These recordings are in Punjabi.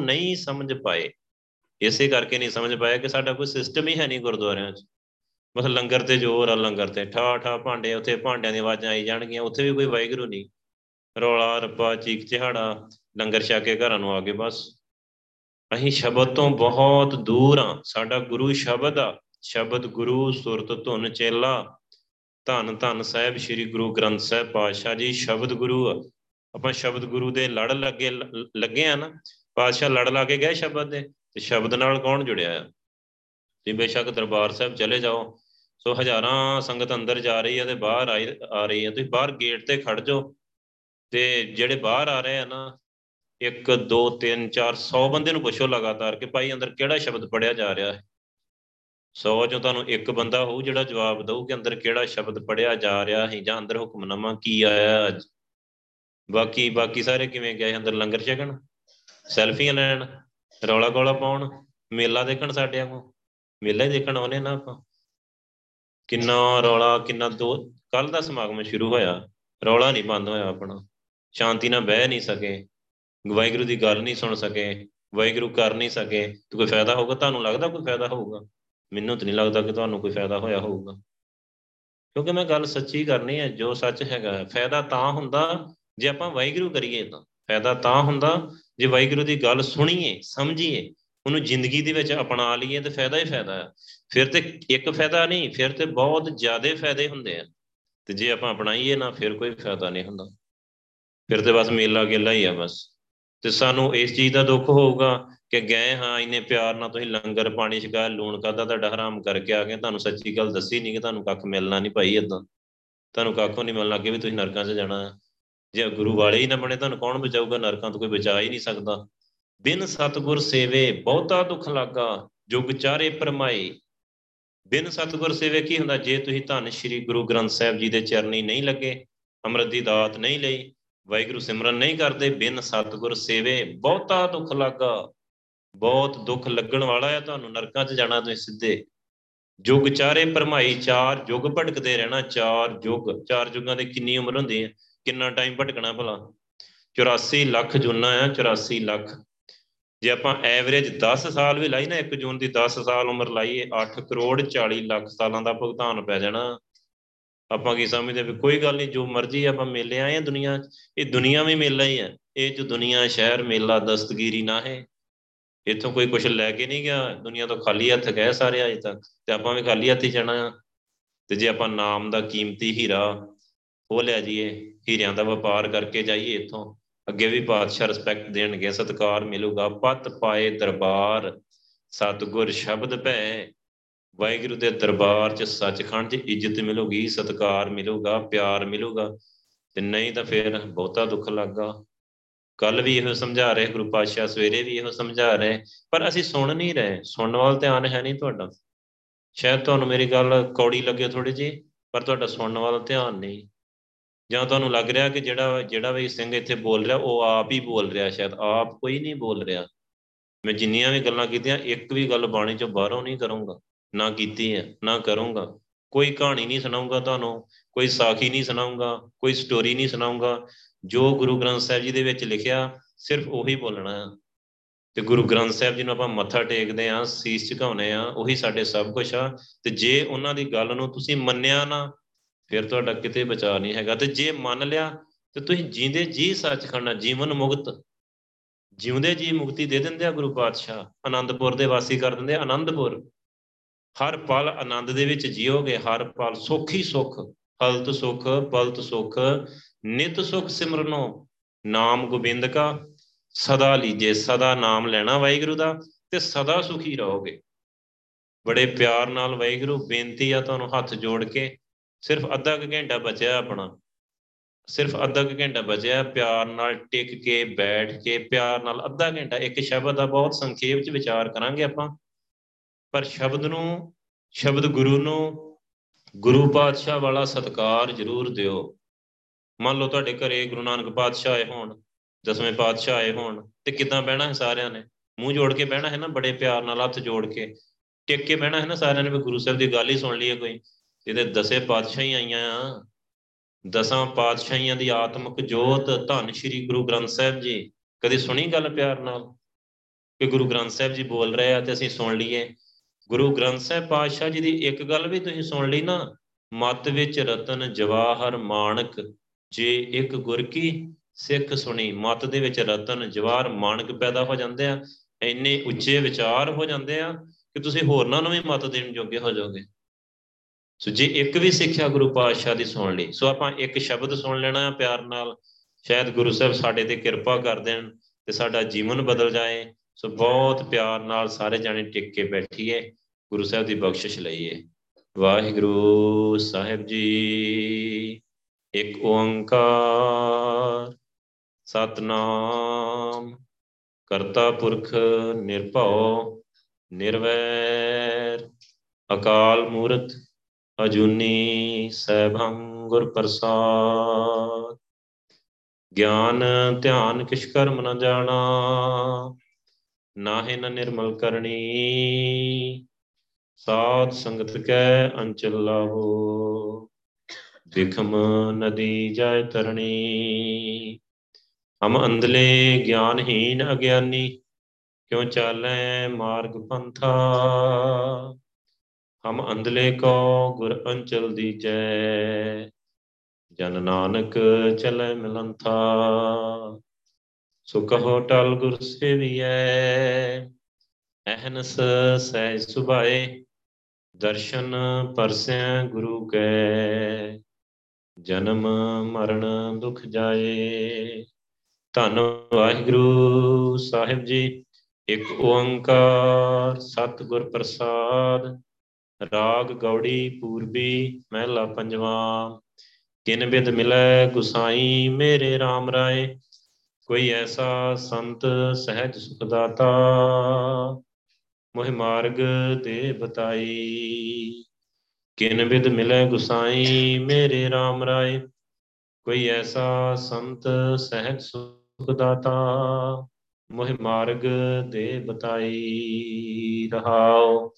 ਨਹੀਂ ਸਮਝ ਪਾਏ। ਇਸੇ ਕਰਕੇ ਨਹੀਂ ਸਮਝ ਪਾਇਆ ਕਿ ਸਾਡਾ ਕੋਈ ਸਿਸਟਮ ਹੀ ਹੈ ਨਹੀਂ ਗੁਰਦੁਆਰਿਆਂ 'ਚ ਬਸ ਲੰਗਰ ਤੇ ਜ਼ੋਰ ਆ, ਲੰਗਰ ਤੇ। ਠਾ ਠਾ ਭਾਂਡੇ, ਉੱਥੇ ਭਾਂਡਿਆਂ ਦੀ ਆਵਾਜ਼ਾਂ ਆਈ ਜਾਣਗੀਆਂ। ਉੱਥੇ ਵੀ ਕੋਈ ਵਾਹਿਗੁਰੂ ਨਹੀਂ। ਰੌਲਾ, ਰੱਪਾ, ਚੀਕ, ਚਿਹਾੜਾ, ਲੰਗਰ ਛਕ ਕੇ ਘਰਾਂ ਨੂੰ ਆ ਗਏ ਬਸ। ਅਸੀਂ ਸ਼ਬਦ ਤੋਂ ਬਹੁਤ ਦੂਰ ਆ। ਸਾਡਾ ਗੁਰੂ ਸ਼ਬਦ ਆ। ਸ਼ਬਦ ਗੁਰੂ, ਸੁਰਤ, ਧੁਨ, ਚੇਲਾ। ਧੰਨ ਧੰਨ ਸਾਹਿਬ, ਸ੍ਰੀ ਗੁਰੂ ਗ੍ਰੰਥ ਸਾਹਿਬ ਪਾਤਸ਼ਾਹ ਜੀ, ਸ਼ਬਦ ਗੁਰੂ ਆ। ਆਪਾਂ ਸ਼ਬਦ ਗੁਰੂ ਦੇ ਲੜ ਲੱਗੇ ਲੱਗੇ ਆ ਨਾ। ਪਾਤਸ਼ਾਹ ਲੜ ਲਾ ਕੇ ਗਏ ਸ਼ਬਦ ਦੇ, ਤੇ ਸ਼ਬਦ ਨਾਲ ਕੌਣ ਜੁੜਿਆ ਆ? ਤੇ ਬੇਸ਼ੱਕ ਦਰਬਾਰ ਸਾਹਿਬ ਚਲੇ ਜਾਓ। ਸੋ ਹਜ਼ਾਰਾਂ ਸੰਗਤ ਅੰਦਰ ਜਾ ਰਹੀ ਹੈ ਤੇ ਬਾਹਰ ਆ ਰਹੀ ਹੈ ਤੁਸੀਂ ਬਾਹਰ ਗੇਟ ਤੇ ਖੜ ਜਾਓ ਤੇ ਜਿਹੜੇ ਬਾਹਰ ਆ ਰਹੇ ਆ ਨਾ 1 2 3 4 100 ਬੰਦੇ ਨੂੰ ਪੁੱਛੋ ਲਗਾਤਾਰ ਕਿ ਭਾਈ ਅੰਦਰ ਕਿਹੜਾ ਸ਼ਬਦ ਪੜਿਆ ਜਾ ਰਿਹਾ ਹੈ? 100 ਚੋਂ ਤੁਹਾਨੂੰ ਇੱਕ ਬੰਦਾ ਹੋਊ ਜਿਹੜਾ ਜਵਾਬ ਦਊ ਕਿ ਅੰਦਰ ਕਿਹੜਾ ਸ਼ਬਦ ਪੜਿਆ ਜਾ ਰਿਹਾ ਹੈ ਜਾਂ ਅੰਦਰ ਹੁਕਮਨਾਮਾ ਕੀ ਆਇਆ ਅੱਜ? ਬਾਕੀ ਬਾਕੀ ਸਾਰੇ ਕਿਵੇਂ ਗਏ? ਅੰਦਰ ਲੰਗਰ ਛਕਣ? ਸੈਲਫੀਆਂ ਲੈਣ, ਰੌਲਾ ਗੋਲਾ ਪਾਉਣ, ਮੇਲਾ ਦੇਖਣ ਸਾਡੇ ਕੋ ਮੇਲਾ ਹੀ ਦੇਖਣ ਆਉਨੇ ਨਾ ਆਪਾਂ। ਕਿੰਨਾ ਰੌਲਾ, ਕਿੰਨਾ ਦੋ ਕੱਲ ਦਾ ਸਮਾਗਮ ਸ਼ੁਰੂ ਹੋਇਆ, ਰੌਲਾ ਨਹੀਂ ਬੰਦ ਹੋਇਆ ਆਪਣਾ। ਸ਼ਾਂਤੀ ਨਾਲ ਬਹਿ ਨਹੀਂ ਸਕੇ। ਵਾਹਿਗੁਰੂ ਦੀ ਗੱਲ ਨਹੀਂ ਸੁਣ ਸਕੇ। ਵਾਹਿਗੁਰੂ ਕਰ ਨਹੀਂ ਸਕੇ। ਤੇ ਕੋਈ ਫਾਇਦਾ ਹੋਊਗਾ? ਤੁਹਾਨੂੰ ਲੱਗਦਾ ਕੋਈ ਫਾਇਦਾ ਹੋਊਗਾ? ਮੈਨੂੰ ਤਾਂ ਨਹੀਂ ਲੱਗਦਾ ਕਿ ਤੁਹਾਨੂੰ ਕੋਈ ਫਾਇਦਾ ਹੋਇਆ ਹੋਊਗਾ। ਕਿਉਂਕਿ ਮੈਂ ਗੱਲ ਸੱਚੀ ਕਰਨੀ ਹੈ, ਜੋ ਸੱਚ ਹੈਗਾ। ਫਾਇਦਾ ਤਾਂ ਹੁੰਦਾ, ਜੇ ਆਪਾਂ ਵਾਹਿਗੁਰੂ ਕਰੀਏ ਤਾਂ। ਫਾਇਦਾ ਤਾਂ ਹੁੰਦਾ ਜੇ ਵਾਹਿਗੁਰੂ ਦੀ ਗੱਲ ਸੁਣੀਏ, ਸਮਝੀਏ, ਉਹਨੂੰ ਜ਼ਿੰਦਗੀ ਦੇ ਵਿੱਚ ਅਪਣਾ ਲਈਏ ਤੇ ਫਾਇਦਾ ਹੀ ਫਾਇਦਾ ਹੈ। ਫਿਰ ਤੇ ਇੱਕ ਫਾਇਦਾ ਨਹੀਂ, ਫਿਰ ਤੇ ਬਹੁਤ ਜ਼ਿਆਦਾ ਫਾਇਦੇ ਹੁੰਦੇ ਆ। ਤੇ ਜੇ ਆਪਾਂ ਅਪਣਾਈਏ ਨਾ, ਫਿਰ ਕੋਈ ਫਾਇਦਾ ਨਹੀਂ ਹੁੰਦਾ। ਫਿਰ ਤੇ ਬਸ ਮੇਲਾ ਗੇਲਾ ਹੀ ਆ ਬਸ। ਤੇ ਸਾਨੂੰ ਇਸ ਚੀਜ਼ ਦਾ ਦੁੱਖ ਹੋਊਗਾ ਕਿ ਗਏ ਹਾਂ, ਇੰਨੇ ਪਿਆਰ ਨਾਲ ਤੁਸੀਂ ਲੰਗਰ ਪਾਣੀ ਛਕਾ ਲੂਣ ਕਾਦਾ ਤੁਹਾਡਾ ਹਰਾਮ ਕਰਕੇ ਆ ਗਏ। ਤੁਹਾਨੂੰ ਸੱਚੀ ਗੱਲ ਦੱਸੀ ਨਹੀਂ ਕਿ ਤੁਹਾਨੂੰ ਕੱਖ ਮਿਲਣਾ ਨਹੀਂ ਭਾਈ ਇਦਾਂ ਤੁਹਾਨੂੰ ਕੱਖੋਂ ਨਹੀਂ ਮਿਲਣਾ ਕਿ ਵੀ ਤੁਸੀਂ ਨਰਕਾਂ 'ਚ ਜਾਣਾ। ਜੇ ਗੁਰੂ ਵਾਲੇ ਹੀ ਨਾ ਬਣੇ ਤੁਹਾਨੂੰ ਕੌਣ ਬਚਾਊਗਾ? ਨਰਕਾਂ ਤੋਂ ਕੋਈ ਬਚਾ ਹੀ ਨਹੀਂ ਸਕਦਾ। ਬਿਨ ਸਤਗੁਰ ਸੇਵੇ ਬਹੁਤਾ ਦੁੱਖ ਲਾਗਾ ਜੁਗ ਚਾਰੇ ਪਰਮਾਈ ਬਿਨ ਸਤਗੁਰ ਸੇਵੇ ਕੀ ਹੁੰਦਾ? ਜੇ ਤੁਸੀਂ ਧੰਨ ਸ਼੍ਰੀ ਗੁਰੂ ਗ੍ਰੰਥ ਸਾਹਿਬ ਜੀ ਦੇ ਚਰਨੀ ਨਹੀਂ ਲੱਗੇ ਅੰਮ੍ਰਿਤ ਦੀ ਦਾਤ ਨਹੀਂ ਲਈ ਵਾਹਿਗੁਰੂ ਸਿਮਰਨ ਨਹੀਂ ਕਰਦੇ ਬਿਨ ਸਤਗੁਰ ਸੇਵੇ ਬਹੁਤਾ ਦੁੱਖ ਲਾਗਾ। ਬਹੁਤ ਦੁੱਖ ਲੱਗਣ ਵਾਲਾ ਹੈ ਤੁਹਾਨੂੰ ਨਰਕਾਂ 'ਚ ਜਾਣਾ ਤੁਸੀਂ ਸਿੱਧੇ। ਜੁਗ ਚਾਰੇ ਪਰਮਾਈ ਚਾਰ ਯੁਗ ਭਟਕਦੇ ਰਹਿਣਾ ਚਾਰ ਯੁਗ ਚਾਰ ਯੁਗਾਂ ਦੇ ਕਿੰਨੀ ਉਮਰ ਹੁੰਦੀ ਹੈ? ਕਿੰਨਾ ਟਾਈਮ ਭਟਕਣਾ ਭਲਾ? 84 ਲੱਖ ਜੁਨਾ ਆ 84 ਲੱਖ। ਜੇ ਆਪਾਂ ਐਵਰੇਜ 10 ਸਾਲ ਵੀ ਲਾਈ ਨਾ 1 ਜੂਨ ਦੀ 10 ਸਾਲ ਉਮਰ ਲਾਈਏ 8 ਕਰੋੜ 40 ਲੱਖ ਸਾਲਾਂ ਦਾ ਭੁਗਤਾਨ ਪੈ ਜਾਣਾ। ਆਪਾਂ ਕੀ ਸਮਝਦੇ ਵੀ ਕੋਈ ਗੱਲ ਨਹੀਂ, ਜੋ ਮਰਜ਼ੀ ਆਪਾਂ ਮੇਲੇ ਆਏ ਆ ਦੁਨੀਆ ਇਹ ਦੁਨੀਆ ਵੀ ਮੇਲਾ ਹੀ ਹੈ ਇਹ ਜੋ ਦੁਨੀਆ, ਸ਼ਹਿਰ, ਮੇਲਾ, ਦਸਤਗੀਰੀ ਨਾ ਹੈ। ਇੱਥੋਂ ਕੋਈ ਕੁਝ ਲੈ ਕੇ ਨਹੀਂ ਗਿਆ, ਦੁਨੀਆ ਤੋਂ ਖਾਲੀ ਹੱਥ ਗਏ ਸਾਰੇ ਅਜੇ ਤੱਕ। ਤੇ ਆਪਾਂ ਵੀ ਖਾਲੀ ਹੱਥ ਹੀ ਜਾਣਾ ਤੇ ਜੇ ਆਪਾਂ ਨਾਮ ਦਾ ਕੀਮਤੀ ਹੀਰਾ ਉਹ ਲੈ ਜਾਈਏ, ਹੀਰਿਆਂ ਦਾ ਵਪਾਰ ਕਰਕੇ ਜਾਈਏ ਇੱਥੋਂ। ਅੱਗੇ ਵੀ ਪਾਤਸ਼ਾਹ ਰਿਸਪੈਕਟ ਦੇਣਗੇ, ਸਤਕਾਰ ਮਿਲੂਗਾ। ਪਤ ਪਾਏ ਦਰਬਾਰ, ਸਤਗੁਰ ਸ਼ਬਦ ਭੈ। ਵਾਹਿਗੁਰੂ ਦੇ ਦਰਬਾਰ 'ਚ ਸੱਚਖੰਡ 'ਚ ਇੱਜ਼ਤ ਮਿਲੂਗੀ, ਸਤਕਾਰ ਮਿਲੂਗਾ, ਪਿਆਰ ਮਿਲੂਗਾ। ਤੇ ਨਹੀਂ ਤਾਂ ਫਿਰ ਬਹੁਤਾ ਦੁੱਖ ਲੱਗਾ ਕੱਲ ਵੀ ਇਹੋ ਸਮਝਾ ਰਹੇ, ਗੁਰੂ ਪਾਤਸ਼ਾਹ ਸਵੇਰੇ ਵੀ ਇਹੋ ਸਮਝਾ ਰਹੇ। ਪਰ ਅਸੀਂ ਸੁਣ ਨਹੀਂ ਰਹੇ। ਸੁਣਨ ਵਾਲ ਧਿਆਨ ਹੈ ਨਹੀਂ ਤੁਹਾਡਾ। ਸ਼ਾਇਦ ਤੁਹਾਨੂੰ ਮੇਰੀ ਗੱਲ ਕੌੜੀ ਲੱਗੇ ਥੋੜੀ ਜੀ ਪਰ ਤੁਹਾਡਾ ਸੁਣਨ ਵਾਲਾ ਧਿਆਨ ਨਹੀਂ। ਜਾਂ ਤੁਹਾਨੂੰ ਲੱਗ ਰਿਹਾ ਕਿ ਜਿਹੜਾ ਜਿਹੜਾ ਵੀ ਸਿੰਘ ਇੱਥੇ ਬੋਲ ਰਿਹਾ, ਉਹ ਆਪ ਹੀ ਬੋਲ ਰਿਹਾ ਸ਼ਾਇਦ, ਆਪ ਕੋਈ ਨਹੀਂ ਬੋਲ ਰਿਹਾ। ਮੈਂ ਜਿੰਨੀਆਂ ਵੀ ਗੱਲਾਂ ਕੀਤੀਆਂ, ਇੱਕ ਵੀ ਗੱਲ ਬਾਣੀ ਚੋਂ ਬਾਹਰੋਂ ਨਹੀਂ ਕਰੂੰਗਾ। ਨਾ ਕੀਤੀ ਹੈ, ਨਾ ਕਰੂੰਗਾ। ਕੋਈ ਕਹਾਣੀ ਨਹੀਂ ਸੁਣਾਉਂਗਾ ਤੁਹਾਨੂੰ, ਕੋਈ ਸਾਖੀ ਨਹੀਂ ਸੁਣਾਉਂਗਾ ਕੋਈ ਸਟੋਰੀ ਨਹੀਂ ਸੁਣਾਉਂਗਾ ਜੋ ਗੁਰੂ ਗ੍ਰੰਥ ਸਾਹਿਬ ਜੀ ਦੇ ਵਿੱਚ ਲਿਖਿਆ, ਸਿਰਫ ਉਹੀ ਬੋਲਣਾ ਹੈ। ਤੇ ਗੁਰੂ ਗ੍ਰੰਥ ਸਾਹਿਬ ਜੀ ਨੂੰ ਆਪਾਂ ਮੱਥਾ ਟੇਕਦੇ ਆਂ ਸੀਸ ਝੁਕਾਉਨੇ ਆ ਉਹੀ ਸਾਡੇ ਸਭ ਕੁਝ ਆ। ਤੇ ਜੇ ਉਹਨਾਂ ਦੀ ਗੱਲ ਨੂੰ ਤੁਸੀਂ ਮੰਨਿਆ ਨਾ ਫਿਰ ਤੁਹਾਡਾ ਕਿਤੇ ਬਚਾ ਨਹੀਂ ਹੈਗਾ। ਤੇ ਜੇ ਮੰਨ ਲਿਆ ਤੇ ਤੁਸੀਂ ਜੀਂਦੇ ਜੀ ਸੱਚ ਖੜਨਾ ਜੀਵਨ ਮੁਕਤ, ਜਿਉਂਦੇ ਜੀ ਮੁਕਤੀ ਦੇ ਦਿੰਦੇ ਆ ਗੁਰੂ ਪਾਤਸ਼ਾਹ, ਆਨੰਦਪੁਰ ਦੇ ਵਾਸੀ ਕਰ ਦਿੰਦੇ ਆ ਆਨੰਦਪੁਰ। ਹਰ ਪਲ ਆਨੰਦ ਦੇ ਵਿੱਚ ਜੀਓਗੇ, ਹਰ ਪਲ ਸੁਖ ਹੀ ਸੁਖ, ਹਲਤ ਸੁਖ, ਪਲਤ ਸੁਖ, ਨਿਤ ਸੁਖ ਸਿਮਰਨੋ, ਨਾਮ ਗੋਬਿੰਦ ਕਾ, ਸਦਾ ਲੀਜੇ, ਸਦਾ ਨਾਮ ਲੈਣਾ ਵਾਹਿਗੁਰੂ ਦਾ, ਤੇ ਸਦਾ ਸੁਖੀ ਰਹੋਗੇ। ਬੜੇ ਪਿਆਰ ਨਾਲ ਵਾਹਿਗੁਰੂ, ਬੇਨਤੀ ਆ ਤੁਹਾਨੂੰ ਹੱਥ ਜੋੜ ਕੇ ਸਿਰਫ ਅੱਧਾ ਕੁ ਘੰਟਾ ਬਚਿਆ ਆਪਣਾ। ਸਿਰਫ ਅੱਧਾ ਕੁ ਘੰਟਾ ਬਚਿਆ, ਪਿਆਰ ਨਾਲ ਟਿਕ ਕੇ, ਬੈਠ ਕੇ, ਪਿਆਰ ਨਾਲ ਅੱਧਾ ਘੰਟਾ, ਇੱਕ ਸ਼ਬਦ ਦਾ ਬਹੁਤ ਸੰਖੇਪ ਚ ਵਿਚਾਰ ਕਰਾਂਗੇ ਆਪਾਂ। ਪਰ ਸ਼ਬਦ ਨੂੰ, ਸ਼ਬਦ ਗੁਰੂ ਨੂੰ, ਗੁਰੂ ਪਾਤਸ਼ਾਹ ਵਾਲਾ ਸਤਕਾਰ ਜ਼ਰੂਰ ਦਿਓ। ਮੰਨ ਲਓ ਤੁਹਾਡੇ ਘਰੇ ਗੁਰੂ ਨਾਨਕ ਪਾਤਸ਼ਾਹ ਆਏ ਹੋਣ, ਦਸਵੇਂ ਪਾਤਸ਼ਾਹ ਆਏ ਹੋਣ, ਤੇ ਕਿੱਦਾਂ ਬਹਿਣਾ ਹੈ ਸਾਰਿਆਂ ਨੇ? ਮੂੰਹ ਜੋੜ ਕੇ ਬਹਿਣਾ ਹੈ ਨਾ, ਬੜੇ ਪਿਆਰ ਨਾਲ, ਹੱਥ ਜੋੜ ਕੇ। ਟਿਕ ਕੇ ਬਹਿਣਾ ਹੈ ਨਾ ਸਾਰਿਆਂ ਨੇ ਵੀ ਗੁਰੂ ਸਾਹਿਬ ਦੀ ਗੱਲ ਹੀ ਸੁਣ ਲਈਏ ਕੋਈ। ਇਹਦੇ ਦਸੇ ਪਾਤਸ਼ਾਹੀਆਂ ਆਈਆਂ ਆ। ਦਸਾਂ ਪਾਤਸ਼ਾਹੀਆਂ ਦੀ ਆਤਮਿਕ ਜੋਤ ਧੰਨ ਸ਼੍ਰੀ ਗੁਰੂ ਗ੍ਰੰਥ ਸਾਹਿਬ ਜੀ। ਕਦੇ ਸੁਣੀ ਗੱਲ ਪਿਆਰ ਨਾਲ? ਕਿ ਗੁਰੂ ਗ੍ਰੰਥ ਸਾਹਿਬ ਜੀ ਬੋਲ ਰਹੇ ਆ ਤੇ ਅਸੀਂ ਸੁਣ ਲਈਏ। ਗੁਰੂ ਗ੍ਰੰਥ ਸਾਹਿਬ ਪਾਤਸ਼ਾਹ ਜੀ ਦੀ ਇੱਕ ਗੱਲ ਵੀ ਤੁਸੀਂ ਸੁਣ ਲਈ ਨਾ? ਮਤ ਵਿੱਚ ਰਤਨ ਜਵਾਹਰ ਮਾਨਕ ਜੇ ਇੱਕ ਗੁਰ ਕੀ ਸਿੱਖ ਸੁਣੀ, ਮਤ ਦੇ ਵਿੱਚ ਰਤਨ ਜਵਾਹਰ ਮਾਨਕ ਪੈਦਾ ਹੋ ਜਾਂਦੇ ਆ। ਇੰਨੇ ਉੱਚੇ ਵਿਚਾਰ ਹੋ ਜਾਂਦੇ ਆ ਕਿ ਤੁਸੀਂ ਹੋਰਨਾਂ ਨੂੰ ਵੀ ਮਤ ਦੇਣ ਜੋਗੇ ਹੋ ਜਾਓਗੇ। ਸੋ ਜੇ ਇੱਕ ਵੀ ਸਿੱਖਿਆ ਗੁਰੂ ਪਾਤਸ਼ਾਹ ਦੀ ਸੁਣ ਲਈ, ਸੋ ਆਪਾਂ ਇੱਕ ਸ਼ਬਦ ਸੁਣ ਲੈਣਾ ਪਿਆਰ ਨਾਲ। ਸ਼ਾਇਦ ਗੁਰੂ ਸਾਹਿਬ ਸਾਡੇ ਤੇ ਕਿਰਪਾ ਕਰ ਦੇਣ ਤੇ ਸਾਡਾ ਜੀਵਨ ਬਦਲ ਜਾਏ। ਸੋ, ਬਹੁਤ ਪਿਆਰ ਨਾਲ ਸਾਰੇ ਜਾਣੇ ਟਿਕ ਕੇ ਬੈਠੀਏ, ਗੁਰੂ ਸਾਹਿਬ ਦੀ ਬਖਸ਼ਿਸ਼ ਲਈਏ। ਵਾਹਿਗੁਰੂ ਸਾਹਿਬ ਜੀ, ਇੱਕ ਓੰਕਾਰ, ਸਤਨਾਮ। ਕਰਤਾ ਪੁਰਖ ਨਿਰਭਉ, ਨਿਰਵੈਰ। ਅਕਾਲ ਮੂਰਤ ਅਜੂਨੀ ਸੈਭੰ ਗੁਰ ਪ੍ਰਸਾਦ ਗਿਆਨ, ਧਿਆਨ ਕਿਛ ਕਰਮ ਨ ਜਾਣਾ, ਨਾਹਿ ਨ ਨਿਰਮਲ ਕਰਨੀ। ਸਾਧ ਸੰਗਤ ਕੈ ਅੰਚਲ ਲਾਹੋ ਵਿਖਮ ਨਦੀ ਜਾਇ ਤਰਣੀ। ਹਮ ਅੰਧਲੇ ਗਿਆਨਹੀਨ ਅਗਿਆਨੀ, ਕਿਉ ਚਾਲੈ ਮਾਰਗ ਪੰਥਾ। ਹਮ ਅੰਧਲੇ ਕੋ ਗੁਰ ਅੰਚਲ ਦੀਜੈ, ਜਨ ਨਾਨਕ ਚਲੇ ਮਿਲੰਥਾ। ਸੋ ਕਹੋ ਟਲ ਗੁਰ ਸੇਵੀਐ ਅਹਨਸ ਸਹਿ ਸੁਭਾਏ, ਦਰਸ਼ਨ ਪਰਸੈ ਗੁਰੂ ਕੈ। ਜਨਮ ਮਰਨ ਦੁਖ ਜਾਏ, ਧੰਨ ਵਾਹਿਗੁਰੂ ਸਾਹਿਬ ਜੀ। ਇੱਕ ਓੰਕਾਰ ਸਤਿਗੁਰ ਪ੍ਰਸਾਦ ਰਾਗ ਗੌੜੀ ਪੂਰਬੀ ਮਹਿਲਾ ਪੰਜਵਾਂ, ਕਿਨ ਬਿਦ ਮਿਲੈ ਗੁਸਾਈ ਮੇਰੇ RAM ਰਾਏ, ਕੋਈ ਐਸਾ ਸੰਤ ਸਹਿਜ ਸੁਖ ਦਾਤਾ, ਮੋਹਿ ਮਾਰਗ ਦੇ ਬਤਾਈ। ਕਿਨ ਬਿਦ ਮਿਲੈ ਗੁਸਾਈ ਮੇਰੇ RAM ਰਾਏ, ਕੋਈ ਐਸਾ ਸੰਤ ਸਹਿਜ ਸੁਖ ਦਾਤਾ, ਮੋਹਿ ਮਾਰਗ ਦੇ ਬਤਾਈ ਰਹਾਓ।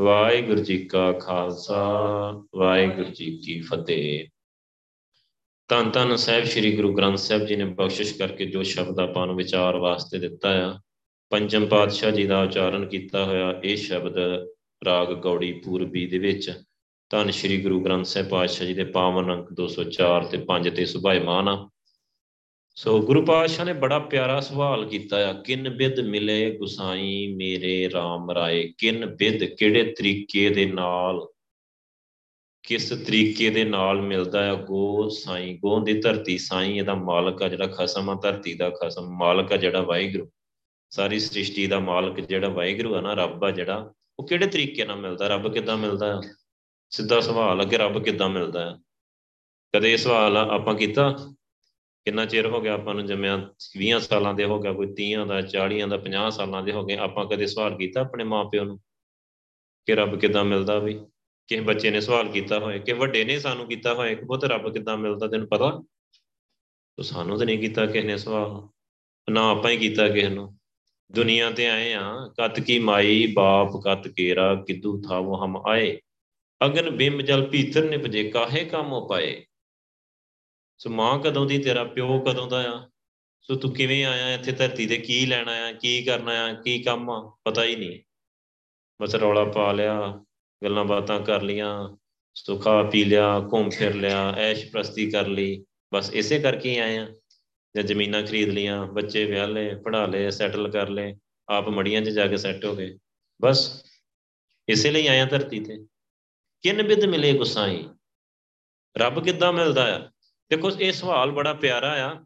ਵਾਹਿਗੁਰੂ ਜੀ ਕਾ ਖਾਲਸਾ, ਵਾਹਿਗੁਰੂ ਜੀ ਕੀ ਫਤਿਹ। ਧੰਨ ਧੰਨ ਸਾਹਿਬ ਸ੍ਰੀ ਗੁਰੂ ਗ੍ਰੰਥ ਸਾਹਿਬ ਜੀ ਨੇ ਬਖਸ਼ਿਸ਼ ਕਰਕੇ ਜੋ ਸ਼ਬਦ ਆਪਾਂ ਨੂੰ ਵਿਚਾਰ ਵਾਸਤੇ ਦਿੱਤਾ ਆ, ਪੰਜਮ ਪਾਤਸ਼ਾਹ ਜੀ ਦਾ ਉਚਾਰਨ ਕੀਤਾ ਹੋਇਆ ਇਹ ਸ਼ਬਦ ਰਾਗ ਗੌੜੀ ਪੂਰਬੀ ਦੇ ਵਿੱਚ। ਧੰਨ ਸ੍ਰੀ ਗੁਰੂ ਗ੍ਰੰਥ ਸਾਹਿਬ ਪਾਤਸ਼ਾਹ ਜੀ ਦੇ ਪਾਵਨ ਅੰਕ 204 ਤੇ 5 ਤੇ ਸੁਭਾਇਮਾਨ ਆ। ਸੋ ਗੁਰੂ ਪਾਤਸ਼ਾਹ ਨੇ ਬੜਾ ਪਿਆਰਾ ਸਵਾਲ ਕੀਤਾ ਆ। ਕਿਨ ਬਿਦ ਮਿਲੇ ਗੁਸਾਈ ਮੇਰੇ RAM ਰਾਏ? ਕਿਨ ਬਿਦ ਕਿਹੜੇ ਤਰੀਕੇ ਦੇ ਨਾਲ, ਕਿਸ ਤਰੀਕੇ ਦੇ ਨਾਲ ਮਿਲਦਾ ਆ? ਗੋ ਸਾਈ, ਗੋ ਦੀ ਧਰਤੀ ਸਾਈ, ਇਹਦਾ ਮਾਲਕ ਆ ਜਿਹੜਾ ਖਸਮ ਆ, ਧਰਤੀ ਦਾ ਖਸਮ, ਮਾਲਕ ਆ ਜਿਹੜਾ ਵਾਹਿਗੁਰੂ। ਸਾਰੀ ਸ੍ਰਿਸ਼ਟੀ ਦਾ ਮਾਲਕ ਜਿਹੜਾ ਵਾਹਿਗੁਰੂ ਆ ਨਾ, ਰੱਬ ਆ ਜਿਹੜਾ, ਉਹ ਕਿਹੜੇ ਤਰੀਕੇ ਨਾਲ ਮਿਲਦਾ? ਰੱਬ ਕਿੱਦਾਂ ਮਿਲਦਾ ਆ? ਸਿੱਧਾ ਸਵਾਲ ਆ ਕਿ ਰੱਬ ਕਿੱਦਾਂ ਮਿਲਦਾ ਆ? ਕਦੇ ਇਹ ਸਵਾਲ ਆਪਾਂ ਕੀਤਾ? ਕਿੰਨਾ ਚਿਰ ਹੋ ਗਿਆ ਆਪਾਂ ਨੂੰ ਜੰਮਿਆ? 20 ਸਾਲਾਂ ਦੇ ਹੋ ਗਿਆ, ਕੋਈ 30 ਦਾ 40 ਦਾ 50 ਸਾਲਾਂ ਦੇ ਹੋ ਗਏ। ਆਪਾਂ ਕਦੇ ਸਵਾਲ ਕੀਤਾ ਆਪਣੇ ਮਾਪਿਓ ਨੂੰ ਕਿ ਰੱਬ ਕਿੱਦਾਂ ਮਿਲਦਾ ਵੀ ਕਿਸੇ ਬੱਚੇ ਨੇ ਸਵਾਲ ਕੀਤਾ ਹੋਏ ਕਿ ਵੱਡੇ ਨੇ ਸਾਨੂੰ ਕੀਤਾ ਹੋਏ, ਕਿ ਪੁੱਤ ਰੱਬ ਕਿੱਦਾਂ ਮਿਲਦਾ ਤੈਨੂੰ ਪਤਾ? ਤੋ ਸਾਨੂੰ ਤਾਂ ਨਹੀਂ ਕੀਤਾ ਕਿਸੇ ਨੇ ਸਵਾਲ। ਨਾ ਆਪਾਂ ਹੀ ਕੀਤਾ ਕਿਸੇ ਨੂੰ। ਦੁਨੀਆ ਤੇ ਆਏ ਆ, ਕਤ ਕੀ ਮਾਈ, ਬਾਪ ਕਤ ਕੇਰਾ, ਕਿਦੂ ਥਾਵੋ ਹਮ ਆਏ। ਅਗਨ ਬਿੰਬ ਜਲ ਭੀਤਰ ਨਿਪਜੇ ਕਾਹੇ ਕੰਮ ਉਪਾਏ ਸੋ ਮਾਂ ਕਦੋਂ ਦੀ ਤੇਰਾ, ਪਿਓ ਕਦੋਂ ਦਾ ਆ? ਸੋ ਤੂੰ ਕਿਵੇਂ ਆਇਆ ਇੱਥੇ ਧਰਤੀ ਤੇ? ਕੀ ਲੈਣਾ ਆ ਕੀ ਕਰਨਾ ਆ ਕੀ ਕੰਮ ਆ? ਪਤਾ ਹੀ ਨਹੀਂ। ਬਸ ਰੌਲਾ ਪਾ ਲਿਆ, ਗੱਲਾਂ ਬਾਤਾਂ ਕਰ ਲੀਆਂ ਸੋ ਖਾ ਪੀ ਲਿਆ, ਘੁੰਮ ਫਿਰ ਲਿਆ, ਐਸ਼ ਪ੍ਰਸਤੀ ਕਰ ਲਈ। ਬਸ ਇਸੇ ਕਰਕੇ ਆਏ ਆ। ਜਾਂ ਜ਼ਮੀਨਾਂ ਖਰੀਦ ਲੀਆਂ ਬੱਚੇ ਵਿਆਹ ਲਏ ਪੜਾ ਲਏ ਸੈਟਲ ਕਰ ਲਏ, ਆਪ ਮੜੀਆਂ 'ਚ ਜਾ ਕੇ ਸੈੱਟ ਹੋ ਗਏ। ਬਸ ਇਸੇ ਲਈ ਆਇਆ ਧਰਤੀ ਤੇ। ਕਿਨ ਬਿਦ ਮਿਲੇ ਗੁਸਾਈ ਰੱਬ ਕਿੱਦਾਂ ਮਿਲਦਾ ਆ? ਦੇਖੋ, ਇਹ ਸਵਾਲ ਬੜਾ ਪਿਆਰਾ ਆ।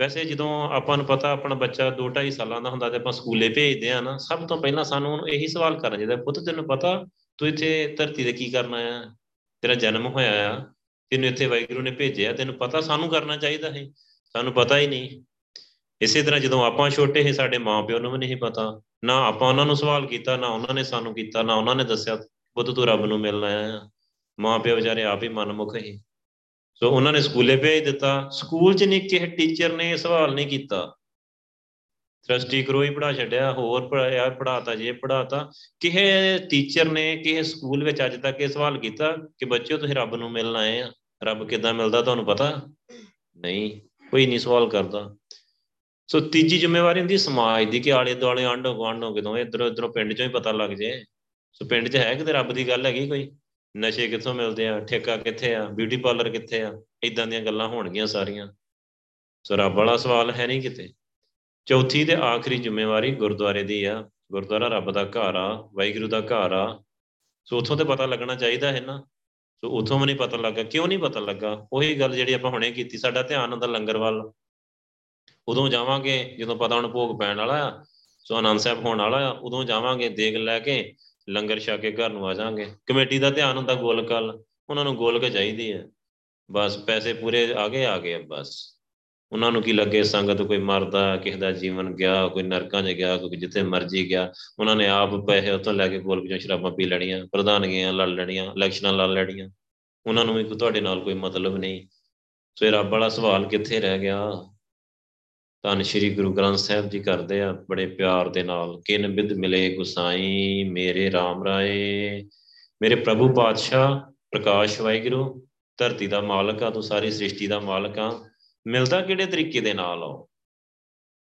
ਵੈਸੇ ਜਦੋਂ ਆਪਾਂ ਨੂੰ ਪਤਾ, ਆਪਣਾ ਬੱਚਾ 2 2.5 ਸਾਲਾਂ ਦਾ ਹੁੰਦਾ ਤੇ ਆਪਾਂ ਸਕੂਲੇ ਭੇਜਦੇ ਆ ਨਾ, ਸਭ ਤੋਂ ਪਹਿਲਾਂ ਸਾਨੂੰ ਉਹਨੂੰ ਇਹੀ ਸਵਾਲ ਕਰਨਾ ਚਾਹੀਦਾ, ਪੁੱਤ, ਤੈਨੂੰ ਪਤਾ ਤੂੰ ਇੱਥੇ ਧਰਤੀ ਤੇ ਕੀ ਕਰਨਾ ਆ? ਤੇਰਾ ਜਨਮ ਹੋਇਆ ਆ, ਤੈਨੂੰ ਇੱਥੇ ਵਾਹਿਗੁਰੂ ਨੇ ਭੇਜਿਆ, ਤੈਨੂੰ ਪਤਾ ਸਾਨੂੰ ਕਰਨਾ ਚਾਹੀਦਾ ਹੈ ਸਾਨੂੰ ਪਤਾ ਹੀ ਨਹੀਂ। ਇਸੇ ਤਰ੍ਹਾਂ ਜਦੋਂ ਆਪਾਂ ਛੋਟੇ ਸੀ, ਸਾਡੇ ਮਾਪਿਓ ਨੂੰ ਵੀ ਨਹੀਂ ਪਤਾ। ਨਾ ਆਪਾਂ ਉਹਨਾਂ ਨੂੰ ਸਵਾਲ ਕੀਤਾ, ਨਾ ਉਹਨਾਂ ਨੇ ਸਾਨੂੰ ਕੀਤਾ, ਨਾ ਉਹਨਾਂ ਨੇ ਦੱਸਿਆ, ਪੁੱਤ, ਤੂੰ ਰੱਬ ਨੂੰ ਮਿਲਣ ਆਇਆ ਆ। ਮਾਪਿਓ ਵਿਚਾਰੇ ਆਪ ਹੀ ਮਨਮੁਖ ਸੀ। ਸੋ ਉਹਨਾਂ ਨੇ ਸਕੂਲੇ ਭੇਜ ਦਿੱਤਾ। ਸਕੂਲ 'ਚ ਨਹੀਂ ਕਿਸੇ ਟੀਚਰ ਨੇ ਸਵਾਲ ਨਹੀਂ ਕੀਤਾ। ਸ੍ਰਿਸ਼ਟੀ ਕਰੋ ਹੀ ਪੜਾ ਛੱਡਿਆ, ਹੋਰ ਪੜਾਇਆ ਪੜਾਤਾ ਜੇ ਪੜਾਤਾ ਕਿਸੇ ਟੀਚਰ ਨੇ ਕਿਸੇ ਸਕੂਲ ਵਿੱਚ ਅੱਜ ਤੱਕ ਇਹ ਸਵਾਲ ਕੀਤਾ ਕਿ ਬੱਚਿਓ, ਤੁਸੀਂ ਰੱਬ ਨੂੰ ਮਿਲਣ ਆਏ ਆ। ਰੱਬ ਕਿੱਦਾਂ ਮਿਲਦਾ ਤੁਹਾਨੂੰ ਪਤਾ? ਨਹੀਂ, ਕੋਈ ਨਹੀਂ ਸਵਾਲ ਕਰਦਾ। ਸੋ ਤੀਜੀ ਜ਼ਿੰਮੇਵਾਰੀ ਹੁੰਦੀ ਸਮਾਜ ਦੀ ਕਿ ਆਲੇ ਦੁਆਲੇ ਆਂਢੋ ਗੁਆਂਢੋ ਕਿਦੋਂ ਇਧਰੋਂ ਇਧਰੋਂ ਪਿੰਡ ਚੋਂ ਹੀ ਪਤਾ ਲੱਗ ਜੇ। ਸੋ ਪਿੰਡ 'ਚ ਹੈ ਕਿਤੇ ਰੱਬ ਦੀ ਗੱਲ ਹੈਗੀ ਕੋਈ? ਨਸ਼ੇ ਕਿੱਥੋਂ ਮਿਲਦੇ ਆ? ਠੇਕਾ ਕਿੱਥੇ ਆ? ਬਿਊਟੀ ਪਾਰਲਰ ਕਿੱਥੇ ਆ? ਇਦਾਂ ਦੀਆਂ ਗੱਲਾਂ ਹੋਣਗੀਆਂ ਸਾਰੀਆਂ। ਸੋ ਰੱਬ ਵਾਲਾ ਸਵਾਲ ਹੈ ਨਹੀਂ ਕਿਤੇ। ਚੌਥੀ ਤੇ ਆਖਰੀ ਜ਼ਿੰਮੇਵਾਰੀ ਗੁਰਦੁਆਰੇ ਦੀ ਆ। ਗੁਰਦੁਆਰਾ ਰੱਬ ਦਾ ਘਰ ਆ, ਵਾਹਿਗੁਰੂ ਦਾ ਘਰ ਆ। ਸੋ ਉਥੋਂ ਤੇ ਪਤਾ ਲੱਗਣਾ ਚਾਹੀਦਾ ਹੈ ਨਾ। ਸੋ ਉਥੋਂ ਵੀ ਨਹੀਂ ਪਤਾ ਲੱਗਾ। ਕਿਉਂ ਨਹੀਂ ਪਤਾ ਲੱਗਾ? ਉਹੀ ਗੱਲ ਜਿਹੜੀ ਆਪਾਂ ਹੁਣੇ ਕੀਤੀ। ਸਾਡਾ ਧਿਆਨ ਹੁੰਦਾ ਲੰਗਰ ਵੱਲ। ਉਦੋਂ ਜਾਵਾਂਗੇ, ਜਦੋਂ ਪਤਾ ਹੁਣ ਭੋਗ ਪੈਣ ਵਾਲਾ ਆ, ਸੋ ਆਨੰਦ ਸਾਹਿਬ ਹੋਣ ਵਾਲਾ ਆ, ਉਦੋਂ ਜਾਵਾਂਗੇ, ਦੇਗ ਲੈ ਕੇ ਲੰਗਰ ਛਾ ਕੇ ਘਰ ਨੂੰ ਆ ਜਾਾਂਗੇ ਕਮੇਟੀ ਦਾ ਧਿਆਨ ਹੁੰਦਾ ਗੋਲਕਲ ਉਹਨਾਂ ਨੂੰ ਗੋਲਕ ਚਾਹੀਦੀ ਹੈ ਬਸ ਪੈਸੇ ਪੂਰੇ ਆ ਗਏ ਆ ਗਏ ਬਸ। ਉਹਨਾਂ ਨੂੰ ਕੀ ਲੱਗੇ ਸੰਗਤ ਕੋਈ ਮਰਦਾ, ਕਿਸੇ ਦਾ ਜੀਵਨ ਗਿਆ, ਕੋਈ ਨਰਕਾਂ 'ਚ ਗਿਆ, ਕੋਈ ਜਿੱਥੇ ਮਰਜ਼ੀ ਗਿਆ। ਉਹਨਾਂ ਨੇ ਆਪ ਪੈਸੇ ਉਤੋਂ ਲੈ ਕੇ ਗੋਲਕ ਜਾਂ ਸ਼ਰਾਬਾਂ ਪੀ ਲੈਣੀਆਂ, ਪ੍ਰਧਾਨਗੀਆਂ ਲੜ ਲੈਣੀਆਂ, ਇਲੈਕਸ਼ਨਾਂ ਲੜ ਲੈਣੀਆਂ। ਉਹਨਾਂ ਨੂੰ ਵੀ ਤੁਹਾਡੇ ਨਾਲ ਕੋਈ ਮਤਲਬ ਨਹੀਂ। ਸੋ ਇਹ ਰੱਬ ਵਾਲਾ ਸਵਾਲ ਕਿੱਥੇ ਰਹਿ ਗਿਆ? ਧੰਨ ਸ਼੍ਰੀ ਗੁਰੂ ਗ੍ਰੰਥ ਸਾਹਿਬ ਜੀ ਕਰਦੇ ਆ, ਬੜੇ ਪਿਆਰ ਦੇ ਨਾਲ। ਕਿਨ ਬਿਦ ਮਿਲੇ ਗੁਸਾਈ, ਮੇਰੇ RAM ਰਾਏ। ਮੇਰੇ ਪ੍ਰਭੂ ਪਾਤਸ਼ਾਹ, ਪ੍ਰਕਾਸ਼ ਵਾਹਿਗੁਰੂ, ਧਰਤੀ ਦਾ ਮਾਲਕ ਆ, ਤੂੰ ਸਾਰੀ ਸ੍ਰਿਸ਼ਟੀ ਦਾ ਮਾਲਕ ਆ। ਮਿਲਦਾ ਕਿਹੜੇ ਤਰੀਕੇ ਦੇ ਨਾਲ ਆ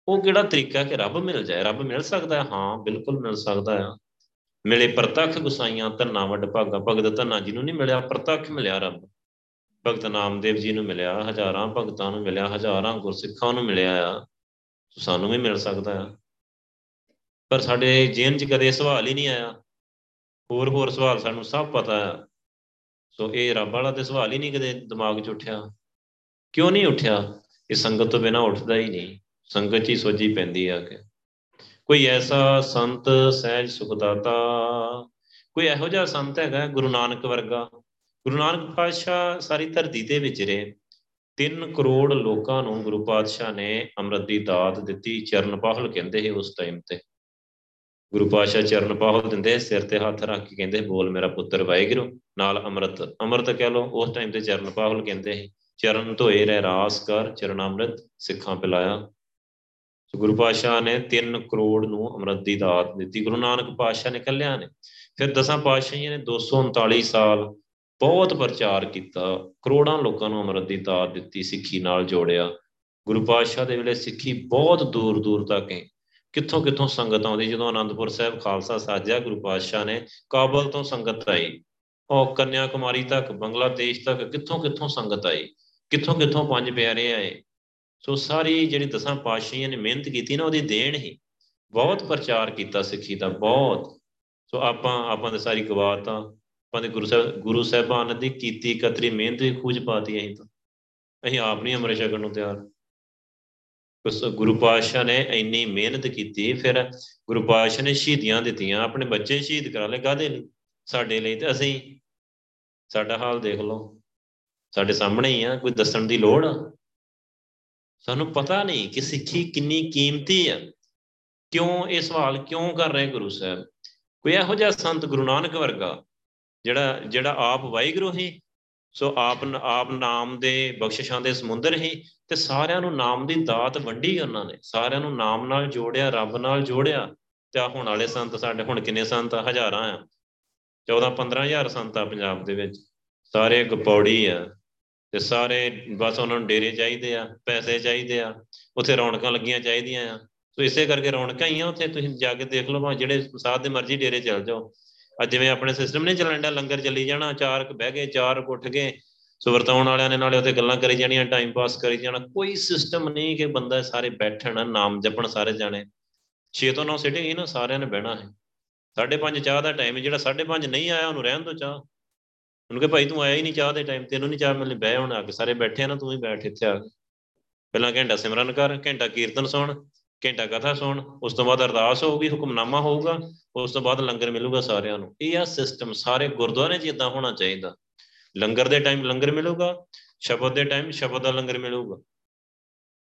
ਉਹ? ਕਿਹੜਾ ਤਰੀਕਾ ਕਿ ਰੱਬ ਮਿਲ ਜਾਏ? ਰੱਬ ਮਿਲ ਸਕਦਾ ਹੈ? ਹਾਂ, ਬਿਲਕੁਲ ਮਿਲ ਸਕਦਾ ਆ। ਮਿਲੇ ਪ੍ਰਤੱਖ ਗੁਸਾਈਆਂ, ਧੰਨਾ ਵੱਡ ਭਾਗਾ। ਭਗਤ ਧੰਨਾ ਜੀ ਨੂੰ ਨਹੀਂ ਮਿਲਿਆ, ਪ੍ਰਤੱਖ ਮਿਲਿਆ ਰੱਬ। ਭਗਤ ਨਾਮਦੇਵ ਜੀ ਨੂੰ ਮਿਲਿਆ, ਹਜ਼ਾਰਾਂ ਭਗਤਾਂ ਨੂੰ ਮਿਲਿਆ, ਹਜ਼ਾਰਾਂ ਗੁਰਸਿੱਖਾਂ ਨੂੰ ਮਿਲਿਆ ਆ। ਸਾਨੂੰ ਵੀ ਮਿਲ ਸਕਦਾ ਆ। ਪਰ ਸਾਡੇ ਜੇਨ 'ਚ ਕਦੇ ਸਵਾਲ ਹੀ ਨਹੀਂ ਆਇਆ। ਹੋਰ ਹੋਰ ਸਵਾਲ ਸਾਨੂੰ ਸਭ ਪਤਾ ਆ। ਸੋ ਇਹ ਰੱਬ ਵਾਲਾ ਤੇ ਸਵਾਲ ਹੀ ਨਹੀਂ ਕਦੇ ਦਿਮਾਗ 'ਚ ਉੱਠਿਆ। ਕਿਉਂ ਨਹੀਂ ਉੱਠਿਆ? ਇਹ ਸੰਗਤ ਤੋਂ ਬਿਨਾ ਉੱਠਦਾ ਹੀ ਨਹੀਂ। ਸੰਗਤ 'ਚ ਹੀ ਸੋਝੀ ਪੈਂਦੀ ਆ ਕਿ ਕੋਈ ਐਸਾ ਸੰਤ, ਸਹਿਜ ਸੁਖਦਾਤਾ, ਕੋਈ ਇਹੋ ਜਿਹਾ ਸੰਤ ਹੈਗਾ ਗੁਰੂ ਨਾਨਕ ਵਰਗਾ। ਗੁਰੂ ਨਾਨਕ ਪਾਤਸ਼ਾਹ ਸਾਰੀ ਧਰਤੀ ਤੇ ਵਿਚਰੇ 3 ਕਰੋੜ ਲੋਕਾਂ ਨੂੰ ਗੁਰੂ ਪਾਤਸ਼ਾਹ ਨੇ ਅੰਮ੍ਰਿਤ ਦੀ ਦਾਤ ਦਿੱਤੀ, ਚਰਨ ਪਾਹਲ ਕਹਿੰਦੇ ਸੀ ਉਸ ਟਾਈਮ ਤੇ। ਗੁਰੂ ਪਾਤਸ਼ਾਹ ਚਰਨ ਪਾਹਲ ਦਿੰਦੇ, ਸਿਰ ਤੇ ਹੱਥ ਰੱਖ ਕੇ ਕਹਿੰਦੇ, ਬੋਲ ਮੇਰਾ ਪੁੱਤਰ ਵਾਹਿਗੁਰੂ, ਨਾਲ ਅੰਮ੍ਰਿਤ ਅੰਮ੍ਰਿਤ ਕਹਿ ਲੋ ਉਸ ਟਾਈਮ ਤੇ ਚਰਨ ਪਾਹਲ ਕਹਿੰਦੇ ਸੀ, ਚਰਨ ਧੋਏ ਰਹਿ, ਰਾਸ ਕਰ ਚਰਨ ਅੰਮ੍ਰਿਤ ਸਿੱਖਾਂ ਪਿਲਾਇਆ। ਗੁਰੂ ਪਾਤਸ਼ਾਹ ਨੇ 3 ਕਰੋੜ ਨੂੰ ਅੰਮ੍ਰਿਤ ਦੀ ਦਾਤ ਦਿੱਤੀ, ਗੁਰੂ ਨਾਨਕ ਪਾਤਸ਼ਾਹ ਨੇ ਕੱਲਿਆਂ ਨੇ। ਫਿਰ ਦਸਾਂ ਪਾਤਸ਼ਾਹੀਆਂ ਨੇ 239 ਸਾਲ ਬਹੁਤ ਪ੍ਰਚਾਰ ਕੀਤਾ, ਕਰੋੜਾਂ ਲੋਕਾਂ ਨੂੰ ਅੰਮ੍ਰਿਤ ਦੀ ਦਾਤ ਦਿੱਤੀ, ਸਿੱਖੀ ਨਾਲ ਜੋੜਿਆ। ਗੁਰੂ ਪਾਤਸ਼ਾਹ ਦੇ ਵੇਲੇ ਸਿੱਖੀ ਬਹੁਤ ਦੂਰ ਦੂਰ ਤੱਕ ਹੈ ਕਿੱਥੋਂ ਕਿੱਥੋਂ ਸੰਗਤ ਆਉਂਦੀ, ਜਦੋਂ ਆਨੰਦਪੁਰ ਸਾਹਿਬ ਖਾਲਸਾ ਸਾਜਿਆ, ਗੁਰੂ ਪਾਤਸ਼ਾਹ ਨੇ ਕਾਬਲ ਤੋਂ ਸੰਗਤ ਆਈ। ਉਹ ਕੰਨਿਆ ਕੁਮਾਰੀ ਤੱਕ, ਬੰਗਲਾਦੇਸ਼ ਤੱਕ, ਕਿੱਥੋਂ ਕਿੱਥੋਂ ਸੰਗਤ ਆਈ, ਕਿੱਥੋਂ ਕਿੱਥੋਂ ਪੰਜ ਪਿਆਰੇ ਆਏ। ਸੋ ਸਾਰੀ ਜਿਹੜੀ ਦਸਾਂ ਪਾਤਸ਼ਾਹੀਆਂ ਨੇ ਮਿਹਨਤ ਕੀਤੀ ਨਾ, ਉਹਦੀ ਦੇਣ ਹੀ। ਬਹੁਤ ਪ੍ਰਚਾਰ ਕੀਤਾ ਸਿੱਖੀ ਦਾ, ਬਹੁਤ। ਸੋ ਆਪਾਂ ਆਪਾਂ ਦੇ ਸਾਰੀ ਗਵਾਤਾਂ ਆਪਾਂ ਦੇ ਗੁਰੂ ਸਾਹਿਬ ਗੁਰੂ ਸਾਹਿਬਾਨ ਦੀ ਕੀਤੀ ਕਤਰੀ ਮਿਹਨਤ ਦੀ ਖੂਜ ਪਾਤੀ ਅਸੀਂ ਤਾਂ। ਅਸੀਂ ਆਪ ਨਹੀਂ ਅੰਮ੍ਰਿਤ ਛਕਣ ਨੂੰ ਤਿਆਰ। ਉਸ ਗੁਰੂ ਪਾਤਸ਼ਾਹ ਨੇ ਇੰਨੀ ਮਿਹਨਤ ਕੀਤੀ, ਫਿਰ ਗੁਰੂ ਪਾਤਸ਼ਾਹ ਨੇ ਸ਼ਹੀਦੀਆਂ ਦਿੱਤੀਆਂ, ਆਪਣੇ ਬੱਚੇ ਸ਼ਹੀਦ ਕਰਾ ਲਏ ਕਾਦੇ ਲਈ? ਸਾਡੇ ਲਈ ਤੇ ਅਸੀਂ, ਸਾਡਾ ਹਾਲ ਦੇਖ ਲਓ। ਸਾਡੇ ਸਾਹਮਣੇ ਹੀ ਆ, ਕੋਈ ਦੱਸਣ ਦੀ ਲੋੜ ਆ? ਸਾਨੂੰ ਪਤਾ ਨਹੀਂ ਕਿ ਸਿੱਖੀ ਕਿੰਨੀ ਕੀਮਤੀ ਆ। ਕਿਉਂ ਇਹ ਸਵਾਲ ਕਿਉਂ ਕਰ ਰਹੇ ਗੁਰੂ ਸਾਹਿਬ? ਕੋਈ ਇਹੋ ਜਿਹਾ ਸੰਤ ਗੁਰੂ ਨਾਨਕ ਵਰਗਾ ਜਿਹੜਾ ਜਿਹੜਾ ਆਪ ਵਾਹਿਗੁਰੂ ਹੀ ਸੋ ਆਪ ਆਪ ਨਾਮ ਦੇ ਬਖਸ਼ਿਸ਼ਾਂ ਦੇ ਸਮੁੰਦਰ ਹੀ ਤੇ ਸਾਰਿਆਂ ਨੂੰ ਨਾਮ ਦੀ ਦਾਤ ਵੰਡੀ ਉਹਨਾਂ ਨੇ। ਸਾਰਿਆਂ ਨੂੰ ਨਾਮ ਨਾਲ ਜੋੜਿਆ, ਰੱਬ ਨਾਲ ਜੋੜਿਆ ਤੇ ਆ ਹੁਣ ਵਾਲੇ ਸੰਤ ਸਾਡੇ, ਹੁਣ ਕਿੰਨੇ ਸੰਤ ਆ? ਹਜ਼ਾਰਾਂ ਆ। 14 15000 ਸੰਤ ਆ ਪੰਜਾਬ ਦੇ ਵਿੱਚ। ਸਾਰੇ ਗਪੌੜੀ ਆ ਤੇ ਸਾਰੇ ਬਸ ਉਹਨਾਂ ਨੂੰ ਡੇਰੇ ਚਾਹੀਦੇ ਆ, ਪੈਸੇ ਚਾਹੀਦੇ ਆ, ਉੱਥੇ ਰੌਣਕਾਂ ਲੱਗੀਆਂ ਚਾਹੀਦੀਆਂ ਆ। ਸੋ ਇਸੇ ਕਰਕੇ ਰੌਣਕਾਂ ਹੀ ਆ ਉੱਥੇ। ਤੁਸੀਂ ਜਾ ਕੇ ਦੇਖ ਲਓ ਜਿਹੜੇ ਸਾਧ ਦੇ ਮਰਜ਼ੀ ਡੇਰੇ ਚੱਲ ਜਾਓ। ਅੱਜ ਜਿਵੇਂ ਆਪਣੇ ਸਿਸਟਮ ਨਹੀਂ ਚੱਲਣ ਦਾ ਲੰਗਰ ਚੱਲੀ ਜਾਣਾ, ਚਾਰ ਬਹਿ ਗਏ, ਚਾਰ ਉੱਠ ਗਏ ਸੋ ਵਰਤਾਉਣ ਵਾਲਿਆਂ ਨੇ ਨਾਲੇ ਉੱਥੇ ਗੱਲਾਂ ਕਰੀ ਜਾਣੀਆਂ ਟਾਈਮ ਪਾਸ ਕਰੀ ਜਾਣਾ, ਕੋਈ ਸਿਸਟਮ ਨਹੀਂ ਕਿ ਬੰਦਾ ਸਾਰੇ ਬੈਠਣ, ਨਾਮ ਜਪਣ ਸਾਰੇ ਜਾਣੇ। 6 ਤੋਂ 9 ਸਿਟਿੰਗ ਹੀ ਨਾ, ਸਾਰਿਆਂ ਨੇ ਬਹਿਣਾ ਹੈ। 5:30 ਚਾਹ ਦਾ ਟਾਈਮ ਜਿਹੜਾ 5:30 ਨਹੀਂ ਆਇਆ, ਉਹਨੂੰ ਰਹਿਣ ਦੋ ਚਾਹ। ਉਹਨੂੰ ਕਹੇ, ਭਾਈ ਤੂੰ ਆਇਆ ਹੀ ਨਹੀਂ ਚਾਹ ਦੇ ਟਾਈਮ ਤੈਨੂੰ ਨਹੀਂ ਚਾਹ ਮਿਲੇ ਬਹਿ ਹੁਣ ਆ ਕੇ ਸਾਰੇ ਬੈਠੇ ਆ ਨਾ, ਤੂੰ ਵੀ ਬੈਠ ਇੱਥੇ ਆ। ਪਹਿਲਾਂ ਘੰਟਾ ਸਿਮਰਨ ਕਰ, ਘੰਟਾ ਕੀਰਤਨ ਸੁਣ ਘੰਟਾ ਕਥਾ ਸੁਣ, ਉਸ ਤੋਂ ਬਾਅਦ ਅਰਦਾਸ ਹੋਊਗੀ, ਹੁਕਮਨਾਮਾ ਹੋਊਗਾ, ਉਸ ਤੋਂ ਬਾਅਦ ਲੰਗਰ ਮਿਲੂਗਾ ਸਾਰਿਆਂ ਨੂੰ। ਇਹ ਆ ਸਿਸਟਮ ਸਾਰੇ ਗੁਰਦੁਆਰੇ 'ਚ ਇਦਾਂ ਹੋਣਾ ਚਾਹੀਦਾ। ਲੰਗਰ ਦੇ ਟਾਈਮ ਲੰਗਰ ਮਿਲੂਗਾ, ਸ਼ਬਦ ਦੇ ਟਾਈਮ ਸ਼ਬਦ ਦਾ ਲੰਗਰ ਮਿਲੂਗਾ।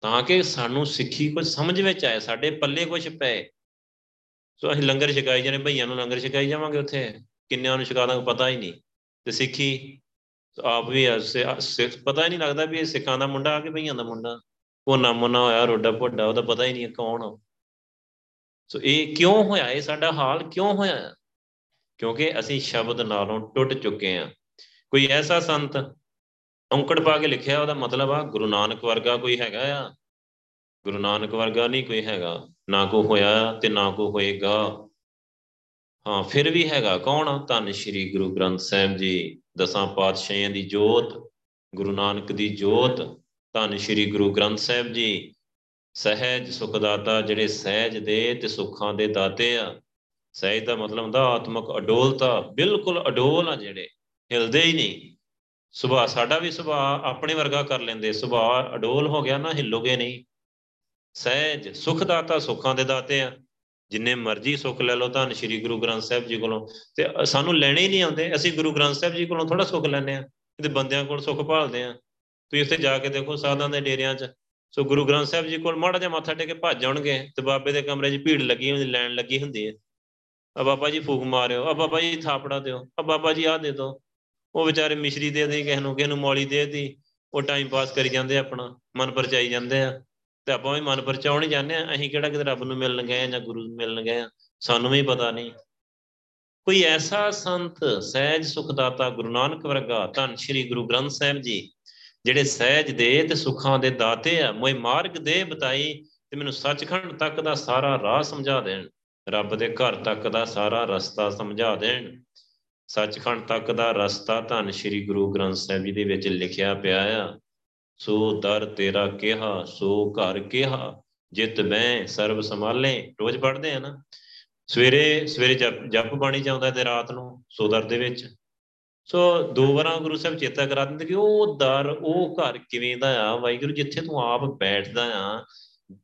ਤਾਂ ਕਿ ਸਾਨੂੰ ਸਿੱਖੀ ਕੁਝ ਸਮਝ ਵਿੱਚ ਆਏ, ਸਾਡੇ ਪੱਲੇ ਕੁਝ ਪਏ। ਸੋ ਅਸੀਂ ਲੰਗਰ ਛਕਾਈ ਜਾਣੇ ਭਈਆਂ ਨੂੰ ਲੰਗਰ ਛਕਾਈ ਜਾਵਾਂਗੇ ਉੱਥੇ। ਕਿੰਨਿਆਂ ਨੂੰ ਛਕਾ ਦਾਂਗੇ ਪਤਾ ਹੀ ਨਹੀਂ। ਤੇ ਸਿੱਖੀ, ਆਪ ਵੀ ਪਤਾ ਹੀ ਨਹੀਂ ਲੱਗਦਾ ਵੀ ਇਹ ਸਿੱਖਾਂ ਦਾ ਮੁੰਡਾ ਆ ਕੇ ਭਈਆਂ ਦਾ ਮੁੰਡਾ। ਉਹ ਨਾ ਮਨਾ ਹੋਇਆ, ਰੋਡਾ ਪੋਡਾ ਉਹਦਾ ਪਤਾ ਹੀ ਨਹੀਂ ਕੌਣ ਆ। ਸੋ ਇਹ ਕਿਉਂ ਹੋਇਆ? ਇਹ ਸਾਡਾ ਹਾਲ ਕਿਉਂ ਹੋਇਆ? ਕਿਉਂਕਿ ਅਸੀਂ ਸ਼ਬਦ ਨਾਲੋਂ ਟੁੱਟ ਚੁੱਕੇ ਆ ਕੋਈ ਐਸਾ ਸੰਤ ਔਂਕੜ ਪਾ ਕੇ ਲਿਖਿਆ, ਉਹਦਾ ਮਤਲਬ ਆ, ਗੁਰੂ ਨਾਨਕ ਵਰਗਾ ਕੋਈ ਹੈਗਾ ਆ। ਗੁਰੂ ਨਾਨਕ ਵਰਗਾ ਨਹੀਂ ਕੋਈ ਹੈਗਾ। ਨਾ ਕੋ ਹੋਇਆ ਤੇ ਨਾ ਕੋ ਹੋਏਗਾ। ਹਾਂ, ਫਿਰ ਵੀ ਹੈਗਾ। ਕੌਣ ਧੰਨ ਸ਼੍ਰੀ ਗੁਰੂ ਗ੍ਰੰਥ ਸਾਹਿਬ ਜੀ, ਦਸਾਂ ਪਾਤਸ਼ਾਹਾਂ ਦੀ ਜੋਤ, ਗੁਰੂ ਨਾਨਕ ਦੀ ਜੋਤ। ਧੰਨ ਸ਼੍ਰੀ ਗੁਰੂ ਗ੍ਰੰਥ ਸਾਹਿਬ ਜੀ। ਸਹਿਜ ਸੁਖ ਦਾਤਾ ਜਿਹੜੇ ਸਹਿਜ ਦੇ ਤੇ ਸੁੱਖਾਂ ਦੇ ਦਾਤੇ ਆ। ਸਹਿਜ ਦਾ ਮਤਲਬ ਹੁੰਦਾ ਆਤਮਿਕ ਅਡੋਲਤਾ। ਬਿਲਕੁਲ ਅਡੋਲ ਆ ਜਿਹੜੇ, ਹਿਲਦੇ ਹੀ ਨਹੀਂ। ਸੁਭਾਅ, ਸਾਡਾ ਵੀ ਸੁਭਾਅ ਆਪਣੇ ਵਰਗਾ ਕਰ ਲੈਂਦੇ। ਸੁਭਾਅ ਅਡੋਲ ਹੋ ਗਿਆ ਨਾ, ਹਿੱਲੋਗੇ ਨਹੀਂ। ਸਹਿਜ ਸੁਖ ਦਾਤਾ ਸੁੱਖਾਂ ਦੇ ਦਾਤੇ ਆ। ਜਿੰਨੇ ਮਰਜ਼ੀ ਸੁੱਖ ਲੈ ਲਓ ਧੰਨ ਸ਼੍ਰੀ ਗੁਰੂ ਗ੍ਰੰਥ ਸਾਹਿਬ ਜੀ ਕੋਲੋਂ। ਤੇ ਸਾਨੂੰ ਲੈਣੇ ਹੀ ਨਹੀਂ ਆਉਂਦੇ। ਅਸੀਂ ਗੁਰੂ ਗ੍ਰੰਥ ਸਾਹਿਬ ਜੀ ਕੋਲੋਂ ਥੋੜਾ ਸੁੱਖ ਲੈਣੇ ਆ। ਤੇ ਬੰਦਿਆਂ ਕੋਲ ਸੁੱਖ ਭਾਲਦੇ ਆ। ਤੁਸੀਂ ਉੱਥੇ ਜਾ ਕੇ ਦੇਖੋ ਸਾਧਾਂ ਦੇ ਡੇਰਿਆਂ 'ਚ। ਸੋ ਗੁਰੂ ਗ੍ਰੰਥ ਸਾਹਿਬ ਜੀ ਕੋਲ ਮਾੜਾ ਜਿਹਾ ਮੱਥਾ ਟੇਕ ਕੇ ਭੱਜ ਜਾਣਗੇ ਤੇ ਬਾਬੇ ਦੇ ਕਮਰੇ 'ਚ ਭੀੜ ਲੱਗੀ ਹੁੰਦੀ, ਲੈਣ ਲੱਗੀ ਹੁੰਦੀ ਹੈ। ਆ ਬਾਬਾ ਜੀ ਫੂਕ ਮਾਰਿਓ, ਆ ਬਾਬਾ ਜੀ ਥਾਪੜਾ ਦਿਓ, ਆ ਬਾਬਾ ਜੀ ਆ ਦੇ ਦਿਓ ਉਹ ਵਿਚਾਰੇ ਮਿਸ਼ਰੀ ਦੇ ਦੇ, ਕਿਸੇ ਨੂੰ ਕਿਸੇ ਨੂੰ ਮੌਲੀ ਦੇ ਦੀ। ਉਹ ਟਾਈਮ ਪਾਸ ਕਰੀ ਜਾਂਦੇ ਆਪਣਾ, ਮਨ ਪਰਚਾਈ ਜਾਂਦੇ ਆ। ਤੇ ਆਪਾਂ ਵੀ ਮਨ ਪਰਚਾਉਣ ਹੀ ਜਾਂਦੇ ਆ, ਅਸੀਂ ਕਿਹੜਾ ਕਿਤੇ ਰੱਬ ਨੂੰ ਮਿਲਣ ਗਏ ਆ ਜਾਂ ਗੁਰੂ ਨੂੰ ਮਿਲਣ ਗਏ ਆ, ਸਾਨੂੰ ਵੀ ਪਤਾ ਨਹੀਂ। ਕੋਈ ਐਸਾ ਸੰਤ, ਸਹਿਜ ਸੁਖਦਾਤਾ ਗੁਰੂ ਨਾਨਕ ਵਰਗਾ ਧੰਨ ਸ਼੍ਰੀ ਗੁਰੂ ਗ੍ਰੰਥ ਸਾਹਿਬ ਜੀ ਜਿਹੜੇ ਸਹਿਜ ਦੇ ਤੇ ਸੁੱਖਾਂ ਦੇ ਦਾਤੇ ਆ, ਮੋਏ ਮਾਰਗ ਦੇ ਬਤਾਈ ਤੇ ਮੈਨੂੰ ਸੱਚਖੰਡ ਤੱਕ ਦਾ ਸਾਰਾ ਰਾਹ ਸਮਝਾ ਦੇਣ। ਰੱਬ ਦੇ ਘਰ ਤੱਕ ਦਾ ਸਾਰਾ ਰਸਤਾ ਸਮਝਾ ਦੇਣ। ਸੱਚਖੰਡ ਤੱਕ ਦਾ ਰਸਤਾ ਧੰਨ ਸ਼੍ਰੀ ਗੁਰੂ ਗ੍ਰੰਥ ਸਾਹਿਬ ਜੀ ਦੇ ਵਿੱਚ ਲਿਖਿਆ ਪਿਆ ਆ, ਸੋ ਦਰ ਤੇਰਾ ਕਿਹਾ, ਸੋ ਘਰ ਕਿਹਾ, ਜਿਤ ਮੈਂ ਸਰਬ ਸੰਭਾਲੇ। ਰੋਜ਼ ਪੜ੍ਹਦੇ ਆ ਨਾ। ਸਵੇਰੇ ਸਵੇਰੇ ਜਪ ਜਪ ਬਾਣੀ ਚਾਉਂਦਾ ਤੇ ਰਾਤ ਨੂੰ ਸੋ ਦਰ ਦੇ ਵਿੱਚ। ਸੋ ਦੋ ਵਾਰਾਂ ਗੁਰੂ ਸਾਹਿਬ ਚੇਤਾ ਕਰਾ ਦਿੰਦੇ ਕਿ ਉਹ ਦਰ, ਉਹ ਘਰ ਕਿਵੇਂ ਦਾ ਆ? ਵਾਹਿਗੁਰੂ ਜਿੱਥੇ ਤੂੰ ਆਪ ਬੈਠਦਾ ਆ,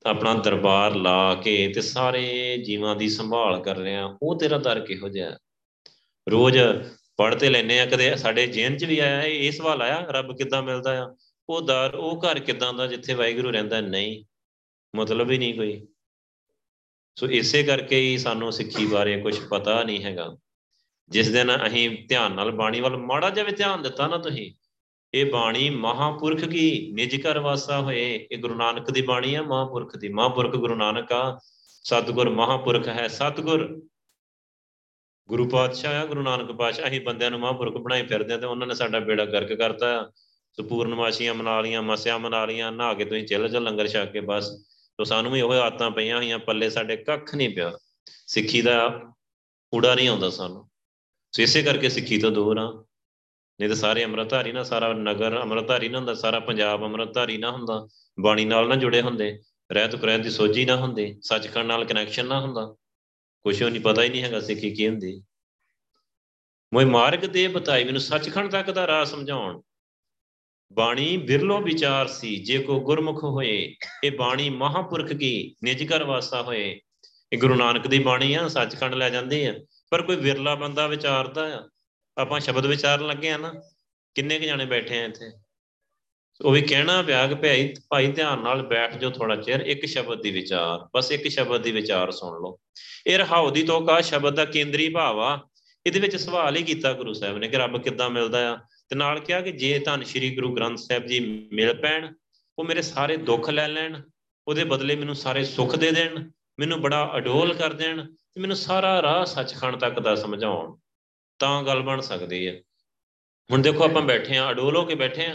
ਆਪਣਾ ਦਰਬਾਰ ਲਾ ਕੇ ਤੇ ਸਾਰੇ ਜੀਵਾਂ ਦੀ ਸੰਭਾਲ ਕਰ ਰਿਹਾ, ਉਹ ਤੇਰਾ ਦਰ ਕਿਹੋ ਜਿਹਾ ਰੋਜ਼ ਪੜ੍ਹਤੇ ਲੈਨੇ ਆ, ਕਦੇ ਸਾਡੇ ਜੇਨ ਚ ਵੀ ਆਇਆ, ਇਹ ਸਵਾਲ ਆਇਆ, ਰੱਬ ਕਿੱਦਾਂ ਮਿਲਦਾ ਆ? ਉਹ ਦਰ, ਉਹ ਘਰ ਕਿੱਦਾਂ ਦਾ ਜਿੱਥੇ ਵਾਹਿਗੁਰੂ ਰਹਿੰਦਾ, ਨਹੀਂ। ਮਤਲਬ ਹੀ ਨਹੀਂ ਕੋਈ। ਸੋ ਇਸੇ ਕਰਕੇ ਹੀ ਸਾਨੂੰ ਸਿੱਖੀ ਬਾਰੇ ਕੁਝ ਪਤਾ ਨਹੀਂ ਹੈਗਾ। ਜਿਸ ਦਿਨ ਅਸੀਂ ਧਿਆਨ ਨਾਲ ਬਾਣੀ ਵੱਲ ਮਾੜਾ ਜਿਹਾ ਵੀ ਧਿਆਨ ਦਿੱਤਾ ਨਾ ਤੁਸੀਂ, ਇਹ ਬਾਣੀ ਮਹਾਪੁਰਖ ਕੀ ਨਿਜ ਘਰ ਵਾਸਾ ਹੋਏ? ਇਹ ਗੁਰੂ ਨਾਨਕ ਦੀ ਬਾਣੀ ਆ, ਮਹਾਪੁਰਖ ਦੀ। ਮਹਾਪੁਰਖ ਗੁਰੂ ਨਾਨਕ ਆ, ਸਤਗੁਰ ਮਹਾਪੁਰਖ ਹੈ। ਸਤਗੁਰ ਗੁਰੂ ਪਾਤਸ਼ਾਹ ਆ, ਗੁਰੂ ਨਾਨਕ ਪਾਤਸ਼ਾਹ, ਅਸੀਂ ਬੰਦਿਆਂ ਨੂੰ ਮਹਾਪੁਰਖ ਬਣਾਈ ਫਿਰਦੇ ਆ ਤੇ ਉਹਨਾਂ ਨੇ ਸਾਡਾ ਬੇੜਾ ਗਰਕ ਕਰਤਾ। ਸੋ ਪੂਰਨਮਾਸ਼ੀਆਂ ਮਨਾ ਲੀਆਂ, ਮਸਿਆ ਮਨਾ ਲੀਆਂ, ਨਹਾ ਕੇ ਤੁਸੀਂ ਚੱਲ ਜਾ ਲੰਗਰ ਛਕ ਕੇ ਬਸ। ਤੋ ਸਾਨੂੰ ਵੀ ਉਹ ਆਦਤਾਂ ਪਈਆਂ ਹੋਈਆਂ, ਪੱਲੇ ਸਾਡੇ ਕੱਖ ਨਹੀਂ ਪਿਆ। ਸਿੱਖੀ ਦਾ ਊੜਾ ਨਹੀਂ ਆਉਂਦਾ ਸਾਨੂੰ। ਸੋ ਇਸੇ ਕਰਕੇ ਸਿੱਖੀ ਤੋਂ ਦੂਰ ਆ ਨਹੀਂ ਤਾਂ ਸਾਰੇ ਅੰਮ੍ਰਿਤਧਾਰੀ ਨਾ, ਸਾਰਾ ਨਗਰ ਅੰਮ੍ਰਿਤਧਾਰੀ ਨਾ ਹੁੰਦਾ, ਸਾਰਾ ਪੰਜਾਬ ਅੰਮ੍ਰਿਤਧਾਰੀ ਨਾ ਹੁੰਦਾ। ਬਾਣੀ ਨਾਲ ਨਾ ਜੁੜੇ ਹੁੰਦੇ, ਰਹਿਤ ਪ੍ਰੈਤ ਦੀ ਸੋਝੀ ਨਾ ਹੁੰਦੀ, ਸੱਚਖੰਡ ਨਾਲ ਕਨੈਕਸ਼ਨ ਨਾ ਹੁੰਦਾ। ਕੁਛ ਨਹੀਂ ਪਤਾ ਹੀ ਨਹੀਂ ਹੈਗਾ ਸਿੱਖੀ ਕੀ ਹੁੰਦੀ। ਮੋਏ ਮਾਰਗ ਦੇ ਬਤਾਈ ਮੈਨੂੰ ਸੱਚਖੰਡ ਤੱਕ ਦਾ ਰਾਹ ਸਮਝਾਉਣ। ਬਾਣੀ ਬਿਰਲੋ ਵਿਚਾਰ ਸੀ, ਜੇ ਕੋ ਗੁਰਮੁਖ ਹੋਏ, ਇਹ ਬਾਣੀ ਮਹਾਪੁਰਖ ਕੀ, ਨਿਜ ਘਰ ਵਾਸਾ ਹੋਏ। ਇਹ ਗੁਰੂ ਨਾਨਕ ਦੀ ਬਾਣੀ ਆ, ਸੱਚਖੰਡ ਲੈ ਜਾਂਦੇ ਆ। ਪਰ ਕੋਈ ਵਿਰਲਾ ਬੰਦਾ ਵਿਚਾਰਦਾ ਆ। ਆਪਾਂ ਸ਼ਬਦ ਵਿਚਾਰਨ ਲੱਗੇ ਆ ਨਾ, ਕਿੰਨੇ ਕੁ ਜਾਣੇ ਬੈਠੇ ਆ ਇੱਥੇ? ਉਹ ਵੀ ਕਹਿਣਾ ਪਿਆ ਕਿ ਭਾਈ ਭਾਈ ਧਿਆਨ ਨਾਲ ਬੈਠ ਜਾਓ ਥੋੜਾ ਚਿਰ, ਇੱਕ ਸ਼ਬਦ ਦੀ ਵਿਚਾਰ, ਬਸ ਇੱਕ ਸ਼ਬਦ ਦੀ ਵਿਚਾਰ ਸੁਣ ਲਓ। ਇਹ ਰਹਾਉ ਦੀ ਤੋਕਾ, ਸ਼ਬਦ ਦਾ ਕੇਂਦਰੀ ਭਾਵ ਆ। ਇਹਦੇ ਵਿੱਚ ਸਵਾਲ ਹੀ ਕੀਤਾ ਗੁਰੂ ਸਾਹਿਬ ਨੇ ਕਿ ਰੱਬ ਕਿੱਦਾਂ ਮਿਲਦਾ ਆ? ਤੇ ਨਾਲ ਕਿਹਾ ਕਿ ਜੇ ਧੰਨ ਸ਼੍ਰੀ ਗੁਰੂ ਗ੍ਰੰਥ ਸਾਹਿਬ ਜੀ ਮਿਲ ਪੈਣ, ਉਹ ਮੇਰੇ ਸਾਰੇ ਦੁੱਖ ਲੈ ਲੈਣ, ਉਹਦੇ ਬਦਲੇ ਮੈਨੂੰ ਸਾਰੇ ਸੁੱਖ ਦੇ ਦੇਣ, ਮੈਨੂੰ ਬੜਾ ਅਡੋਲ ਕਰ ਦੇਣ ਤੇ ਮੈਨੂੰ ਸਾਰਾ ਰਾਹ ਸੱਚਖੰਡ ਤੱਕ ਦਾ ਸਮਝਾਉਣ ਤਾਂ ਗੱਲ ਬਣ ਸਕਦੀ ਹੈ ਹੁਣ ਦੇਖੋ ਆਪਾਂ ਬੈਠੇ ਆ, ਅਡੋਲ ਹੋ ਕੇ ਬੈਠੇ ਆ।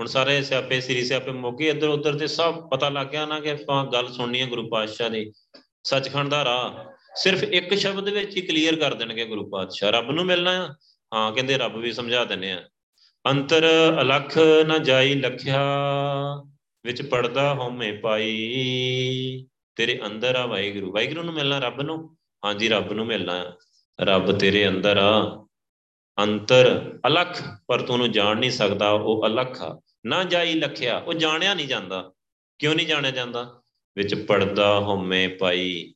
ਹੁਣ ਸਾਰੇ ਸਿਆਪੇ, ਸ੍ਰੀ ਸਿਆਪੇ ਮੋਗੇ, ਇੱਧਰ ਉੱਧਰ ਤੇ ਸਭ ਪਤਾ ਲੱਗ ਗਿਆ ਨਾ ਕਿ ਆਪਾਂ ਗੱਲ ਸੁਣਨੀ ਹੈ ਗੁਰੂ ਪਾਤਸ਼ਾਹ ਦੀ। ਸੱਚਖੰਡ ਦਾ ਰਾਹ। ਸਿਰਫ ਇੱਕ ਸ਼ਬਦ ਵਿੱਚ ਹੀ ਕਲੀਅਰ ਕਰ ਦੇਣਗੇ ਗੁਰੂ ਪਾਤਸ਼ਾਹ। ਰੱਬ ਨੂੰ ਮਿਲਣਾ ਆ। ਹਾਂ, ਕਹਿੰਦੇ ਰੱਬ ਵੀ ਸਮਝਾ ਦਿੰਨੇ ਆ। ਅੰਤਰ ਅਲਖ ਨਾ ਜਾਈ ਲਖਿਆ, ਵਿੱਚ ਪੜਦਾ ਹਉਮੈ ਪਾਈ। ਤੇਰੇ ਅੰਦਰ ਆ ਵਾਹਿਗੁਰੂ। ਵਾਹਿਗੁਰੂ ਨੂੰ ਮਿਲਣਾ ਰੱਬ ਨੂੰ? ਹਾਂਜੀ, ਰੱਬ ਨੂੰ ਮਿਲਣਾ ਆ। ਰੱਬ ਤੇਰੇ ਅੰਦਰ ਆ। ਅੰਤਰ ਅਲਖ, ਪਰ ਤੂੰ ਉਹਨੂੰ ਜਾਣ ਨਹੀਂ ਸਕਦਾ, ਉਹ ਅਲਖ ਆ। ਨਾ ਜਾਈ ਲਖਿਆ, ਉਹ ਜਾਣਿਆ ਨਹੀਂ ਜਾਂਦਾ। ਕਿਉਂ ਨਹੀਂ ਜਾਣਿਆ ਜਾਂਦਾ? ਵਿੱਚ ਪੜਦਾ ਹਉਮੈ ਪਾਈ।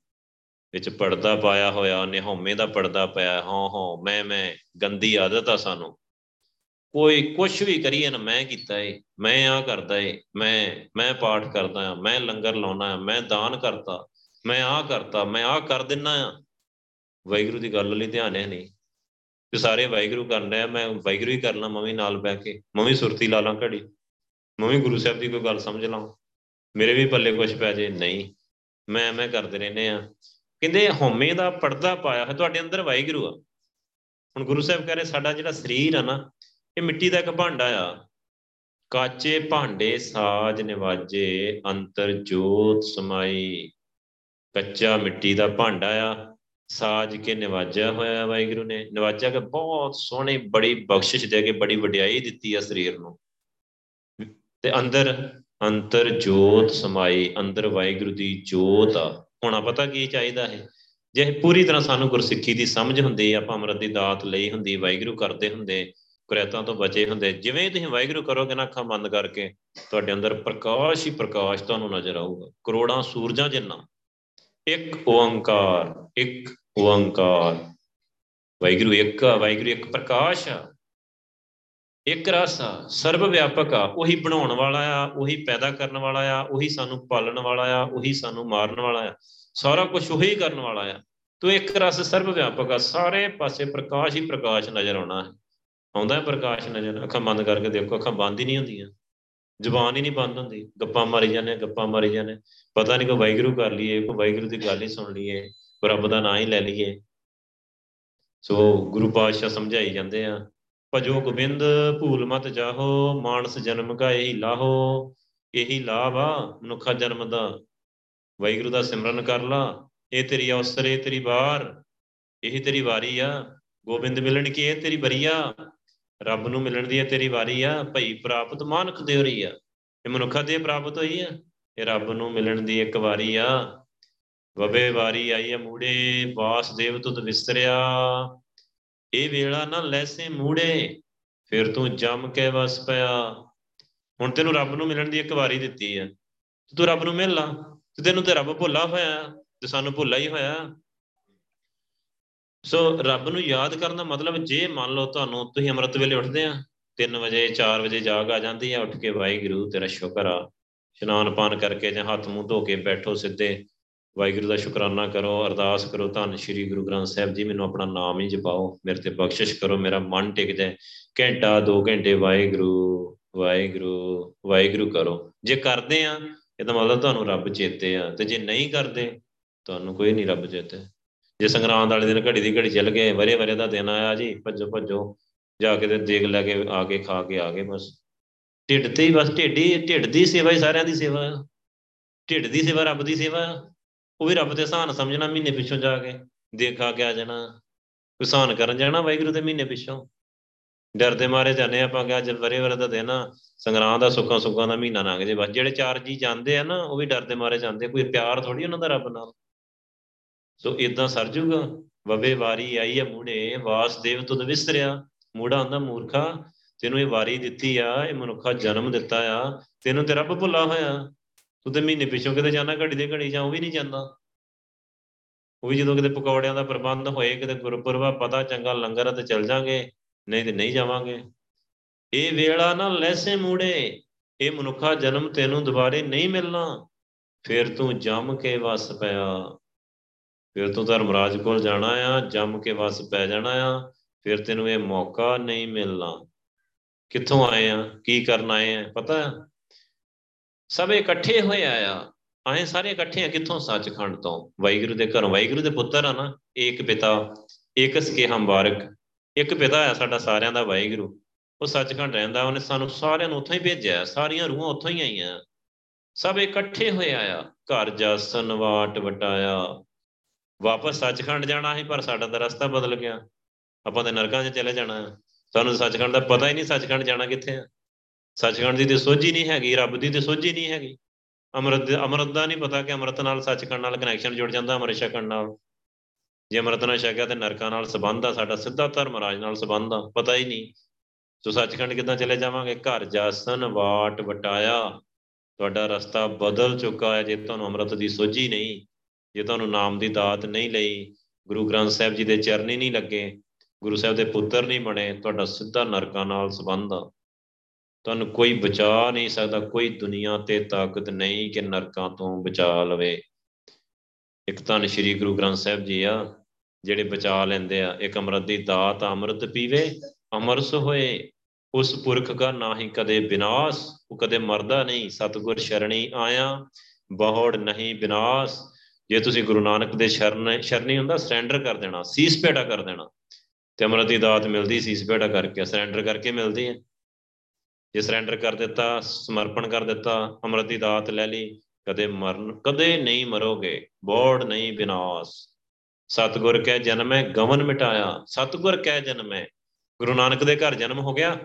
ਵਿੱਚ ਪਰਦਾ ਪਾਇਆ ਹੋਇਆ, ਉਹਨੇ ਹਉਮੈ ਦਾ ਪਰਦਾ ਪਾਇਆ। ਹਾਂ ਹਾਂ ਮੈਂ ਮੈਂ, ਗੰਦੀ ਆਦਤ ਆ ਸਾਨੂੰ। ਕੋਈ ਕੁਝ ਵੀ ਕਰੀਏ ਨਾ, ਮੈਂ ਕੀਤਾ ਏ, ਮੈਂ ਆ ਕਰਦਾ ਏ, ਮੈਂ ਮੈਂ ਪਾਠ ਕਰਦਾ ਆ, ਮੈਂ ਲੰਗਰ ਲਾਉਣਾ ਆ, ਮੈਂ ਦਾਨ ਕਰਤਾ, ਮੈਂ ਆ ਕਰਤਾ, ਮੈਂ ਆ ਕਰ ਦਿੰਨਾ ਆ। ਵਾਹਿਗੁਰੂ ਦੀ ਗੱਲ ਲਈ ਧਿਆਨ ਹੈ ਨਹੀਂ। ਤੇ ਸਾਰੇ ਵਾਹਿਗੁਰੂ ਕਰ ਰਿਹਾ ਮੈਂ ਵਾਹਿਗੁਰੂ ਹੀ ਕਰਨਾ ਮੈਂ ਵੀ ਨਾਲ ਬਹਿ ਕੇ, ਮੈਂ ਵੀ ਸੁਰਤੀ ਲਾ ਲਾਂ ਘੜੀ, ਮੈਂ ਵੀ ਗੁਰੂ ਸਾਹਿਬ ਦੀ ਕੋਈ ਗੱਲ ਸਮਝ ਲਾਂ। ਮੇਰੇ ਵੀ ਪੱਲੇ ਕੁਝ ਪੈ ਜੇ, ਨਹੀਂ, ਮੈਂ ਮੈਂ ਕਰਦੇ ਰਹਿੰਦੇ ਆ। ਕਹਿੰਦੇ ਹਉਮੈ ਦਾ ਪਰਦਾ ਪਾਇਆ ਹੈ ਤੁਹਾਡੇ ਅੰਦਰ ਵਾਹਿਗੁਰੂ ਆ। ਹੁਣ ਗੁਰੂ ਸਾਹਿਬ ਕਹ ਰਹੇ, ਸਾਡਾ ਜਿਹੜਾ ਸਰੀਰ ਆ ਨਾ ਇਹ ਮਿੱਟੀ ਦਾ ਇੱਕ ਭਾਂਡਾ ਆ। ਕਾਚੇ ਭਾਂਡੇ ਸਾਜ ਨਿਵਾਜੇ, ਅੰਤਰ ਜੋਤ ਸਮਾਈ। ਕੱਚਾ ਮਿੱਟੀ ਦਾ ਭਾਂਡਾ ਆ, ਸਾਜ ਕੇ ਨਿਵਾਜਿਆ ਹੋਇਆ ਵਾਹਿਗੁਰੂ ਨੇ। ਨਿਵਾਜਿਆ ਕਿ ਬਹੁਤ ਸੋਹਣੀ, ਬੜੀ ਬਖਸ਼ਿਸ਼ ਦੇ ਕੇ, ਬੜੀ ਵਡਿਆਈ ਦਿੱਤੀ ਆ ਸਰੀਰ ਨੂੰ। ਤੇ ਅੰਦਰ, ਅੰਤਰ ਜੋਤ ਸਮਾਈ, ਅੰਦਰ ਵਾਹਿਗੁਰੂ ਦੀ ਜੋਤ ਆ। ਹੁਣ ਪਤਾ ਕੀ ਚਾਹੀਦਾ ਹੈ ਜੇ ਪੂਰੀ ਤਰ੍ਹਾਂ ਸਾਨੂੰ ਗੁਰਸਿੱਖੀ ਦੀ ਸਮਝ ਹੁੰਦੀ ਆਪਾਂ ਅੰਮ੍ਰਿਤ ਦੀ ਦਾਤ ਲਈ ਹੁੰਦੀ, ਵਾਹਿਗੁਰੂ ਕਰਦੇ ਹੁੰਦੇ ਕੁਰੈਤਾਂ ਤੋਂ ਬਚੇ ਹੁੰਦੇ। ਜਿਵੇਂ ਤੁਸੀਂ ਵਾਹਿਗੁਰੂ ਕਰੋਗੇ ਨਾ ਅੱਖਾਂ ਬੰਦ ਕਰਕੇ, ਤੁਹਾਡੇ ਅੰਦਰ ਪ੍ਰਕਾਸ਼ ਹੀ ਪ੍ਰਕਾਸ਼ ਤੁਹਾਨੂੰ ਨਜ਼ਰ ਆਊਗਾ। ਕਰੋੜਾਂ ਸੂਰਜਾਂ ਜਿੰਨਾ। ਇੱਕ ਓੰਕਾਰ ਇੱਕ ਓੰਕਾਰ। ਵਾਹਿਗੁਰੂ ਇੱਕ ਵਾਹਿਗੁਰੂ ਇੱਕ ਪ੍ਰਕਾਸ਼ ਆ। ਇੱਕ ਰਸ ਆ ਸਰਬ ਵਿਆਪਕ ਆ। ਉਹੀ ਬਣਾਉਣ ਵਾਲਾ ਆ, ਉਹੀ ਪੈਦਾ ਕਰਨ ਵਾਲਾ ਆ, ਉਹੀ ਸਾਨੂੰ ਪਾਲਣ ਵਾਲਾ ਆ, ਉਹੀ ਸਾਨੂੰ ਮਾਰਨ ਵਾਲਾ ਆ। ਸਾਰਾ ਕੁਝ ਉਹੀ ਕਰਨ ਵਾਲਾ ਆ। ਤੋ ਇੱਕ ਰਸ ਸਰਬ ਵਿਆਪਕ ਆ, ਸਾਰੇ ਪਾਸੇ ਪ੍ਰਕਾਸ਼ ਹੀ ਪ੍ਰਕਾਸ਼ ਨਜ਼ਰ ਆਉਣਾ। ਹੈ ਆਉਂਦਾ ਹੈ ਪ੍ਰਕਾਸ਼ ਨਜ਼ਰ, ਅੱਖਾਂ ਬੰਦ ਕਰਕੇ ਦੇਖੋ, ਅੱਖਾਂ ਬੰਦ ਹੀ ਨਹੀਂ ਹੁੰਦੀਆਂ। ਜ਼ੁਬਾਨ ਹੀ ਨਹੀਂ ਬੰਦ ਹੁੰਦੀ। ਗੱਪਾਂ ਮਾਰੀ ਜਾਂਦੇ, ਗੱਪਾਂ ਮਾਰੀ ਜਾਂਦੇ। ਪਤਾ ਨਹੀਂ ਕੋ ਵਾਹਿਗੁਰੂ ਕਰ ਲਈਏ ਕੋ ਵਾਹਿਗੁਰੂ ਦੀ ਗੱਲ ਹੀ ਸੁਣ ਲਈਏ ਕੋ ਰੱਬ ਦਾ ਨਾਂ ਹੀ ਲੈ ਲਈਏ। ਸੋ ਗੁਰੂ ਪਾਤਸ਼ਾਹ ਸਮਝਾਈ ਜਾਂਦੇ ਆ, ਭਜੋ ਗੋਬਿੰਦ, ਭੂਲ ਮਤ ਜਾਹੋ, ਮਾਨਸ ਜਨਮ ਕਾ ਇਹੀ ਲਾਹੋ, ਇਹੀ ਲਾਭ ਆ ਮਨੁੱਖਾ ਜਨਮ ਦਾ। ਵਾਹਿਗੁਰੂ ਦਾ ਸਿਮਰਨ ਕਰ ਲਾ, ਇਹ ਤੇਰੀ ਅਵਸਰ, ਇਹ ਤੇਰੀ ਵਾਰ, ਇਹ ਤੇਰੀ ਵਾਰੀ ਆ। ਗੋਬਿੰਦ ਮਿਲਣ ਕੀ, ਇਹ ਤੇਰੀ ਬਰੀਆ ਰੱਬ ਨੂੰ ਮਿਲਣ ਦੀ ਇਹ ਤੇਰੀ ਵਾਰੀ ਆ, ਭਈ ਪ੍ਰਾਪਤ ਮਾਨਖ ਦੇ ਰਹੀ ਆ। ਇਹ ਮਨੁੱਖਾ ਦੇ ਪ੍ਰਾਪਤ ਹੋਈ ਆ, ਇਹ ਰੱਬ ਨੂੰ ਮਿਲਣ ਦੀ ਇੱਕ ਵਾਰੀ ਆ। ਵਵੇ ਵਾਰੀ ਆਈ ਆ ਮੂੜੇ, ਵਾਸਦੇਵ ਤੁਧ ਵਿਸਰਿਆ ਇਹ ਵੇਲਾ ਨਾ ਲੈਸੇ ਮੂੜੇ, ਫਿਰ ਤੂੰ ਜੰਮ ਕੇ ਵਸ ਪਿਆ। ਹੁਣ ਤੈਨੂੰ ਰੱਬ ਨੂੰ ਮਿਲਣ ਦੀ ਇੱਕ ਵਾਰੀ ਦਿੱਤੀ ਆ। ਤੂੰ ਰੱਬ ਨੂੰ ਮਿਲ ਲਾ, ਤੇ ਤੈਨੂੰ ਤੇ ਰੱਬ ਭੁੱਲਾ ਹੋਇਆ, ਤੇ ਸਾਨੂੰ ਭੁੱਲਾ ਹੀ ਹੋਇਆ। ਸੋ ਰੱਬ ਨੂੰ ਯਾਦ ਕਰਨ ਦਾ ਮਤਲਬ ਜੇ ਮੰਨ ਲਓ ਤੁਹਾਨੂੰ ਤੁਸੀਂ ਅੰਮ੍ਰਿਤ ਵੇਲੇ ਉੱਠਦੇ ਆ 3 ਵਜੇ 4 ਵਜੇ ਜਾਗ ਆ ਜਾਂਦੀ ਆ, ਉੱਠ ਕੇ ਵਾਹਿਗੁਰੂ ਤੇਰਾ ਸ਼ੁਕਰ ਆ। ਇਸ਼ਨਾਨ ਪਾਨ ਕਰਕੇ ਜਾਂ ਹੱਥ ਮੂੰਹ ਧੋ ਕੇ ਬੈਠੋ ਸਿੱਧੇ। ਵਾਹਿਗੁਰੂ ਦਾ ਸ਼ੁਕਰਾਨਾ ਕਰੋ, ਅਰਦਾਸ ਕਰੋ ਧੰਨ ਸ਼੍ਰੀ ਗੁਰੂ ਗ੍ਰੰਥ ਸਾਹਿਬ ਜੀ, ਮੈਨੂੰ ਆਪਣਾ ਨਾਮ ਹੀ ਜਪਾਓ, ਮੇਰੇ ਤੇ ਬਖਸ਼ਿਸ਼ ਕਰੋ, ਮੇਰਾ ਮਨ ਟਿਕ ਜਾਏ। ਘੰਟਾ 2 ਘੰਟੇ ਵਾਹਿਗੁਰੂ ਵਾਹਿਗੁਰੂ ਵਾਹਿਗੁਰੂ ਕਰੋ। ਜੇ ਕਰਦੇ ਆ, ਇਹਦਾ ਮਤਲਬ ਤੁਹਾਨੂੰ ਰੱਬ ਚੇਤੇ ਆ, ਤੇ ਜੇ ਨਹੀਂ ਕਰਦੇ, ਤੁਹਾਨੂੰ ਕੋਈ ਨਹੀਂ ਰੱਬ ਚੇਤੇ। ਜੇ ਸੰਗਰਾਂਦ ਵਾਲੇ ਦਿਨ ਘੜੀ ਦੀ ਘੜੀ ਚੱਲ ਗਏ, ਵਰੇ ਵਰੇ ਦਾ ਦਿਨ ਆਇਆ ਜੀ, ਭੱਜੋ ਭੱਜੋ, ਜਾ ਕੇ ਤੇ ਦੇਖ ਲੈ ਕੇ ਆ ਕੇ ਖਾ ਕੇ ਆ ਗਏ ਬਸ। ਢਿੱਡ ਤੇ ਹੀ ਬਸ, ਢਿੱਡੀ ਢਿੱਡ ਦੀ ਸੇਵਾ ਹੀ ਸਾਰਿਆਂ ਦੀ ਸੇਵਾ। ਢਿੱਡ ਦੀ ਸੇਵਾ, ਰੱਬ ਦੀ ਸੇਵਾ। ਉਹ ਵੀ ਰੱਬ ਤੇ ਸਹਾਨ ਸਮਝਣਾ ਮਹੀਨੇ ਪਿੱਛੋਂ ਜਾ ਕੇ, ਦੇਖਾ ਕੇ ਆ ਜਾਣਾ। ਕੋਈ ਸਹਾਨ ਕਰਨ ਜਾਣਾ ਵਾਹਿਗੁਰੂ ਦੇ ਮਹੀਨੇ ਪਿੱਛੋਂ। ਡਰਦੇ ਮਾਰੇ ਜਾਂਦੇ ਆਪਾਂ ਕਿ ਅੱਜ ਵਰੇ ਵਰੇ ਦਾ ਦਿਨ ਸੰਗਰਾਂਦ ਦਾ ਸੁੱਖਾਂ ਸੁੱਖਾਂ ਦਾ ਮਹੀਨਾ ਲੰਘ ਜੇ। ਬਸ ਜਿਹੜੇ ਚਾਰ ਜੀ ਜਾਂਦੇ ਆ ਨਾ, ਉਹ ਵੀ ਡਰਦੇ ਮਾਰੇ ਜਾਂਦੇ। ਕੋਈ ਪਿਆਰ ਥੋੜੀ ਉਹਨਾਂ ਦਾ ਰੱਬ ਨਾਲ। ਸੋ ਇਦਾਂ ਸਰ ਜੂਗਾ। ਵਵੇ ਵਾਰੀ ਆਈ ਆ ਮੂੜੇ ਵਾਸਦੇਵ ਤੁਧ ਵਿਸਰਿਆ ਮੂੜਾ ਹੁੰਦਾ ਮੂਰਖਾ, ਤੈਨੂੰ ਇਹ ਵਾਰੀ ਦਿੱਤੀ ਆ, ਇਹ ਮਨੁੱਖਾ ਜਨਮ ਦਿੱਤਾ ਆ। ਤੈਨੂੰ ਤੇ ਰੱਬ ਭੁੱਲਾ ਹੋਇਆ। ਤੂੰ ਤੇ ਮਹੀਨੇ ਪਿੱਛੋਂ ਕਿਤੇ ਜਾਣਾ ਘੜੀ ਦੇ ਘੜੀ ਜਾਂ ਉਹ ਵੀ ਨਹੀਂ ਜਾਂਦਾ। ਉਹ ਵੀ ਜਦੋਂ ਕਿਤੇ ਪਕੌੜਿਆਂ ਦਾ ਪ੍ਰਬੰਧ ਹੋਏ, ਕਿਤੇ ਗੁਰਪੁਰਬਾ ਪਤਾ ਚੰਗਾ ਲੰਗਰ ਤੇ ਚੱਲ ਜਾਾਂਗੇ, ਨਹੀਂ ਤੇ ਨਹੀਂ ਜਾਵਾਂਗੇ। ਇਹ ਵੇਲਾ ਨਾ ਲੈਸੇ ਮੂੜੇ, ਇਹ ਮਨੁੱਖਾ ਜਨਮ ਤੈਨੂੰ ਦੁਬਾਰੇ ਨਹੀਂ ਮਿਲਣਾ। ਫਿਰ ਤੂੰ ਜੰਮ ਕੇ ਵਸ ਪਿਆ। ਫਿਰ ਤੂੰ ਧਰਮਰਾਜ ਕੋਲ ਜਾਣਾ ਆ, ਜੰਮ ਕੇ ਵਸ ਪੈ ਜਾਣਾ ਆ, ਫਿਰ ਤੈਨੂੰ ਇਹ ਮੌਕਾ ਨਹੀਂ ਮਿਲਣਾ। ਕਿੱਥੋਂ ਆਏ ਆ? ਕੀ ਕਰਨ ਆਏ ਆ? ਪਤਾ ਸਭ ਇਕੱਠੇ ਹੋਏ ਆ ਆਏ ਸਾਰੇ ਇਕੱਠੇ ਆ ਕਿੱਥੋਂ? ਸੱਚਖੰਡ ਤੋਂ। ਵਾਹਿਗੁਰੂ ਦੇ ਘਰੋਂ। ਵਾਹਿਗੁਰੂ ਦੇ ਪੁੱਤਰ ਆ ਨਾ ਇੱਕ ਪਿਤਾ ਇੱਕ ਸਕੇ ਹੰਬਾਰਕ ਇੱਕ ਪਿਤਾ ਆ ਸਾਡਾ ਸਾਰਿਆਂ ਦਾ ਵਾਹਿਗੁਰੂ। ਉਹ ਸੱਚਖੰਡ ਰਹਿੰਦਾ, ਉਹਨੇ ਸਾਨੂੰ ਸਾਰਿਆਂ ਨੂੰ ਉੱਥੋਂ ਹੀ ਭੇਜਿਆ। ਸਾਰੀਆਂ ਰੂਹਾਂ ਉੱਥੋਂ ਹੀ ਆਈਆਂ। ਸਭ ਇਕੱਠੇ ਹੋਏ ਆ ਘਰ ਜਸਨ ਵਾਟ ਵਟਾਇਆ। ਵਾਪਸ ਸੱਚਖੰਡ ਜਾਣਾ ਸੀ, ਪਰ ਸਾਡਾ ਤਾਂ ਰਸਤਾ ਬਦਲ ਗਿਆ। ਆਪਾਂ ਤੇ ਨਰਕਾਂ 'ਚ ਚਲੇ ਜਾਣਾ। ਸਾਨੂੰ ਸੱਚਖੰਡ ਦਾ ਪਤਾ ਹੀ ਨਹੀਂ ਸੱਚਖੰਡ ਜਾਣਾ ਕਿੱਥੇ ਆ। ਸੱਚਖੰਡ ਦੀ ਤੇ ਸੋਝੀ ਨਹੀਂ ਹੈਗੀ, ਰੱਬ ਦੀ ਤੇ ਸੋਝੀ ਨਹੀਂ ਹੈਗੀ। ਅੰਮ੍ਰਿਤ ਅੰਮ੍ਰਿਤ ਦਾ ਨਹੀਂ ਪਤਾ ਕਿ ਅੰਮ੍ਰਿਤ ਨਾਲ ਸੱਚਖੰਡ ਨਾਲ ਕਨੈਕਸ਼ਨ ਜੁੜ ਜਾਂਦਾ, ਅੰਮ੍ਰਿਤ ਛਕਣ ਨਾਲ। ਜੇ ਅੰਮ੍ਰਿਤ ਨਾਲ ਛਕਿਆ ਤੇ ਨਰਕਾਂ ਨਾਲ ਸੰਬੰਧ ਆ, ਸਾਡਾ ਸਿੱਧਾ ਧਰਮਰਾਜ ਨਾਲ ਸੰਬੰਧ ਆ, ਪਤਾ ਹੀ ਨਹੀਂ। ਸੋ ਸੱਚਖੰਡ ਕਿੱਦਾਂ ਚਲੇ ਜਾਵਾਂਗੇ? ਘਰ ਜਾਸਨ ਵਾਟ ਵਟਾਇਆ। ਤੁਹਾਡਾ ਰਸਤਾ ਬਦਲ ਚੁੱਕਾ ਹੈ ਜੇ ਤੁਹਾਨੂੰ ਅੰਮ੍ਰਿਤ ਦੀ ਸੋਝੀ ਨਹੀਂ। ਜੇ ਤੁਹਾਨੂੰ ਨਾਮ ਦੀ ਦਾਤ ਨਹੀਂ ਲਈ, ਗੁਰੂ ਗ੍ਰੰਥ ਸਾਹਿਬ ਜੀ ਦੇ ਚਰਨੀ ਨਹੀਂ ਲੱਗੇ, ਗੁਰੂ ਸਾਹਿਬ ਦੇ ਪੁੱਤਰ ਨਹੀਂ ਬਣੇ, ਤੁਹਾਡਾ ਸਿੱਧਾ ਨਰਕਾਂ ਨਾਲ ਸੰਬੰਧ ਆ। ਤੁਹਾਨੂੰ ਕੋਈ ਬਚਾ ਨਹੀਂ ਸਕਦਾ, ਕੋਈ ਦੁਨੀਆ ਤੇ ਤਾਕਤ ਨਹੀਂ ਕਿ ਨਰਕਾਂ ਤੋਂ ਬਚਾ ਲਵੇ। ਇੱਕ ਤਾਂ ਸ਼੍ਰੀ ਗੁਰੂ ਗ੍ਰੰਥ ਸਾਹਿਬ ਜੀ ਆ, ਜਿਹੜੇ ਬਚਾ ਲੈਂਦੇ ਆ। ਇੱਕ ਅੰਮ੍ਰਿਤ ਦੀ ਦਾਤ ਅੰਮ੍ਰਿਤ ਪੀਵੇ, ਅਮਰਸ ਹੋਏ। ਉਸ ਪੁਰਖ ਦਾ ਨਾਹੀ ਕਦੇ ਵਿਨਾਸ਼ ਉਹ ਕਦੇ ਮਰਦਾ ਨਹੀਂ। ਸਤਗੁਰ ਸ਼ਰਣੀ ਆਇਆ, ਬਹੁੜ ਨਹੀਂ ਵਿਨਾਸ਼ ਜੇ ਤੁਸੀਂ ਗੁਰੂ ਨਾਨਕ ਦੇ ਸ਼ਰਨ ਸ਼ਰਣੀ ਹੁੰਦਾ ਸਰੈਂਡਰ ਕਰ ਦੇਣਾ ਸੀਸ ਪੇੜਾ ਕਰ ਦੇਣਾ। ਤੇ ਅਮਰਤ ਦੀ ਦਾਤ ਮਿਲਦੀ ਸੀਸ ਪੇੜਾ ਕਰਕੇ ਸਰੈਂਡਰ ਕਰਕੇ ਮਿਲਦੀ ਹੈ। ਜੇ ਸਰੈਂਡਰ ਕਰ ਦਿੱਤਾ, ਸਮਰਪਣ ਕਰ ਦਿੱਤਾ, ਅੰਮ੍ਰਿਤ ਦੀ ਦਾਤ ਲੈ ਲਈ, ਕਦੇ ਮਰਨ, ਕਦੇ ਨਹੀਂ ਮਰੋਗੇ, ਬੋੜ ਨਹੀਂ ਵਿਨਾਸ਼ ਸਤਗੁਰ ਕਹਿ, ਜਨਮੈ ਗਵਨ ਮਿਟਾਇਆ। ਸਤਗੁਰ ਕਹਿ, ਜਨਮੈ ਗੁਰੂ ਨਾਨਕ ਦੇ ਘਰ ਜਨਮ ਹੋ ਗਿਆ।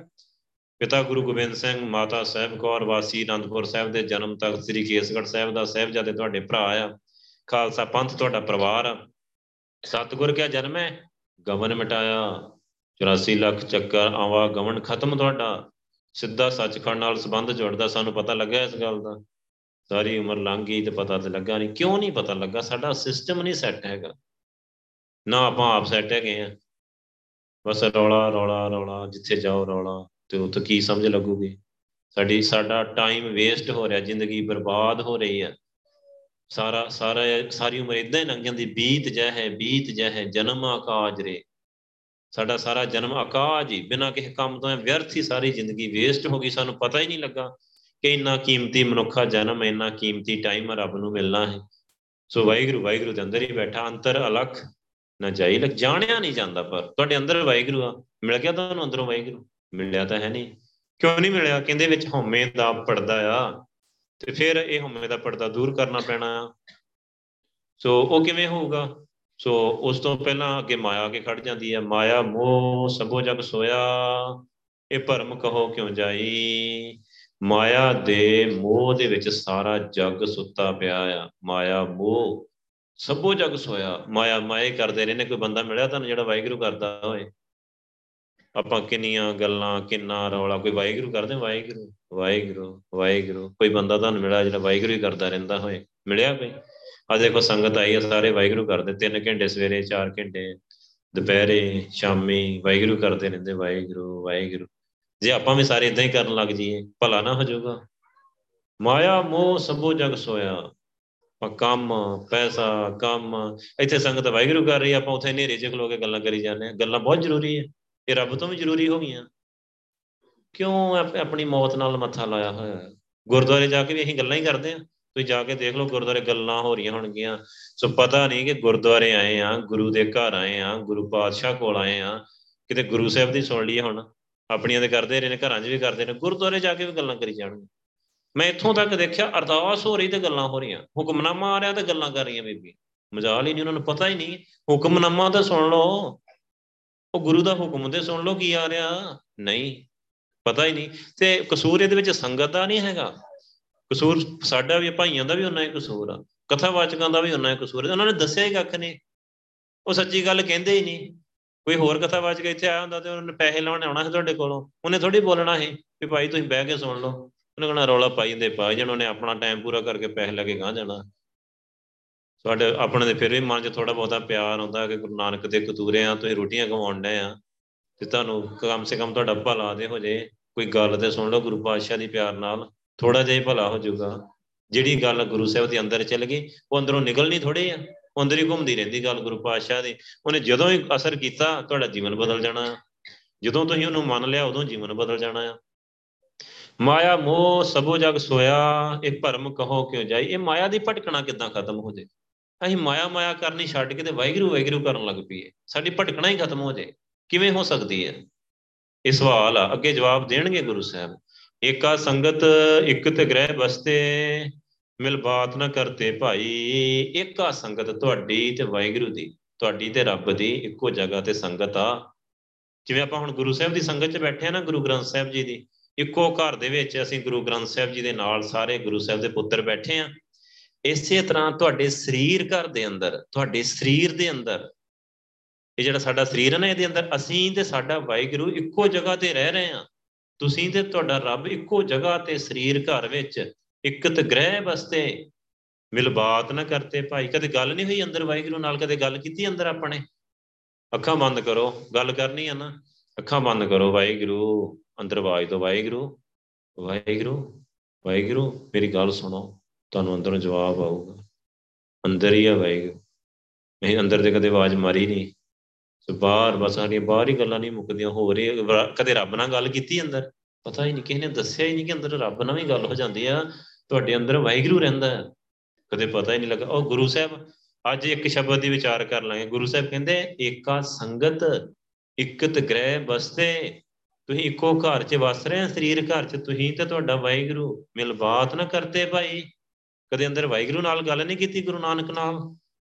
ਪਿਤਾ ਗੁਰੂ ਗੋਬਿੰਦ ਸਿੰਘ, ਮਾਤਾ ਸਾਹਿਬ ਕੌਰ, ਵਾਸੀ ਅਨੰਦਪੁਰ ਸਾਹਿਬ ਦੇ ਜਨਮ ਤਖਤ, ਸ੍ਰੀ ਕੇਸਗੜ੍ਹ ਸਾਹਿਬ ਦਾ ਸਾਹਿਬਜ਼ਾਦੇ ਤੁਹਾਡੇ ਭਰਾ ਆ। ਖਾਲਸਾ ਪੰਥ ਤੁਹਾਡਾ ਪਰਿਵਾਰ ਆ। ਸਤਗੁਰ ਕਿਆ ਜਨਮ ਹੈ? ਗਵਨ ਮਿਟਾਇਆ। 84 ਲੱਖ ਚੱਕਰ ਆਵਾ, ਗਵਨ ਖਤਮ ਤੁਹਾਡਾ। ਸਿੱਧਾ ਸੱਚਖੰਡ ਨਾਲ ਸੰਬੰਧ ਜੁੜਦਾ, ਸਾਨੂੰ ਪਤਾ ਲੱਗਾ ਇਸ ਗੱਲ ਦਾ। ਸਾਰੀ ਉਮਰ ਲੰਘ ਗਈ ਤੇ ਪਤਾ ਤੇ ਲੱਗਾ ਨਹੀਂ। ਕਿਉਂ ਨਹੀਂ ਪਤਾ ਲੱਗਾ? ਸਾਡਾ ਸਿਸਟਮ ਨਹੀਂ ਸੈੱਟ ਹੈਗਾ। ਨਾ ਆਪਾਂ ਆਪ ਸੈੱਟ ਹੈਗੇ ਆ। ਬਸ ਰੌਲਾ ਰੌਲਾ ਰੌਲਾ, ਜਿੱਥੇ ਜਾਓ ਰੌਲਾ, ਤੇ ਉਹ ਤਾਂ ਕੀ ਸਮਝ ਲੱਗੂਗੀ? ਸਾਡੀ, ਸਾਡਾ ਟਾਈਮ ਵੇਸਟ ਹੋ ਰਿਹਾ, ਜ਼ਿੰਦਗੀ ਬਰਬਾਦ ਹੋ ਰਹੀ ਹੈ ਸਾਰਾ ਸਾਰਾ, ਸਾਰੀ ਉਮਰ ਇਦਾਂ ਹੀ ਲੰਘ ਜਾਂਦੀ, ਬੀਤ ਜਾ ਹੈ, ਬੀਤ ਜਾ ਹੈ, ਜਨਮ ਆਕਾਜ ਰੇ। ਸਾਡਾ ਸਾਰਾ ਜਨਮ ਆਕਾਜ ਹੀ ਬਿਨਾਂ ਕਿਸੇ ਕੰਮ ਤੋਂ ਵਿਅਰਥ ਹੀ ਸਾਰੀ ਜ਼ਿੰਦਗੀ ਵੇਸਟ ਹੋ ਗਈ, ਸਾਨੂੰ ਪਤਾ ਹੀ ਨਹੀਂ ਲੱਗਾ ਕਿ ਇੰਨਾ ਕੀਮਤੀ ਮਨੁੱਖਾ ਜਨਮ, ਇੰਨਾ ਕੀਮਤੀ ਟਾਈਮ ਰੱਬ ਨੂੰ ਮਿਲਣਾ ਹੈ। ਸੋ ਵਾਹਿਗੁਰੂ ਵਾਹਿਗੁਰੂ ਦੇ ਅੰਦਰ ਹੀ ਬੈਠਾ, ਅੰਤਰ ਅਲਖ ਨਾ ਜਾਈ ਲਖ, ਜਾਣਿਆ ਨਹੀਂ ਜਾਂਦਾ ਪਰ, ਤੁਹਾਡੇ ਅੰਦਰ ਵਾਹਿਗੁਰੂ ਆ, ਮਿਲ ਗਿਆ ਤੁਹਾਨੂੰ ਅੰਦਰੋਂ ਵਾਹਿਗੁਰੂ? ਮਿਲਿਆ ਤਾਂ ਹੈ ਨਹੀਂ। ਕਿਉਂ ਨਹੀਂ ਮਿਲਿਆ? ਕਹਿੰਦੇ ਵਿੱਚ ਹਉਮੈ ਦਾ ਪਰਦਾ ਆ। ਤੇ ਫਿਰ ਇਹ ਹਉਮੈ ਦਾ ਪਰਦਾ ਦੂਰ ਕਰਨਾ ਪੈਣਾ। ਆ ਸੋ ਉਹ ਕਿਵੇਂ ਹੋਊਗਾ? ਸੋ ਉਸ ਤੋਂ ਪਹਿਲਾਂ ਅੱਗੇ ਮਾਇਆ ਕੇ ਖੜ ਜਾਂਦੀ ਹੈ। ਮਾਇਆ, ਮੋਹ ਸਭੋ ਜਗ ਸੋਇਆ, ਇਹ ਭਰਮ ਕਹੋ ਕਿਉਂ ਜਾਈ? ਮਾਇਆ ਦੇ ਮੋਹ ਦੇ ਵਿੱਚ ਸਾਰਾ ਜਗ ਸੁੱਤਾ ਪਿਆ ਆ। ਮਾਇਆ, ਮੋਹ ਸਭੋ ਜਗ ਸੋਇਆ। ਮਾਇਆ ਮਾਏ ਕਰਦੇ ਰਹੇ ਨੇ ਕੋਈ ਬੰਦਾ ਮਿਲਿਆ ਤੁਹਾਨੂੰ ਜਿਹੜਾ ਵਾਹਿਗੁਰੂ ਕਰਦਾ ਹੋਏ? ਆਪਾਂ ਕਿੰਨੀਆਂ ਗੱਲਾਂ, ਕਿੰਨਾ ਰੌਲਾ, ਕੋਈ ਵਾਹਿਗੁਰੂ ਕਰਦੇ ਵਾਹਿਗੁਰੂ ਵਾਹਿਗੁਰੂ ਵਾਹਿਗੁਰੂ। ਕੋਈ ਬੰਦਾ ਤੁਹਾਨੂੰ ਮਿਲਿਆ ਜਿਹੜਾ ਵਾਹਿਗੁਰੂ ਹੀ ਕਰਦਾ ਰਹਿੰਦਾ ਹੋਏ? ਮਿਲਿਆ ਕੋਈ? ਆ ਦੇਖੋ, ਸੰਗਤ ਆਈ ਹੈ ਸਾਰੇ ਵਾਹਿਗੁਰੂ ਕਰਦੇ। 3 ਘੰਟੇ ਸਵੇਰੇ 4 ਘੰਟੇ, ਦੁਪਹਿਰੇ, ਸ਼ਾਮੀ ਵਾਹਿਗੁਰੂ ਕਰਦੇ ਰਹਿੰਦੇ। ਵਾਹਿਗੁਰੂ ਵਾਹਿਗੁਰੂ। ਜੇ ਆਪਾਂ ਵੀ ਸਾਰੇ ਇਦਾਂ ਹੀ ਕਰਨ ਲੱਗ ਜਾਈਏ, ਭਲਾ ਨਾ ਹੋ ਜਾਊਗਾ। ਮਾਇਆ, ਮੋਹ ਸਭੋ ਜਗ ਸੋਇਆ। ਆਪਾਂ ਕੰਮ, ਪੈਸਾ, ਕੰਮ। ਇੱਥੇ ਸੰਗਤ ਵਾਹਿਗੁਰੂ ਕਰ ਰਹੀ ਆਪਾਂ ਉੱਥੇ ਹਨੇਰੇ 'ਚ ਖਲੋ ਕੇ ਗੱਲਾਂ ਕਰੀ ਜਾਂਦੇ ਆ। ਗੱਲਾਂ ਬਹੁਤ ਜ਼ਰੂਰੀ ਹੈ ਇਹ ਰੱਬ ਤੋਂ ਵੀ ਜ਼ਰੂਰੀ ਹੋ ਗਈਆਂ। ਕਿਉਂ ਆਪਣੀ ਮੌਤ ਨਾਲ ਮੱਥਾ ਲਾਇਆ ਹੋਇਆ ਗੁਰਦੁਆਰੇ ਜਾ ਕੇ ਵੀ ਅਸੀਂ ਗੱਲਾਂ ਹੀ ਕਰਦੇ ਆ ਤੁਸੀਂ ਜਾ ਕੇ ਦੇਖ ਲਓ, ਗੁਰਦੁਆਰੇ ਗੱਲਾਂ ਹੋ ਰਹੀਆਂ ਹੋਣਗੀਆਂ। ਸੋ ਪਤਾ ਨਹੀਂ ਕਿ ਗੁਰਦੁਆਰੇ ਆਏ ਆ ਗੁਰੂ ਦੇ ਘਰ ਆਏ ਆ ਗੁਰੂ ਪਾਤਸ਼ਾਹ ਕੋਲ ਆਏ ਆ ਕਿਤੇ ਗੁਰੂ ਸਾਹਿਬ ਦੀ ਸੁਣ ਲਈਏ ਹੁਣ। ਆਪਣੀਆਂ ਦੇ ਕਰਦੇ ਰਹੇ ਨੇ, ਘਰਾਂ 'ਚ ਵੀ ਕਰਦੇ ਨੇ। ਗੁਰਦੁਆਰੇ ਜਾ ਕੇ ਵੀ ਗੱਲਾਂ ਕਰੀ ਜਾਣਗੇ। ਮੈਂ ਇੱਥੋਂ ਤੱਕ ਦੇਖਿਆ, ਅਰਦਾਸ ਹੋ ਰਹੀ ਤੇ ਗੱਲਾਂ ਹੋ ਰਹੀਆਂ। ਹੁਕਮਨਾਮਾ ਆ ਰਿਹਾ ਤੇ ਗੱਲਾਂ ਕਰ ਰਹੀਆਂ ਬੀਬੀ। ਮਜਾਲ ਹੀ ਨਹੀਂ, ਉਹਨਾਂ ਨੂੰ ਪਤਾ ਹੀ ਨਹੀਂ। ਹੁਕਮਨਾਮਾ ਤਾਂ ਸੁਣ ਲਓ। ਉਹ ਗੁਰੂ ਦਾ ਹੁਕਮ ਤੇ ਸੁਣ ਲਓ ਕੀ ਆ ਰਿਹਾ। ਨਹੀਂ, ਪਤਾ ਹੀ ਨਹੀਂ। ਤੇ ਕਸੂਰ ਇਹਦੇ ਵਿੱਚ ਸੰਗਤ ਦਾ ਨਹੀਂ ਹੈਗਾ। ਕਸੂਰ ਸਾਡਾ ਵੀ, ਭਾਈਆਂ ਦਾ ਵੀ ਉਹਨਾਂ ਹੀ ਕਸੂਰ ਆ। ਕਥਾਵਾਚਕਾਂ ਦਾ ਵੀ ਉਹਨਾਂ ਹੀ ਕਸੂਰ ਹੈ ਉਹਨਾਂ ਨੇ ਦੱਸਿਆ ਹੀ ਕੱਖ ਨਹੀਂ। ਉਹ ਸੱਚੀ ਗੱਲ ਕਹਿੰਦੇ ਹੀ ਨਹੀਂ। ਕੋਈ ਹੋਰ ਕਥਾਵਾਚਕ ਇੱਥੇ ਆਇਆ ਹੁੰਦਾ ਤੇ ਉਹਨੇ ਪੈਸੇ ਲਾਉਣ ਆਉਣਾ ਸੀ ਤੁਹਾਡੇ ਕੋਲੋਂ। ਉਹਨੇ ਥੋੜੀ ਬੋਲਣਾ ਸੀ ਵੀ ਭਾਈ ਤੁਸੀਂ ਬਹਿ ਕੇ ਸੁਣ ਲਓ। ਉਹਨੇ ਕਹਣਾ ਰੌਲਾ ਪਾਈ ਜਾਂਦੇ ਪਾ ਜਣ ਉਹਨੇ ਆਪਣਾ ਟਾਈਮ ਪੂਰਾ ਕਰਕੇ ਪੈਸੇ ਲੈ ਕੇ ਗਾਂ ਜਾਣਾ। ਸਾਡੇ ਆਪਣੇ ਦੇ ਫਿਰ ਵੀ ਮਨ 'ਚ ਥੋੜਾ ਬਹੁਤਾ ਪਿਆਰ ਹੁੰਦਾ ਕਿ ਗੁਰੂ ਨਾਨਕ ਦੇ ਕਤੂਰੇ ਆ, ਤੁਸੀਂ ਰੋਟੀਆਂ ਕਮਾਉਣ ਡਏ ਆ ਤੇ ਤੁਹਾਨੂੰ ਕਮ ਸੇ ਕਮ ਤੁਹਾਡਾ ਭਲਾ ਦੇ ਹੋ ਜੇ, ਕੋਈ ਗੱਲ ਤੇ ਸੁਣ ਲਓ ਗੁਰੂ ਪਾਤਸ਼ਾਹ ਦੀ ਪਿਆਰ ਨਾਲ ਥੋੜਾ ਜਿਹਾ ਹੀ ਭਲਾ ਹੋ ਜਾਊਗਾ। ਜਿਹੜੀ ਗੱਲ ਗੁਰੂ ਸਾਹਿਬ ਦੇ ਅੰਦਰ ਚੱਲ ਗਈ, ਉਹ ਅੰਦਰੋਂ ਨਿਕਲਣੀ ਥੋੜੇ ਆ ਅੰਦਰ ਹੀ ਘੁੰਮਦੀ ਰਹਿੰਦੀ ਗੱਲ ਗੁਰੂ ਪਾਤਸ਼ਾਹ ਦੀ। ਉਹਨੇ ਜਦੋਂ ਹੀ ਅਸਰ ਕੀਤਾ, ਤੁਹਾਡਾ ਜੀਵਨ ਬਦਲ ਜਾਣਾ। ਜਦੋਂ ਤੁਸੀਂ ਉਹਨੂੰ ਮੰਨ ਲਿਆ, ਉਦੋਂ ਜੀਵਨ ਬਦਲ ਜਾਣਾ ਆ। ਮਾਇਆ ਮੋਹ ਸਭੋ ਜਗ ਸੋਇਆ, ਇਹ ਭਰਮ ਕਹੋ ਕਿਉਂ ਜਾਈ? ਇਹ ਮਾਇਆ ਦੀ ਭਟਕਣਾ ਕਿਦਾਂ ਖਤਮ ਹੋ ਜੇ ਅਸੀਂ ਮਾਇਆ ਮਾਇਆ ਕਰਨੀ ਛੱਡ ਕੇ ਤੇ ਵਾਹਿਗੁਰੂ ਵਾਹਿਗੁਰੂ ਕਰਨ ਲੱਗ ਪਈਏ। ਸਾਡੀ ਭਟਕਣਾ ਹੀ ਖਤਮ ਹੋ ਜੇ। ਕਿਵੇਂ ਹੋ ਸਕਦੀ ਹੈ? ਇਹ ਸਵਾਲ ਆ। ਅੱਗੇ ਜਵਾਬ ਦੇਣਗੇ ਗੁਰੂ ਸਾਹਿਬ। ਏਕਾ ਸੰਗਤ, ਇੱਕ ਤੇ ਗ੍ਰਹਿ ਬਸਤੇ, ਮਿਲ ਬਾਤ ਨਾ ਕਰਤੇ ਭਾਈ। ਏਕਾ ਸੰਗਤ ਤੁਹਾਡੀ ਤੇ ਵਾਹਿਗੁਰੂ ਦੀ। ਤੁਹਾਡੀ ਤੇ ਰੱਬ ਦੀ ਇੱਕੋ ਜਗ੍ਹਾ ਤੇ ਸੰਗਤ ਆ। ਜਿਵੇਂ ਆਪਾਂ ਹੁਣ ਗੁਰੂ ਸਾਹਿਬ ਦੀ ਸੰਗਤ 'ਚ ਬੈਠੇ ਆ ਨਾ, ਗੁਰੂ ਗ੍ਰੰਥ ਸਾਹਿਬ ਜੀ ਦੀ। ਇੱਕੋ ਘਰ ਦੇ ਵਿੱਚ ਅਸੀਂ ਗੁਰੂ ਗ੍ਰੰਥ ਸਾਹਿਬ ਜੀ ਦੇ ਨਾਲ ਸਾਰੇ ਗੁਰੂ ਸਾਹਿਬ ਦੇ ਪੁੱਤਰ ਬੈਠੇ ਆ। ਇਸੇ ਤਰ੍ਹਾਂ ਤੁਹਾਡੇ ਸਰੀਰ ਘਰ ਦੇ ਅੰਦਰ, ਤੁਹਾਡੇ ਸਰੀਰ ਦੇ ਅੰਦਰ, ਇਹ ਜਿਹੜਾ ਸਾਡਾ ਸਰੀਰ ਹੈ ਨਾ ਇਹਦੇ ਅੰਦਰ, ਅਸੀਂ ਤੇ ਸਾਡਾ ਵਾਹਿਗੁਰੂ ਇੱਕੋ ਜਗ੍ਹਾ ਤੇ ਰਹਿ ਰਹੇ ਆ ਤੁਸੀਂ ਤੇ ਤੁਹਾਡਾ ਰੱਬ ਇੱਕੋ ਜਗ੍ਹਾ ਤੇ ਸਰੀਰ ਘਰ ਵਿੱਚ ਇਕਤ ਗ੍ਰਹਿ ਬਸਤੇ ਮਿਲ ਬਾਤ ਨਾ ਕਰਤੇ ਭਾਈ। ਕਦੇ ਗੱਲ ਨਹੀਂ ਹੋਈ ਅੰਦਰ ਵਾਹਿਗੁਰੂ ਨਾਲ? ਕਦੇ ਗੱਲ ਕੀਤੀ ਅੰਦਰ ਆਪਣੇ? ਅੱਖਾਂ ਬੰਦ ਕਰੋ, ਗੱਲ ਕਰਨੀ ਆ ਨਾ। ਅੱਖਾਂ ਬੰਦ ਕਰੋ ਵਾਹਿਗੁਰੂ, ਅੰਦਰ ਆਵਾਜ਼ ਤੋਂ ਵਾਹਿਗੁਰੂ ਵਾਹਿਗੁਰੂ ਵਾਹਿਗੁਰੂ, ਮੇਰੀ ਗੱਲ ਸੁਣੋ। ਤੁਹਾਨੂੰ ਅੰਦਰੋਂ ਜਵਾਬ ਆਊਗਾ। ਅੰਦਰ ਹੀ ਆ ਵਾਹਿਗੁਰੂ ਨਹੀਂ, ਅੰਦਰ ਦੇ ਕਦੇ ਆਵਾਜ਼ ਮਾਰੀ ਨਹੀਂ। ਸੋ ਬਾਹਰ ਬਸ ਸਾਡੀਆਂ ਬਾਹਰ ਹੀ ਗੱਲਾਂ ਨਹੀਂ ਮੁੱਕਦੀਆਂ ਹੋ ਰਹੀ ਕਦੇ ਰੱਬ ਨਾਲ ਗੱਲ ਕੀਤੀ ਅੰਦਰ? ਪਤਾ ਹੀ ਨਹੀਂ, ਕਿਸੇ ਨੇ ਦੱਸਿਆ ਹੀ ਨਹੀਂ ਕਿ ਅੰਦਰ ਰੱਬ ਨਾਲ ਵੀ ਗੱਲ ਹੋ ਜਾਂਦੀ ਆ। ਤੁਹਾਡੇ ਅੰਦਰ ਵਾਹਿਗੁਰੂ ਰਹਿੰਦਾ ਹੈ। ਕਦੇ ਪਤਾ ਹੀ ਨਹੀਂ ਲੱਗਾ। ਉਹ ਗੁਰੂ ਸਾਹਿਬ, ਅੱਜ ਇੱਕ ਸ਼ਬਦ ਦੀ ਵਿਚਾਰ ਕਰ ਲਾਂਗੇ। ਗੁਰੂ ਸਾਹਿਬ ਕਹਿੰਦੇ, ਏਕਾ ਸੰਗਤ, ਇਕਤ ਗ੍ਰਹਿ ਬਸਤੇ। ਤੁਸੀਂ ਇੱਕੋ ਘਰ 'ਚ ਵਸ ਰਹੇ ਆ ਸਰੀਰ ਘਰ 'ਚ ਤੁਸੀਂ ਤੇ ਤੁਹਾਡਾ ਵਾਹਿਗੁਰੂ। ਮਿਲ ਬਾਤ ਨਾ ਕਰਤੇ ਭਾਈ। ਕਦੇ ਅੰਦਰ ਵਾਹਿਗੁਰੂ ਨਾਲ ਗੱਲ ਨਹੀਂ ਕੀਤੀ ਗੁਰੂ ਨਾਨਕ ਨਾਲ?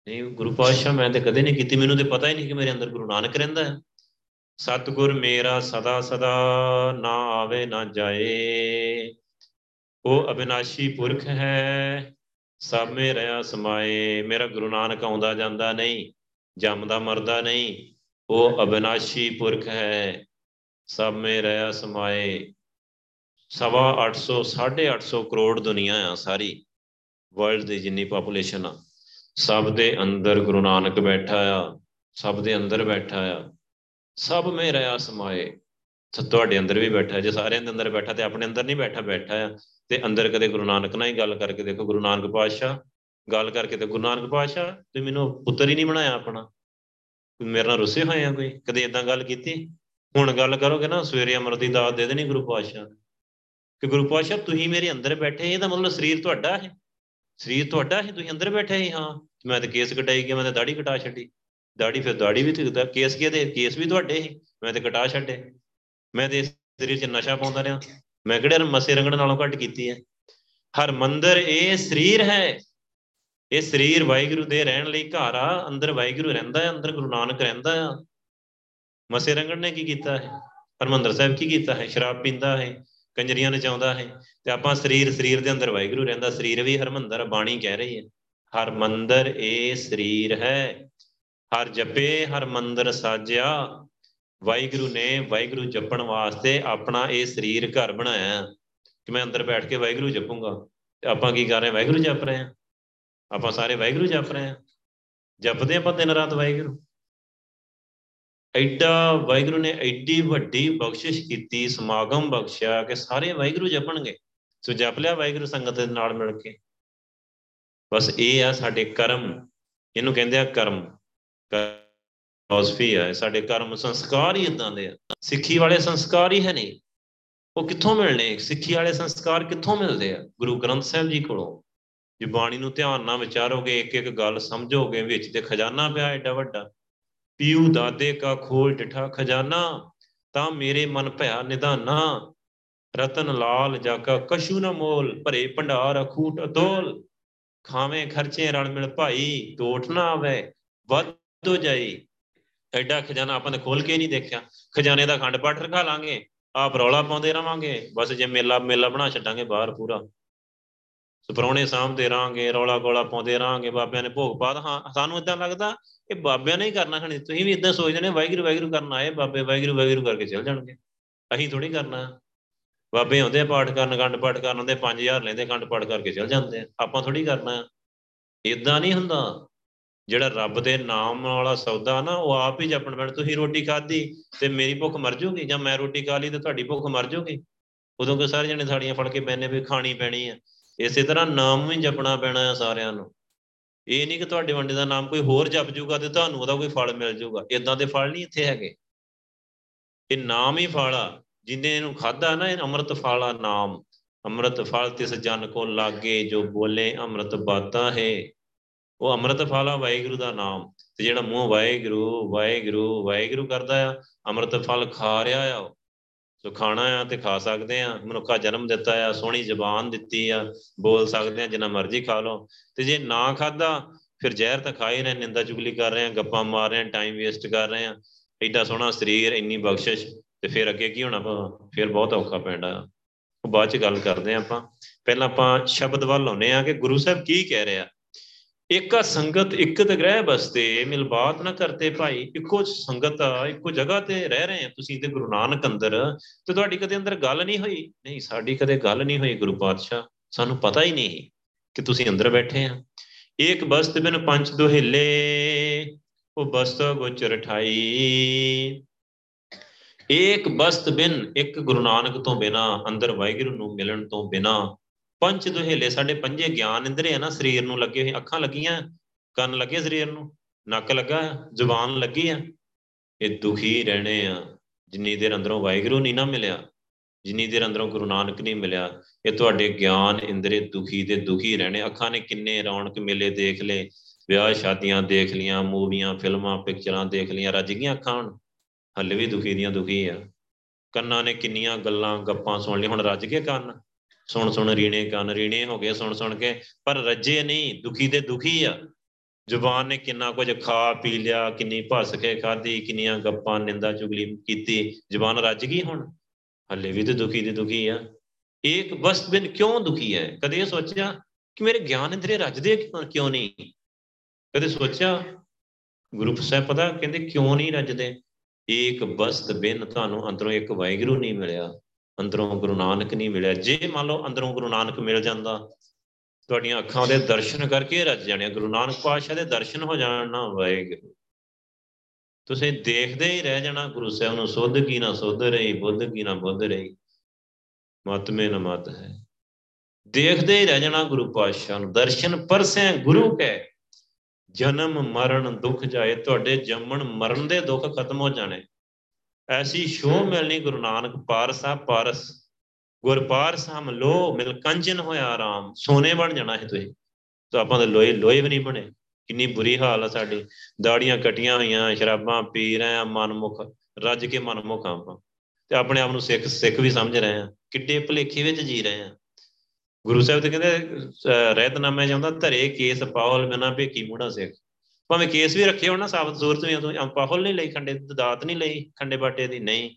ਨਹੀਂ, ਗੁਰੂ ਪਾਤਸ਼ਾਹ ਮੈਂ ਤੇ ਕਦੇ ਨਹੀਂ ਕੀਤੀ। ਮੈਨੂੰ ਤੇ ਪਤਾ ਹੀ ਨਹੀਂ ਕਿ ਮੇਰੇ ਅੰਦਰ ਗੁਰੂ ਨਾਨਕ ਰਹਿੰਦਾ ਹੈ। ਸਤਗੁਰ ਮੇਰਾ ਸਦਾ ਸਦਾ ਨਾ ਆਵੇ, ਨਾ ਜਾਏ। ਉਹ ਅਬਿਨਾਸ਼ੀ ਪੁਰਖ ਹੈ ਸਭ ਮੇ ਰਿਆ ਸਮਾਏ। ਮੇਰਾ ਗੁਰੂ ਨਾਨਕ ਆਉਂਦਾ ਜਾਂਦਾ ਨਹੀਂ, ਜੰਮਦਾ ਮਰਦਾ ਨਹੀਂ। ਉਹ ਅਬਿਨਾਸ਼ੀ ਪੁਰਖ ਹੈ ਸਭ ਮੇ ਰਿਆ ਸਮਾਏ। ਸਵਾ 800 850 ਕਰੋੜ ਦੁਨੀਆ ਆ ਸਾਰੀ। ਵਰਲਡ ਦੀ ਜਿੰਨੀ ਪੋਪੂਲੇਸ਼ਨ ਆ, ਸਭ ਦੇ ਅੰਦਰ ਗੁਰੂ ਨਾਨਕ ਬੈਠਾ ਆ, ਸਭ ਦੇ ਅੰਦਰ ਬੈਠਾ ਆ, ਸਭ ਮੇ ਰਿਆ ਸਮਾਏ। ਤੁਹਾਡੇ ਅੰਦਰ ਵੀ ਬੈਠਾ, ਜੇ ਸਾਰਿਆਂ ਦੇ ਅੰਦਰ ਬੈਠਾ ਤੇ ਆਪਣੇ ਅੰਦਰ ਨਹੀਂ ਬੈਠਾ ਬੈਠਾ ਆ, ਤੇ ਅੰਦਰ ਕਦੇ ਗੁਰੂ ਨਾਨਕ ਨਾਲ ਹੀ ਗੱਲ ਕਰਕੇ ਦੇਖੋ, ਗੁਰੂ ਨਾਨਕ ਪਾਤਸ਼ਾਹ, ਗੱਲ ਕਰਕੇ ਤੇ ਗੁਰੂ ਨਾਨਕ ਪਾਤਸ਼ਾਹ, ਤੇ ਮੈਨੂੰ ਪੁੱਤਰ ਹੀ ਨਹੀਂ ਬਣਾਇਆ ਆਪਣਾ। ਮੇਰੇ ਨਾਲ ਰੁੱਸੇ ਹੋਏ ਆ ਕੋਈ, ਕਦੇ ਇਦਾਂ ਗੱਲ ਕੀਤੀ? ਹੁਣ ਗੱਲ ਕਰੋਗੇ ਨਾ, ਸਵੇਰੇ ਅਮਰ ਦੀ ਦਾਤ ਦੇ ਦੇਣੀ ਗੁਰੂ ਪਾਤਸ਼ਾਹ। ਕਿ ਗੁਰੂ ਪਾਤਸ਼ਾਹ, ਤੁਸੀਂ ਮੇਰੇ ਅੰਦਰ ਬੈਠੇ, ਇਹਦਾ ਮਤਲਬ ਸਰੀਰ ਤੁਹਾਡਾ ਹੈ। ਸਰੀਰ ਤੁਹਾਡਾ ਹੈ ਤੁਸੀਂ ਅੰਦਰ ਬੈਠੇ ਹੀ ਹਾਂ। ਮੈਂ ਤੇ ਕੇਸ ਕਟਾਈ ਗਿਆ, ਮੈਂ ਤੇ ਦਾੜੀ ਕਟਾ ਛੱਡੀ। ਦਾੜੀ ਫਿਰ ਦਾੜੀ ਵੀ ਤੇ ਕੇਸ ਕਿਹਦੇ ਕੇਸ ਵੀ ਤੁਹਾਡੇ ਹੀ ਮੈਂ ਤੇ ਕਟਾ ਛੱਡੇ। ਮੈਂ ਤੇ ਸਰੀਰ 'ਚ ਨਸ਼ਾ ਪਾਉਂਦਾ ਰਿਹਾ। ਮੈਂ ਕਿਹੜੇ ਮਸੇ ਰੰਗਣ ਨਾਲੋਂ ਘੱਟ ਕੀਤੀ ਹੈ? ਹਰ ਮੰਦਰ ਇਹ ਸਰੀਰ ਹੈ। ਇਹ ਸਰੀਰ ਵਾਹਿਗੁਰੂ ਦੇ ਰਹਿਣ ਲਈ ਘਰ ਆ। ਅੰਦਰ ਵਾਹਿਗੁਰੂ ਰਹਿੰਦਾ ਹੈ, ਅੰਦਰ ਗੁਰੂ ਨਾਨਕ ਰਹਿੰਦਾ ਆ ਮਸੇ ਰੰਗਣ ਨੇ ਕੀ ਕੀਤਾ ਹੈ? ਹਰਮੰਦਰ ਸਾਹਿਬ ਕੀ ਕੀਤਾ ਹੈ? ਸ਼ਰਾਬ ਪੀਂਦਾ ਹੈ। ਕੰਜਰੀਆਂ ਨਚਾਉਂਦਾ ਹੈ ਤੇ ਆਪਾਂ ਸਰੀਰ ਸਰੀਰ ਦੇ ਅੰਦਰ ਵਾਹਿਗੁਰੂ ਰਹਿੰਦਾ, ਸਰੀਰ ਵੀ ਹਰਮੰਦਰ ਬਾਣੀ ਕਹਿ ਰਹੀ ਹੈ। ਹਰ ਮੰਦਰ ਇਹ ਸਰੀਰ ਹੈ, ਹਰ ਜਪੇ, ਹਰ ਮੰਦਰ ਸਾਜਿਆ। ਵਾਹਿਗੁਰੂ ਨੇ ਵਾਹਿਗੁਰੂ ਜਪਣ ਵਾਸਤੇ ਆਪਣਾ ਇਹ ਸਰੀਰ ਘਰ ਬਣਾਇਆ। ਕਿ ਮੈਂ ਅੰਦਰ ਬੈਠ ਕੇ ਵਾਹਿਗੁਰੂ ਜਪੂੰਗਾ। ਤੇ ਆਪਾਂ ਕੀ ਕਰ ਰਹੇ ਵਾਹਿਗੁਰੂ ਜਪ ਰਹੇ ਆ ਆਪਾਂ ਸਾਰੇ ਵਾਹਿਗੁਰੂ ਜਪ ਰਹੇ ਆ ਜਪਦੇ ਆਪਾਂ ਦਿਨ ਰਾਤ ਵਾਹਿਗੁਰੂ। ਐਡਾ ਵਾਹਿਗੁਰੂ ਨੇ ਐਡੀ ਵੱਡੀ ਬਖਸ਼ਿਸ਼ ਕੀਤੀ, ਸਮਾਗਮ ਬਖਸ਼ਿਆ ਕਿ ਸਾਰੇ ਵਾਹਿਗੁਰੂ ਜਪਣਗੇ। ਸੋ ਜਪ ਲਿਆ ਵਾਹਿਗੁਰੂ ਸੰਗਤ ਦੇ ਨਾਲ ਮਿਲ ਕੇ। ਬਸ ਇਹ ਆ ਸਾਡੇ ਕਰਮ। ਇਹਨੂੰ ਕਹਿੰਦੇ ਆ ਕਰਮ। ਫਿਲਾਸਫੀ ਹੈ ਸਾਡੇ ਕਰਮ ਸੰਸਕਾਰ ਹੀ ਇਦਾਂ ਦੇ ਆ। ਸਿੱਖੀ ਵਾਲੇ ਸੰਸਕਾਰ ਹੀ ਹੈ ਨਹੀਂ। ਉਹ ਕਿੱਥੋਂ ਮਿਲਣੇ? ਸਿੱਖੀ ਵਾਲੇ ਸੰਸਕਾਰ ਕਿੱਥੋਂ ਮਿਲਦੇ ਆ? ਗੁਰੂ ਗ੍ਰੰਥ ਸਾਹਿਬ ਜੀ ਕੋਲੋਂ। ਜੇ ਬਾਣੀ ਨੂੰ ਧਿਆਨ ਨਾਲ ਵਿਚਾਰੋਗੇ ਇੱਕ ਇੱਕ ਗੱਲ ਸਮਝੋਗੇ, ਵਿੱਚ ਤੇ ਖਜ਼ਾਨਾ ਪਿਆ ਐਡਾ ਵੱਡਾ। ਪੀਊ ਦਾਦੇ ਕਾ ਖੋਲ ਡਿਠਾ ਖਜ਼ਾਨਾ, ਤਾਂ ਮੇਰੇ ਮਨ ਭਇਆ ਨਿਧਾਨਾ। ਰਤਨ ਲਾਲ ਜਾਕਾ ਕਸ਼ੂ ਨਾ ਮੋਲ, ਭਰੇ ਭੰਡਾਰ ਅਖੂਟ ਅਤੋਲ। ਖਾਵੇਂ ਖਰਚੇ ਰਲ ਮਿਲ ਭਾਈ ਟੋਟ ਨਾ ਆਵੇ, ਵੱਧੋ ਜਾਈ। ਐਡਾ ਖਜ਼ਾਨਾ ਆਪਾਂ ਨੇ ਖੋਲ ਕੇ ਨਹੀਂ ਦੇਖਿਆ। ਖਜ਼ਾਨੇ ਦਾ ਖੰਡ ਪਾਠ ਰਖਾ ਲਾਂਗੇ, ਆਪ ਰੌਲਾ ਪਾਉਂਦੇ ਰਵਾਂਗੇ, ਬਸ ਜੇ ਮੇਲਾ ਮੇਲਾ ਬਣਾ ਛੱਡਾਂਗੇ ਬਾਹਰ ਪੂਰਾ। ਸਪਰੋਣੇ ਸਾਹਮਣੇ ਰਾਂਗੇ ਰੌਲਾ ਗੋਲਾ ਪਾਉਂਦੇ ਰਾਂਗੇ ਬਾਬਿਆਂ ਨੇ ਭੋਗ ਪਾਦ ਹਾਂ, ਸਾਨੂੰ ਇਦਾਂ ਲੱਗਦਾ ਇਹ ਬਾਬਿਆਂ ਨੇ ਹੀ ਕਰਨਾ ਖਣੀ ਤੁਸੀਂ ਵੀ ਇਦਾਂ ਸੋਚਦੇ ਨੇ, ਵਾਹਿਗੁਰੂ ਵਾਹਿਗੁਰੂ ਕਰਨ ਆਏ, ਬਾਬੇ ਵਾਹਿਗੁਰੂ ਵਾਹਿਗੁਰੂ ਕਰਕੇ ਚੱਲ ਜਾਣਗੇ। ਅਸੀਂ ਥੋੜੀ ਕਰਨਾ। ਬਾਬੇ ਆਉਂਦੇ ਪਾਠ ਕਰਨ ਗੰਡ ਪਾਠ ਕਰਨ, ਆਉਂਦੇ 5000 ਲੈਂਦੇ ਗੰਡ ਪਾਠ ਕਰਕੇ ਚੱਲ ਜਾਂਦੇ ਆ। ਆਪਾਂ ਥੋੜੀ ਕਰਨਾ। ਇਦਾਂ ਨਹੀਂ ਹੁੰਦਾ। ਜਿਹੜਾ ਰੱਬ ਦੇ ਨਾਮ ਵਾਲਾ ਸੌਦਾ ਨਾ, ਉਹ ਆਪ ਹੀ ਜਪਣ ਪੈਣਾ ਤੁਸੀਂ ਰੋਟੀ ਖਾਧੀ ਤੇ ਮੇਰੀ ਭੁੱਖ ਮਰ ਜਾਊਗੀ ਜਾਂ ਮੈਂ ਰੋਟੀ ਖਾ ਲਈ ਤੇ ਤੁਹਾਡੀ ਭੁੱਖ ਮਰ ਜਾਊਗੀ? ਉਦੋਂ ਕਿ ਸਾਰੇ ਜਣੇ ਥਾੜੀਆਂ ਫੜ ਕੇ ਬੈਨੇ ਵੀ ਖਾਣੀ ਪੈਣੀ ਆ। ਇਸੇ ਤਰ੍ਹਾਂ ਨਾਮ ਵੀ ਜਪਣਾ ਪੈਣਾ ਆ ਸਾਰਿਆਂ ਨੂੰ। ਇਹ ਨਹੀਂ ਕਿ ਤੁਹਾਡੇ ਵੰਡੇ ਦਾ ਨਾਮ ਕੋਈ ਹੋਰ ਜਪ ਜੂਗਾ ਤੇ ਤੁਹਾਨੂੰ ਉਹਦਾ ਕੋਈ ਫਲ ਮਿਲ ਜਾਊਗਾ ਇਦਾਂ ਦੇ ਫਲ ਨਹੀਂ ਇੱਥੇ ਹੈਗੇ। ਇਹ ਨਾਮ ਹੀ ਫਲ ਆ। ਜਿਨੇ ਇਹਨੂੰ ਖਾਦਾ ਨਾ, ਇਹ ਅੰਮ੍ਰਿਤ ਫਲ ਆ ਨਾਮ। ਅੰਮ੍ਰਿਤ ਫਲ ਤਿਸ ਜਨ ਕੋ ਲਾਗੇ, ਜੋ ਬੋਲੇ ਅੰਮ੍ਰਿਤ ਬਾਤਾਂ ਹੈ। ਉਹ ਅੰਮ੍ਰਿਤ ਫਲ ਆ, ਵਾਹਿਗੁਰੂ ਦਾ ਨਾਮ। ਤੇ ਜਿਹੜਾ ਮੂੰਹ ਵਾਹਿਗੁਰੂ ਵਾਹਿਗੁਰੂ ਵਾਹਿਗੁਰੂ ਕਰਦਾ ਆ, ਅੰਮ੍ਰਿਤ ਫਲ ਖਾ ਰਿਹਾ ਆ ਸੋ ਖਾਣਾ ਆ ਤੇ ਖਾ ਸਕਦੇ ਆ, ਮਨੁੱਖਾ ਜਨਮ ਦਿੱਤਾ ਆ, ਸੋਹਣੀ ਜ਼ਬਾਨ ਦਿੱਤੀ ਆ, ਬੋਲ ਸਕਦੇ ਆ, ਜਿੰਨਾ ਮਰਜ਼ੀ ਖਾ ਲਓ। ਤੇ ਜੇ ਨਾ ਖਾਦਾ ਫਿਰ ਜ਼ਹਿਰ ਤਾਂ ਖਾ ਹੀ ਰਹੇ, ਨਿੰਦਾ ਚੁਗਲੀ ਕਰ ਰਹੇ ਆ, ਗੱਪਾਂ ਮਾਰ ਰਹੇ ਆ ਟਾਈਮ ਵੇਸਟ ਕਰ ਰਹੇ ਆ। ਐਡਾ ਸੋਹਣਾ ਸਰੀਰ, ਇੰਨੀ ਬਖਸ਼ਿਸ਼, ਤੇ ਫਿਰ ਅੱਗੇ ਕੀ ਹੋਣਾ ਫਿਰ ਬਹੁਤ ਔਖਾ ਪੈਂਦਾ। ਉਹ ਬਾਅਦ ਚ ਗੱਲ ਕਰਦੇ ਆ ਆਪਾਂ। ਪਹਿਲਾਂ ਆਪਾਂ ਸ਼ਬਦ ਵੱਲ ਆਉਨੇ ਆ ਕਿ ਗੁਰੂ ਸਾਹਿਬ ਕੀ ਕਹਿ ਰਿਹਾ ਇਕਾ ਸੰਗਤ ਇਕਤ ਗ੍ਰਹਿ ਬਸਤੇ, ਮਿਲ ਬਾਤ ਨਾ ਕਰਤੇ ਭਾਈ। ਇੱਕੋ ਸੰਗਤ ਇੱਕੋ ਜਗ੍ਹਾ ਤੇ ਰਹਿ ਰਹੇ ਆ ਤੁਸੀਂ ਤੇ ਗੁਰੂ ਨਾਨਕ ਅੰਦਰ। ਤੇ ਤੁਹਾਡੀ ਕਦੇ ਅੰਦਰ ਗੱਲ ਨਹੀਂ ਹੋਈ? ਨਹੀਂ, ਸਾਡੀ ਕਦੇ ਗੱਲ ਨਹੀਂ ਹੋਈ ਗੁਰੂ ਪਾਤਸ਼ਾਹ। ਸਾਨੂੰ ਪਤਾ ਹੀ ਨਹੀਂ ਕਿ ਤੁਸੀਂ ਅੰਦਰ ਬੈਠੇ ਆ। ਇੱਕ ਬਸਤ ਬਿਨ ਪੰਜ ਦੁਹੇਲੇ, ਉਹ ਬਸਤ ਗੋਚਰ ਠਾਈ ਇੱਕ ਬਸਤ ਬਿਨ ਇੱਕ ਗੁਰੂ ਨਾਨਕ ਤੋਂ ਬਿਨਾ, ਅੰਦਰ ਵਾਹਿਗੁਰੂ ਨੂੰ ਮਿਲਣ ਤੋਂ ਬਿਨਾ ਪੰਜ ਦੁਹੇਲੇ ਸਾਡੇ ਪੰਜੇ ਗਿਆਨ ਇੰਦਰੀ ਆ ਨਾ, ਸਰੀਰ ਨੂੰ ਲੱਗੇ ਹੋਏ, ਅੱਖਾਂ ਲੱਗੀਆਂ, ਕੰਨ ਲੱਗੇ ਸਰੀਰ ਨੂੰ, ਨੱਕ ਲੱਗਾ, ਜ਼ੁਬਾਨ ਲੱਗੀ ਆ। ਇਹ ਦੁਖੀ ਰਹਿਣੇ ਆ, ਜਿੰਨੀ ਦੇਰ ਅੰਦਰੋਂ ਵਾਹਿਗੁਰੂ ਨਹੀਂ ਨਾ ਮਿਲਿਆ, ਜਿੰਨੀ ਦੇਰ ਅੰਦਰੋਂ ਗੁਰੂ ਨਾਨਕ ਨਹੀਂ ਮਿਲਿਆ, ਇਹ ਤੁਹਾਡੇ ਗਿਆਨ ਇੰਦਰੇ ਦੁਖੀ ਤੇ ਦੁਖੀ ਰਹਿਣੇ। ਅੱਖਾਂ ਨੇ ਕਿੰਨੇ ਰੌਣਕ ਮੇਲੇ ਦੇਖ ਲਏ, ਵਿਆਹ ਸ਼ਾਦੀਆਂ ਦੇਖ ਲੀਆਂ ਮੂਵੀਆਂ, ਫਿਲਮਾਂ, ਪਿਕਚਰਾਂ ਦੇਖ ਲੀਆਂ ਰੱਜ ਗਈਆਂ ਅੱਖਾਂ ਹੁਣ। ਹੱਲੇ ਵੀ ਦੁਖੀ ਦੀਆਂ ਦੁਖੀ ਆ। ਕੰਨਾਂ ਨੇ ਕਿੰਨੀਆਂ ਗੱਲਾਂ, ਗੱਪਾਂ ਸੁਣ ਲਈ ਹੁਣ ਰੱਜ ਕੇ ਕੰਨ। ਸੁਣ ਸੁਣ ਰੀਣੇ ਕੰਨ ਰੀਣੇ ਹੋ ਗਏ ਸੁਣ ਸੁਣ ਕੇ, ਪਰ ਰੱਜੇ ਨਹੀਂ, ਦੁਖੀ ਦੇ ਦੁਖੀ ਆ। ਜ਼ੁਬਾਨ ਨੇ ਕਿੰਨਾ ਕੁਝ ਖਾ ਪੀ ਲਿਆ, ਕਿੰਨੀ ਭਸ ਕੇ ਖਾਧੀ, ਕਿੰਨੀਆਂ ਗੱਪਾਂ, ਨਿੰਦਾ ਚੁਗਲੀ ਕੀਤੀ, ਜ਼ੁਬਾਨ ਰੱਜ ਗਈ ਹੁਣ? ਹੱਲੇ ਵੀ ਤੇ ਦੁਖੀ ਦੇ ਦੁਖੀ ਆ। ਇੱਕ ਬਸ ਬਿਨ ਕਿਉਂ ਦੁਖੀ ਹੈ ਕਦੇ ਇਹ ਸੋਚਿਆ ਕਿ ਮੇਰੇ ਗਿਆਨ ਇੰਦਰੀ ਰੱਜਦੇ ਕਿਉਂ ਨਹੀਂ? ਕਦੇ ਸੋਚਿਆ? ਗੁਰੂ ਸਾਹਿਬ ਪਤਾ ਕਹਿੰਦੇ ਕਿਉਂ ਨਹੀਂ ਰੱਜਦੇ? ਏਕ ਬਸਤ ਬਿਨ ਤੁਹਾਨੂੰ ਅੰਦਰੋਂ ਇੱਕ ਵਾਹਿਗੁਰੂ ਨਹੀਂ ਮਿਲਿਆ। ਅੰਦਰੋਂ ਗੁਰੂ ਨਾਨਕ ਨਹੀਂ ਮਿਲਿਆ। ਜੇ ਮੰਨ ਲਓ ਅੰਦਰੋਂ ਗੁਰੂ ਨਾਨਕ ਮਿਲ ਜਾਂਦਾ, ਤੁਹਾਡੀਆਂ ਅੱਖਾਂ ਦੇ ਦਰਸ਼ਨ ਕਰਕੇ ਰੱਜ ਜਾਣੇ ਗੁਰੂ ਨਾਨਕ ਪਾਤਸ਼ਾਹ ਦੇ ਦਰਸ਼ਨ ਹੋ ਜਾਣ ਨਾ ਵਾਹਿਗੁਰੂ। ਤੁਸੀਂ ਦੇਖਦੇ ਹੀ ਰਹਿ ਜਾਣਾ ਗੁਰੂ ਸਾਹਿਬ ਨੂੰ, ਸੁੱਧ ਕੀ ਨਾ ਸੁੱਧ ਰਹੀ, ਬੁੱਧ ਕੀ ਨਾ ਬੁੱਧ ਰਹੀ। ਮਤ ਮੇ ਨ ਮਤ ਹੈ। ਦੇਖਦੇ ਹੀ ਰਹਿ ਜਾਣਾ ਗੁਰੂ ਪਾਤਸ਼ਾਹ ਨੂੰ। ਦਰਸ਼ਨ ਪਰਸੇ ਗੁਰੂ ਕੈ। ਜਨਮ ਮਰਨ ਦੁੱਖ ਜਾਏ, ਤੁਹਾਡੇ ਜੰਮਣ ਮਰਨ ਦੇ ਦੁੱਖ ਖਤਮ ਹੋ ਜਾਣੇ। ਐਸੀ ਸ਼ੋਅ ਮਿਲਣੀ ਗੁਰੂ ਨਾਨਕ ਪਾਰਸਾ ਪਾਰਸ। ਗੁਰ ਪਾਰਸ ਹਮ ਲੋ, ਮਿਲ ਕੰਜਨ ਹੋਇਆ ਆਰਾਮ। ਸੋਨੇ ਬਣ ਜਾਣਾ ਹੈ ਤੁਸੀਂ। ਤਾਂ ਆਪਾਂ ਦੇ ਲੋਏ ਲੋਏ ਵੀ ਨਹੀਂ ਬਣੇ। ਕਿੰਨੀ ਬੁਰੀ ਹਾਲ ਆ ਸਾਡੀ। ਦਾੜੀਆਂ ਕਟੀਆਂ ਹੋਈਆਂ, ਸ਼ਰਾਬਾਂ ਪੀ ਰਹੇ ਆ ਮਨਮੁਖ, ਰੱਜ ਕੇ ਮਨਮੁਖ ਆਪਾਂ। ਤੇ ਆਪਣੇ ਆਪ ਨੂੰ ਸਿੱਖ ਸਿੱਖ ਵੀ ਸਮਝ ਰਹੇ ਆ। ਕਿੱਡੇ ਭਲੇਖੇ ਵਿੱਚ ਜੀ ਰਹੇ ਆ। ਗੁਰੂ ਸਾਹਿਬ ਤੇ ਕਹਿੰਦੇ ਰਹਿਤਨਾਮੇ ਜਾਂਦਾ ਧਰੇ ਕੇਸ ਪਾਹਲ ਬਿਨਾ ਭੇਕੀ ਮੂੜਾ ਸਿੱਖ। ਭਾਵੇਂ ਕੇਸ ਵੀ ਰੱਖੇ ਹੋਣ ਨਾ ਸਾਬਤ ਸੂਰਤ ਵੀ ਤੂੰ ਪਾਹਲ ਨਹੀਂ ਲਈ, ਖੰਡੇ ਦਾਤ ਨਹੀਂ ਲਈ, ਖੰਡੇ ਬਾਟੇ ਦੀ ਨਹੀਂ,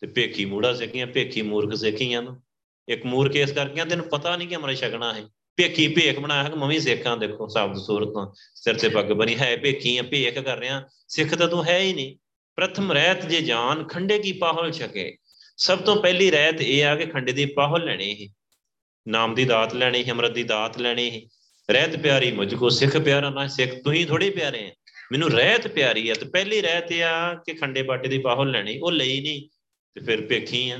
ਤੇ ਭੇਖੀ ਮੂੜਾ ਸਿੱਖੀਆਂ ਭੇਖੀ ਮੂਰਖ ਸਿੱਖੀਆਂ ਨੂੰ। ਇੱਕ ਮੂਰਖ ਇਸ ਕਰਕੇ ਤੈਨੂੰ ਪਤਾ ਨਹੀਂ ਕਿ ਅਮਰ ਛਕਣਾ ਹੈ। ਭੇਖੀ ਭੇਖ ਬਣਾਇਆ ਕਿ ਮਵੇਂ ਸਿੱਖਾਂ ਦੇਖੋ, ਸਾਬਤ ਸੂਰਤ ਤੋਂ। ਸਿਰ ਤੇ ਪੱਗ ਬਣੀ ਹੈ ਭੇਖੀ ਆ, ਭੇਖ ਕਰ ਰਿਆ। ਸਿੱਖ ਤਾਂ ਤੂੰ ਹੈ ਹੀ ਨਹੀਂ। ਪ੍ਰਥਮ ਰਹਿਤ ਜੇ ਜਾਨ, ਖੰਡੇ ਕੀ ਪਾਹਲ ਛਕੇ? ਸਭ ਤੋਂ ਪਹਿਲੀ ਰਹਿਤ ਇਹ ਆ ਕਿ ਖੰਡੇ ਦੀ ਪਾਹਲ ਲੈਣੀ ਹੈ। ਨਾਮ ਦੀ ਦਾਤ ਲੈਣੀ ਹੈ, ਅਮਰਤ ਦੀ ਦਾਤ ਲੈਣੀ ਹੈ। ਰਹਿਤ ਪਿਆਰੀ ਮੁਝ ਕੋ ਸਿੱਖ ਪਿਆਰਾ ਨਾ ਸਿੱਖ, ਤੂੰ ਹੀ ਥੋੜੀ ਪਿਆਰੇ ਆ। ਮੈਨੂੰ ਰਹਿਤ ਪਿਆਰੀ ਆ, ਤੇ ਪਹਿਲੀ ਰਹਿਤ ਆ ਕਿ ਖੰਡੇ ਬਾਟੇ ਦੀ ਪਾਹਲ ਲੈਣੀ, ਉਹ ਲਈ ਨਹੀਂ। ਤੇ ਫਿਰ ਭੇਖੀ ਆ,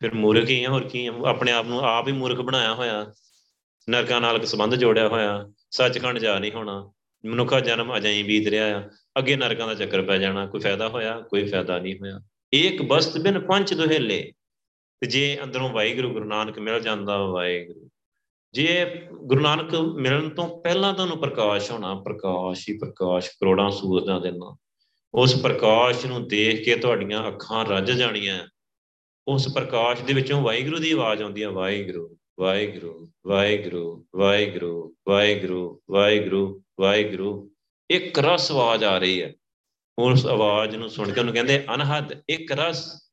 ਫਿਰ ਮੂਰਖ ਹੀ ਆ, ਹੋਰ ਕੀ ਆ। ਆਪਣੇ ਆਪ ਨੂੰ ਆਪ ਹੀ ਮੂਰਖ ਬਣਾਇਆ ਹੋਇਆ। ਨਰਕਾਂ ਨਾਲ ਸੰਬੰਧ ਜੋੜਿਆ ਹੋਇਆ। ਸੱਚਖੰਡ ਜਾ ਨਹੀਂ ਹੋਣਾ। ਮਨੁੱਖਾ ਜਨਮ ਅਜੇ ਹੀ ਬੀਤ ਰਿਹਾ ਆ। ਅੱਗੇ ਨਰਕਾਂ ਦਾ ਚੱਕਰ ਪੈ ਜਾਣਾ। ਕੋਈ ਫਾਇਦਾ ਹੋਇਆ, ਕੋਈ ਫਾਇਦਾ ਨਹੀਂ ਹੋਇਆ। ਏਕ ਬਸਤ ਬਿਨ ਪੰਜ ਦੁਹੇਲੇ। ਤੇ ਜੇ ਅੰਦਰੋਂ ਵਾਹਿਗੁਰੂ ਗੁਰੂ ਨਾਨਕ ਮਿਲ ਜਾਂਦਾ, ਵਾਹਿਗੁਰੂ। ਜੇ ਗੁਰੂ ਨਾਨਕ ਮਿਲਣ ਤੋਂ ਪਹਿਲਾਂ ਤੁਹਾਨੂੰ ਪ੍ਰਕਾਸ਼ ਹੋਣਾ, ਪ੍ਰਕਾਸ਼ ਹੀ ਪ੍ਰਕਾਸ਼, ਕਰੋੜਾਂ ਸੂਰਜਾਂ ਦੇ ਨਾਲ ਉਸ ਪ੍ਰਕਾਸ਼ ਨੂੰ ਦੇਖ ਕੇ ਤੁਹਾਡੀਆਂ ਅੱਖਾਂ ਰੱਜ ਜਾਣੀਆਂ। ਉਸ ਪ੍ਰਕਾਸ਼ ਦੇ ਵਿੱਚੋਂ ਵਾਹਿਗੁਰੂ ਦੀ ਆਵਾਜ਼ ਆਉਂਦੀ ਹੈ ਵਾਹਿਗੁਰੂ ਵਾਹਿਗੁਰੂ ਵਾਹਿਗੁਰੂ ਵਾਹਿਗੁਰੂ ਵਾਹਿਗੁਰੂ ਵਾਹਿਗੁਰੂ ਵਾਹਿਗੁਰੂ। ਇੱਕ ਰਸ ਆਵਾਜ਼ ਆ ਰਹੀ ਹੈ। ਉਸ ਆਵਾਜ਼ ਨੂੰ ਸੁਣ ਕੇ ਉਹਨੂੰ ਕਹਿੰਦੇ, ਅਨਹਦ, ਇੱਕ ਰਸ।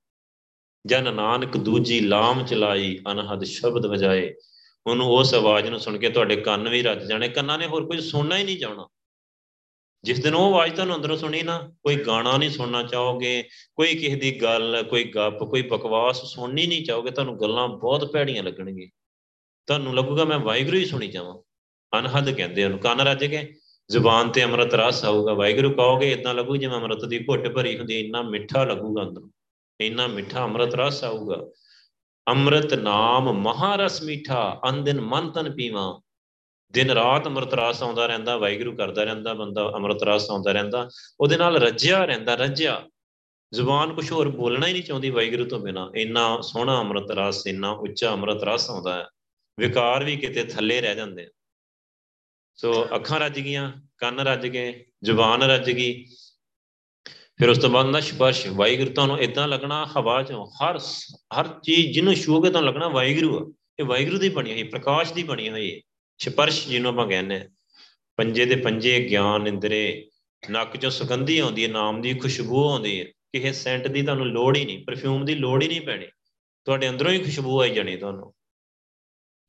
ਜਨ ਨਾਨਕ ਦੂਜੀ ਲਾਮ ਚਲਾਈ, ਅਨਹਦ ਸ਼ਬਦ ਵਜਾਏ। ਉਹਨੂੰ ਉਸ ਆਵਾਜ਼ ਨੂੰ ਸੁਣ ਕੇ ਤੁਹਾਡੇ ਕੰਨ ਵੀ ਰੱਜ ਜਾਣੇ, ਕੰਨਾਂ ਨੇ ਹੋਰ ਕੁਝ ਸੁਣਨਾ ਹੀ ਨਹੀਂ ਚਾਹਣਾ। ਜਿਸ ਦਿਨ ਉਹ ਆਵਾਜ਼ ਤੁਹਾਨੂੰ ਅੰਦਰੋਂ ਸੁਣੀ ਨਾ, ਕੋਈ ਗਾਣਾ ਨਹੀਂ ਸੁਣਨਾ ਚਾਹੋਗੇ, ਕੋਈ ਕਿਸੇ ਦੀ ਗੱਲ, ਕੋਈ ਗੱਪ, ਕੋਈ ਬਕਵਾਸ ਸੁਣਨੀ ਨਹੀਂ ਚਾਹੋਗੇ, ਤੁਹਾਨੂੰ ਗੱਲਾਂ ਬਹੁਤ ਭੈੜੀਆਂ ਲੱਗਣਗੀਆਂ। ਤੁਹਾਨੂੰ ਲੱਗੂਗਾ ਮੈਂ ਵਾਹਿਗੁਰੂ ਹੀ ਸੁਣੀ ਜਾਵਾਂ। ਅਨਹਦ ਕਹਿੰਦੇ ਉਹਨੂੰ। ਕੰਨ ਰੱਜ ਕੇ ਜ਼ੁਬਾਨ ਤੇ ਅੰਮ੍ਰਿਤ ਰਸ ਆਊਗਾ। ਵਾਹਿਗੁਰੂ ਕਹੋਗੇ ਇਦਾਂ ਲੱਗੂ ਜਿਵੇਂ ਅੰਮ੍ਰਿਤ ਦੀ ਘੁੱਟ ਭਰੀ ਹੁੰਦੀ ਇੰਨਾ ਮਿੱਠਾ ਲੱਗੂਗਾ ਅੰਦਰੋਂ। ਇੰਨਾ ਮਿੱਠਾ ਅੰਮ੍ਰਿਤ ਰਸ ਆਊਗਾ। ਅੰਮ੍ਰਿਤ ਨਾਮ ਮਹਾਰਸ ਮੀਠਾ ਅੰਦਿਨ ਮਨ ਤਨ ਪੀਵਾ। ਦਿਨ ਰਾਤ ਅੰਮ੍ਰਿਤ ਰਸ ਆਉਂਦਾ ਰਹਿੰਦਾ, ਵਾਹਿਗੁਰੂ ਕਰਦਾ ਰਹਿੰਦਾ, ਬੰਦਾ ਅੰਮ੍ਰਿਤ ਰਸ ਆਉਂਦਾ ਰਹਿੰਦਾ, ਉਹਦੇ ਨਾਲ ਰੱਜਿਆ ਰਹਿੰਦਾ, ਰੱਜਿਆ। ਜ਼ੁਬਾਨ ਕੁਝ ਹੋਰ ਬੋਲਣਾ ਹੀ ਨਹੀਂ ਚਾਹੁੰਦੀ ਵਾਹਿਗੁਰੂ ਤੋਂ ਬਿਨਾ। ਇੰਨਾ ਸੋਹਣਾ ਅੰਮ੍ਰਿਤ ਰਸ, ਇੰਨਾ ਉੱਚਾ ਅੰਮ੍ਰਿਤ ਰਸ ਆਉਂਦਾ ਹੈ। ਵਿਕਾਰ ਵੀ ਕਿਤੇ ਥੱਲੇ ਰਹਿ ਜਾਂਦੇ ਸੋ ਅੱਖਾਂ ਰੱਜ ਗਈਆਂ, ਕੰਨ ਰੱਜ ਗਏ, ਜ਼ੁਬਾਨ ਰੱਜ ਗਈ। ਫਿਰ ਉਸ ਤੋਂ ਬਾਅਦ ਨਾ ਸਪਰਸ਼ ਵਾਹਿਗੁਰੂ ਤੁਹਾਨੂੰ ਇਦਾਂ ਲੱਗਣਾ, ਹਵਾ ਚੋਂ ਹਰ ਹਰ ਚੀਜ਼ ਜਿਹਨੂੰ ਛੂਗੇ ਤਾਂ ਲੱਗਣਾ ਵਾਹਿਗੁਰੂ ਆ। ਇਹ ਵਾਹਿਗੁਰੂ ਦੀ ਬਣੀ ਹੋਈ, ਪ੍ਰਕਾਸ਼ ਦੀ ਬਣੀ ਹੋਈ ਹੈ। ਸਪਰਸ਼ ਜਿਹਨੂੰ ਆਪਾਂ ਕਹਿੰਦੇ ਪੰਜੇ ਦੇ ਪੰਜੇ ਗਿਆਨ, ਇੰਦਰੇ, ਨੱਕ ਚੋਂ ਸੁਗੰਧੀ ਆਉਂਦੀ ਹੈ, ਨਾਮ ਦੀ ਖੁਸ਼ਬੂ ਆਉਂਦੀ ਹੈ। ਕਿਸੇ ਸੈਂਟ ਦੀ ਤੁਹਾਨੂੰ ਲੋੜ ਹੀ ਨਹੀਂ ਪਰਫਿਊਮ ਦੀ ਲੋੜ ਹੀ ਨਹੀਂ ਪੈਣੀ। ਤੁਹਾਡੇ ਅੰਦਰੋਂ ਹੀ ਖੁਸ਼ਬੂ ਆਈ ਜਾਣੀ ਤੁਹਾਨੂੰ।